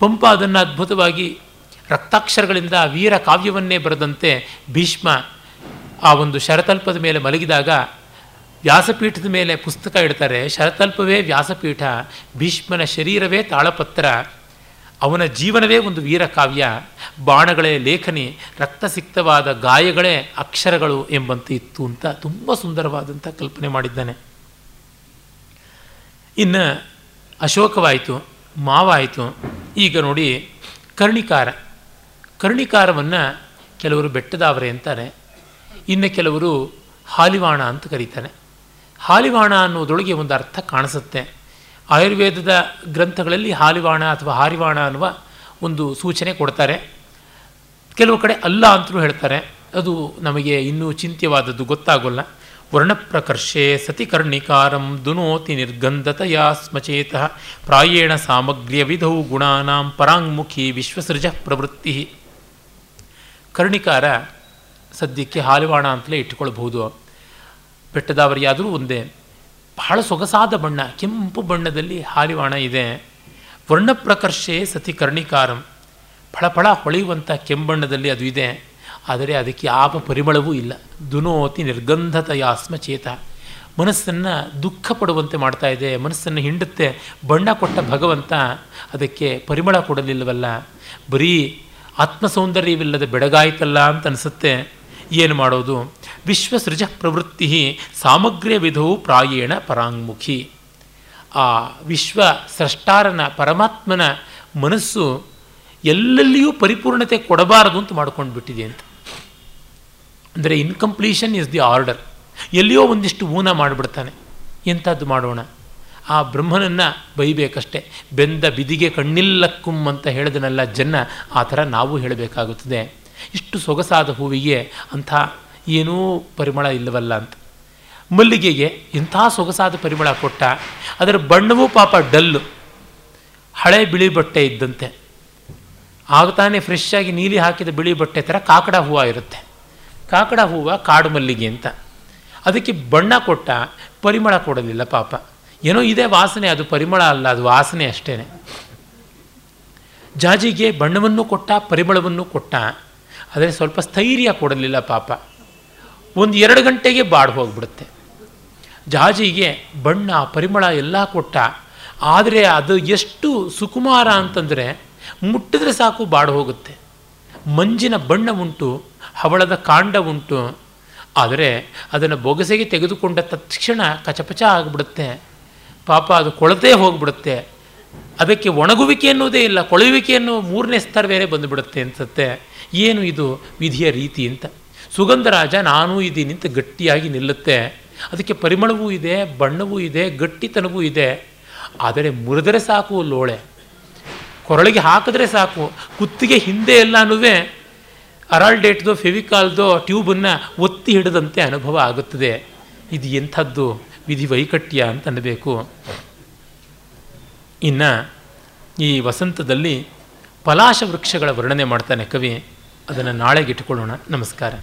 ಪಂಪ ಅದನ್ನು ಅದ್ಭುತವಾಗಿ ರಕ್ತಾಕ್ಷರಗಳಿಂದ ವೀರ ಕಾವ್ಯವನ್ನೇ ಬರೆದಂತೆ ಭೀಷ್ಮ ಆ ಒಂದು ಶರತಲ್ಪದ ಮೇಲೆ ಮಲಗಿದಾಗ ವ್ಯಾಸಪೀಠದ ಮೇಲೆ ಪುಸ್ತಕ ಇಡ್ತಾರೆ, ಶರತಲ್ಪವೇ ವ್ಯಾಸಪೀಠ, ಭೀಷ್ಮನ ಶರೀರವೇ ತಾಳಪತ್ರ ಅವನ ಜೀವನವೇ ಒಂದು ವೀರಕಾವ್ಯ ಬಾಣಗಳೇ ಲೇಖನಿ ರಕ್ತಸಿಕ್ತವಾದ ಗಾಯಗಳೇ ಅಕ್ಷರಗಳು ಎಂಬಂತೆ ಇತ್ತು ಅಂತ ತುಂಬ ಸುಂದರವಾದಂಥ ಕಲ್ಪನೆ ಮಾಡಿದ್ದಾನೆ. ಇನ್ನು ಅಶೋಕವಾಯಿತು, ಮಾವಾಯಿತು, ಈಗ ನೋಡಿ ಕರ್ಣಿಕಾರ. ಕರ್ಣಿಕಾರವನ್ನು ಕೆಲವರು ಬೆಟ್ಟದಾವರೆ ಅಂತಾರೆ. ಇನ್ನು ಕೆಲವರು ಹಾಲಿವಾಣ ಅಂತ ಕರೀತಾರೆ. ಹಾಲಿವಾಣ ಅನ್ನೋದೊಳಗೆ ಒಂದು ಅರ್ಥ ಕಾಣಿಸುತ್ತೆ. ಆಯುರ್ವೇದದ ಗ್ರಂಥಗಳಲ್ಲಿ ಹಾಲಿವಾಣ ಅಥವಾ ಹಾರಿವಾಣ ಅನ್ನುವ ಒಂದು ಸೂಚನೆ ಕೊಡ್ತಾರೆ. ಕೆಲವು ಕಡೆ ಅಲ್ಲ ಅಂತಲೂ ಹೇಳ್ತಾರೆ. ಅದು ನಮಗೆ ಇನ್ನೂ ಚಿಂತ್ಯವಾದದ್ದು ಗೊತ್ತಾಗೋಲ್ಲ. ವರ್ಣಪ್ರಕರ್ಷೆ ಸತಿ ಕರ್ಣಿಕಾರಂ ದುನೋತಿ ನಿರ್ಗಂಧತೆಯ ಸ್ಮಚೇತ ಪ್ರಾಯೇಣ ಸಾಮಗ್ರ್ಯ ವಿಧೌ ಗುಣಾನಾಂ ಪರಾಂಗ್ಮುಖಿ ವಿಶ್ವಸೃಜ ಪ್ರವೃತ್ತಿ. ಕರ್ಣಿಕಾರ ಸದ್ಯಕ್ಕೆ ಹಾಲಿವಾಣ ಅಂತಲೇ ಇಟ್ಟುಕೊಳ್ಬಹುದು. ಬೆಟ್ಟದಾವರಿಯಾದರೂ ಒಂದೇ. ಬಹಳ ಸೊಗಸಾದ ಬಣ್ಣ, ಕೆಂಪು ಬಣ್ಣದಲ್ಲಿ ಹಾಲಿವಾಣ ಇದೆ. ವರ್ಣಪ್ರಕರ್ಷೆ ಸತಿ ಕರ್ಣಿಕಾರಂ. ಫಳಫಳ ಹೊಳೆಯುವಂಥ ಕೆಂಬಣ್ಣದಲ್ಲಿ ಅದು ಇದೆ. ಆದರೆ ಅದಕ್ಕೆ ಯಾವ ಪರಿಮಳವೂ ಇಲ್ಲ. ದುನೋತಿ ನಿರ್ಗಂಧತಯಾಸ್ಮ ಚೇತ ಮನಸ್ಸನ್ನು ದುಃಖ ಪಡುವಂತೆ ಮಾಡ್ತಾ ಇದೆ. ಮನಸ್ಸನ್ನು ಹಿಂಡುತ್ತೆ. ಬಣ್ಣ ಕೊಟ್ಟ ಭಗವಂತ ಅದಕ್ಕೆ ಪರಿಮಳ ಕೊಡಲಿಲ್ಲವಲ್ಲ. ಬರೀ ಆತ್ಮ ಸೌಂದರ್ಯವಿಲ್ಲದ ಅಂತ ಅನಿಸುತ್ತೆ. ಏನು ಮಾಡೋದು? ವಿಶ್ವಸೃಜ ಪ್ರವೃತ್ತಿ ಸಾಮಗ್ರ್ಯ ವಿಧವು ಪ್ರಾಯೇಣ ಪರಾಂಗ್ಮುಖಿ. ಆ ವಿಶ್ವ ಸೃಷ್ಟಾರನ ಪರಮಾತ್ಮನ ಮನಸ್ಸು ಎಲ್ಲೆಲ್ಲಿಯೂ ಪರಿಪೂರ್ಣತೆ ಕೊಡಬಾರದು ಅಂತ ಮಾಡ್ಕೊಂಡು ಬಿಟ್ಟಿದೆ ಅಂತ. ಅಂದರೆ ಇನ್ಕಂಪ್ಲೀಷನ್ ಇಸ್ ದಿ ಆರ್ಡರ್ ಎಲ್ಲಿಯೋ ಒಂದಿಷ್ಟು ಊನ ಮಾಡಿಬಿಡ್ತಾನೆ. ಎಂಥದ್ದು ಮಾಡೋಣ? ಆ ಬ್ರಹ್ಮನನ್ನು ಬೈಬೇಕಷ್ಟೆ. ಬೆಂದ ಬಿದಿಗೆ ಕಣ್ಣಿಲ್ಲಕ್ಕುಂ ಅಂತ ಹೇಳಿದನಲ್ಲ ಜನ ಆ ಥರ ನಾವು ಹೇಳಬೇಕಾಗುತ್ತದೆ. ಇಷ್ಟು ಸೊಗಸಾದ ಹೂವಿಗೆ ಅಂಥ ಏನೂ ಪರಿಮಳ ಇಲ್ಲವಲ್ಲ ಅಂತ. ಮಲ್ಲಿಗೆಗೆ ಇಂಥ ಸೊಗಸಾದ ಪರಿಮಳ ಕೊಟ್ಟ ಅದರ ಬಣ್ಣವೂ ಪಾಪ ಡಲ್ಲು, ಹಳೆ ಬಿಳಿ ಬಟ್ಟೆ ಇದ್ದಂತೆ. ಆಗ ತಾನೇ ಫ್ರೆಶ್ ಆಗಿ ನೀಲಿ ಹಾಕಿದ ಬಿಳಿ ಬಟ್ಟೆ ಥರ ಕಾಕಡ ಹೂವು ಇರುತ್ತೆ. ಕಾಕಡ ಹೂವು ಕಾಡು ಮಲ್ಲಿಗೆ ಅಂತ. ಅದಕ್ಕೆ ಬಣ್ಣ ಕೊಟ್ಟ ಪರಿಮಳ ಕೊಡಲಿಲ್ಲ ಪಾಪ. ಏನೋ ಇದೆ ವಾಸನೆ, ಅದು ಪರಿಮಳ ಅಲ್ಲ, ಅದು ವಾಸನೆ ಅಷ್ಟೇ ಜಾಜಿಗೆ ಬಣ್ಣವನ್ನು ಕೊಟ್ಟ, ಪರಿಮಳವನ್ನು ಕೊಟ್ಟ ಆದರೆ ಸ್ವಲ್ಪ ಸ್ಥೈರ್ಯ ಕೊಡಲಿಲ್ಲ ಪಾಪ. ಒಂದು ಎರಡು ಗಂಟೆಗೆ ಬಾಡ್ ಹೋಗ್ಬಿಡುತ್ತೆ. ಜಾಜಿಗೆ ಬಣ್ಣ, ಪರಿಮಳ ಎಲ್ಲ ಕೊಟ್ಟ. ಆದರೆ ಅದು ಎಷ್ಟು ಸುಕುಮಾರ ಅಂತಂದರೆ ಮುಟ್ಟಿದ್ರೆ ಸಾಕು ಬಾಡ್ ಹೋಗುತ್ತೆ. ಮಂಜಿನ ಬಣ್ಣ ಉಂಟು, ಹವಳದ ಕಾಂಡ ಉಂಟು. ಆದರೆ ಅದನ್ನು ಬೊಗಸೆಗೆ ತೆಗೆದುಕೊಂಡ ತಕ್ಷಣ ಕಚಪಚ ಆಗಿಬಿಡುತ್ತೆ. ಪಾಪ ಅದು ಕೊಳತೇ ಹೋಗ್ಬಿಡುತ್ತೆ. ಅದಕ್ಕೆ ಒಣಗುವಿಕೆ ಅನ್ನೋದೇ ಇಲ್ಲ, ಕೊಳೆಯುವಿಕೆ ಅನ್ನೋ ಮೂರನೇ ಸ್ತರ ಬಂದುಬಿಡುತ್ತೆ ಅನ್ಸುತ್ತೆ. ಏನು ಇದು ವಿಧಿಯ ರೀತಿ ಅಂತ? ಸುಗಂಧರಾಜ ನಾನೂ ಇದ್ದೀನಿ ಅಂತ ಗಟ್ಟಿಯಾಗಿ ನಿಲ್ಲುತ್ತೆ. ಅದಕ್ಕೆ ಪರಿಮಳವೂ ಇದೆ, ಬಣ್ಣವೂ ಇದೆ, ಗಟ್ಟಿತನವೂ ಇದೆ. ಆದರೆ ಮುರಿದರೆ ಸಾಕು ಲೋಳೆ. ಕೊರಳಿಗೆ ಹಾಕಿದ್ರೆ ಸಾಕು. ಕುತ್ತಿಗೆ ಹಿಂದೆ ಎಲ್ಲನೂ ಅರಾಲ್ಡೇಟ್ದೋ ಫೆವಿಕಾಲ್ದೋ ಟ್ಯೂಬನ್ನು ಒತ್ತಿ ಹಿಡಿದಂತೆ ಅನುಭವ ಆಗುತ್ತದೆ. ಇದು ಎಂಥದ್ದು? ವಿಧಿ ವೈಕಟ್ಯ ಅಂತ ಅನ್ನಬೇಕು. ಇನ್ನು ಈ ವಸಂತದಲ್ಲಿ ಪಲಾಶ ವೃಕ್ಷಗಳ ವರ್ಣನೆ ಮಾಡ್ತಾನೆ ಕವಿ. ಅದನ್ನು ನಾಳೆಗೆ ಇಟ್ಟುಕೊಳ್ಳೋಣ. ನಮಸ್ಕಾರ.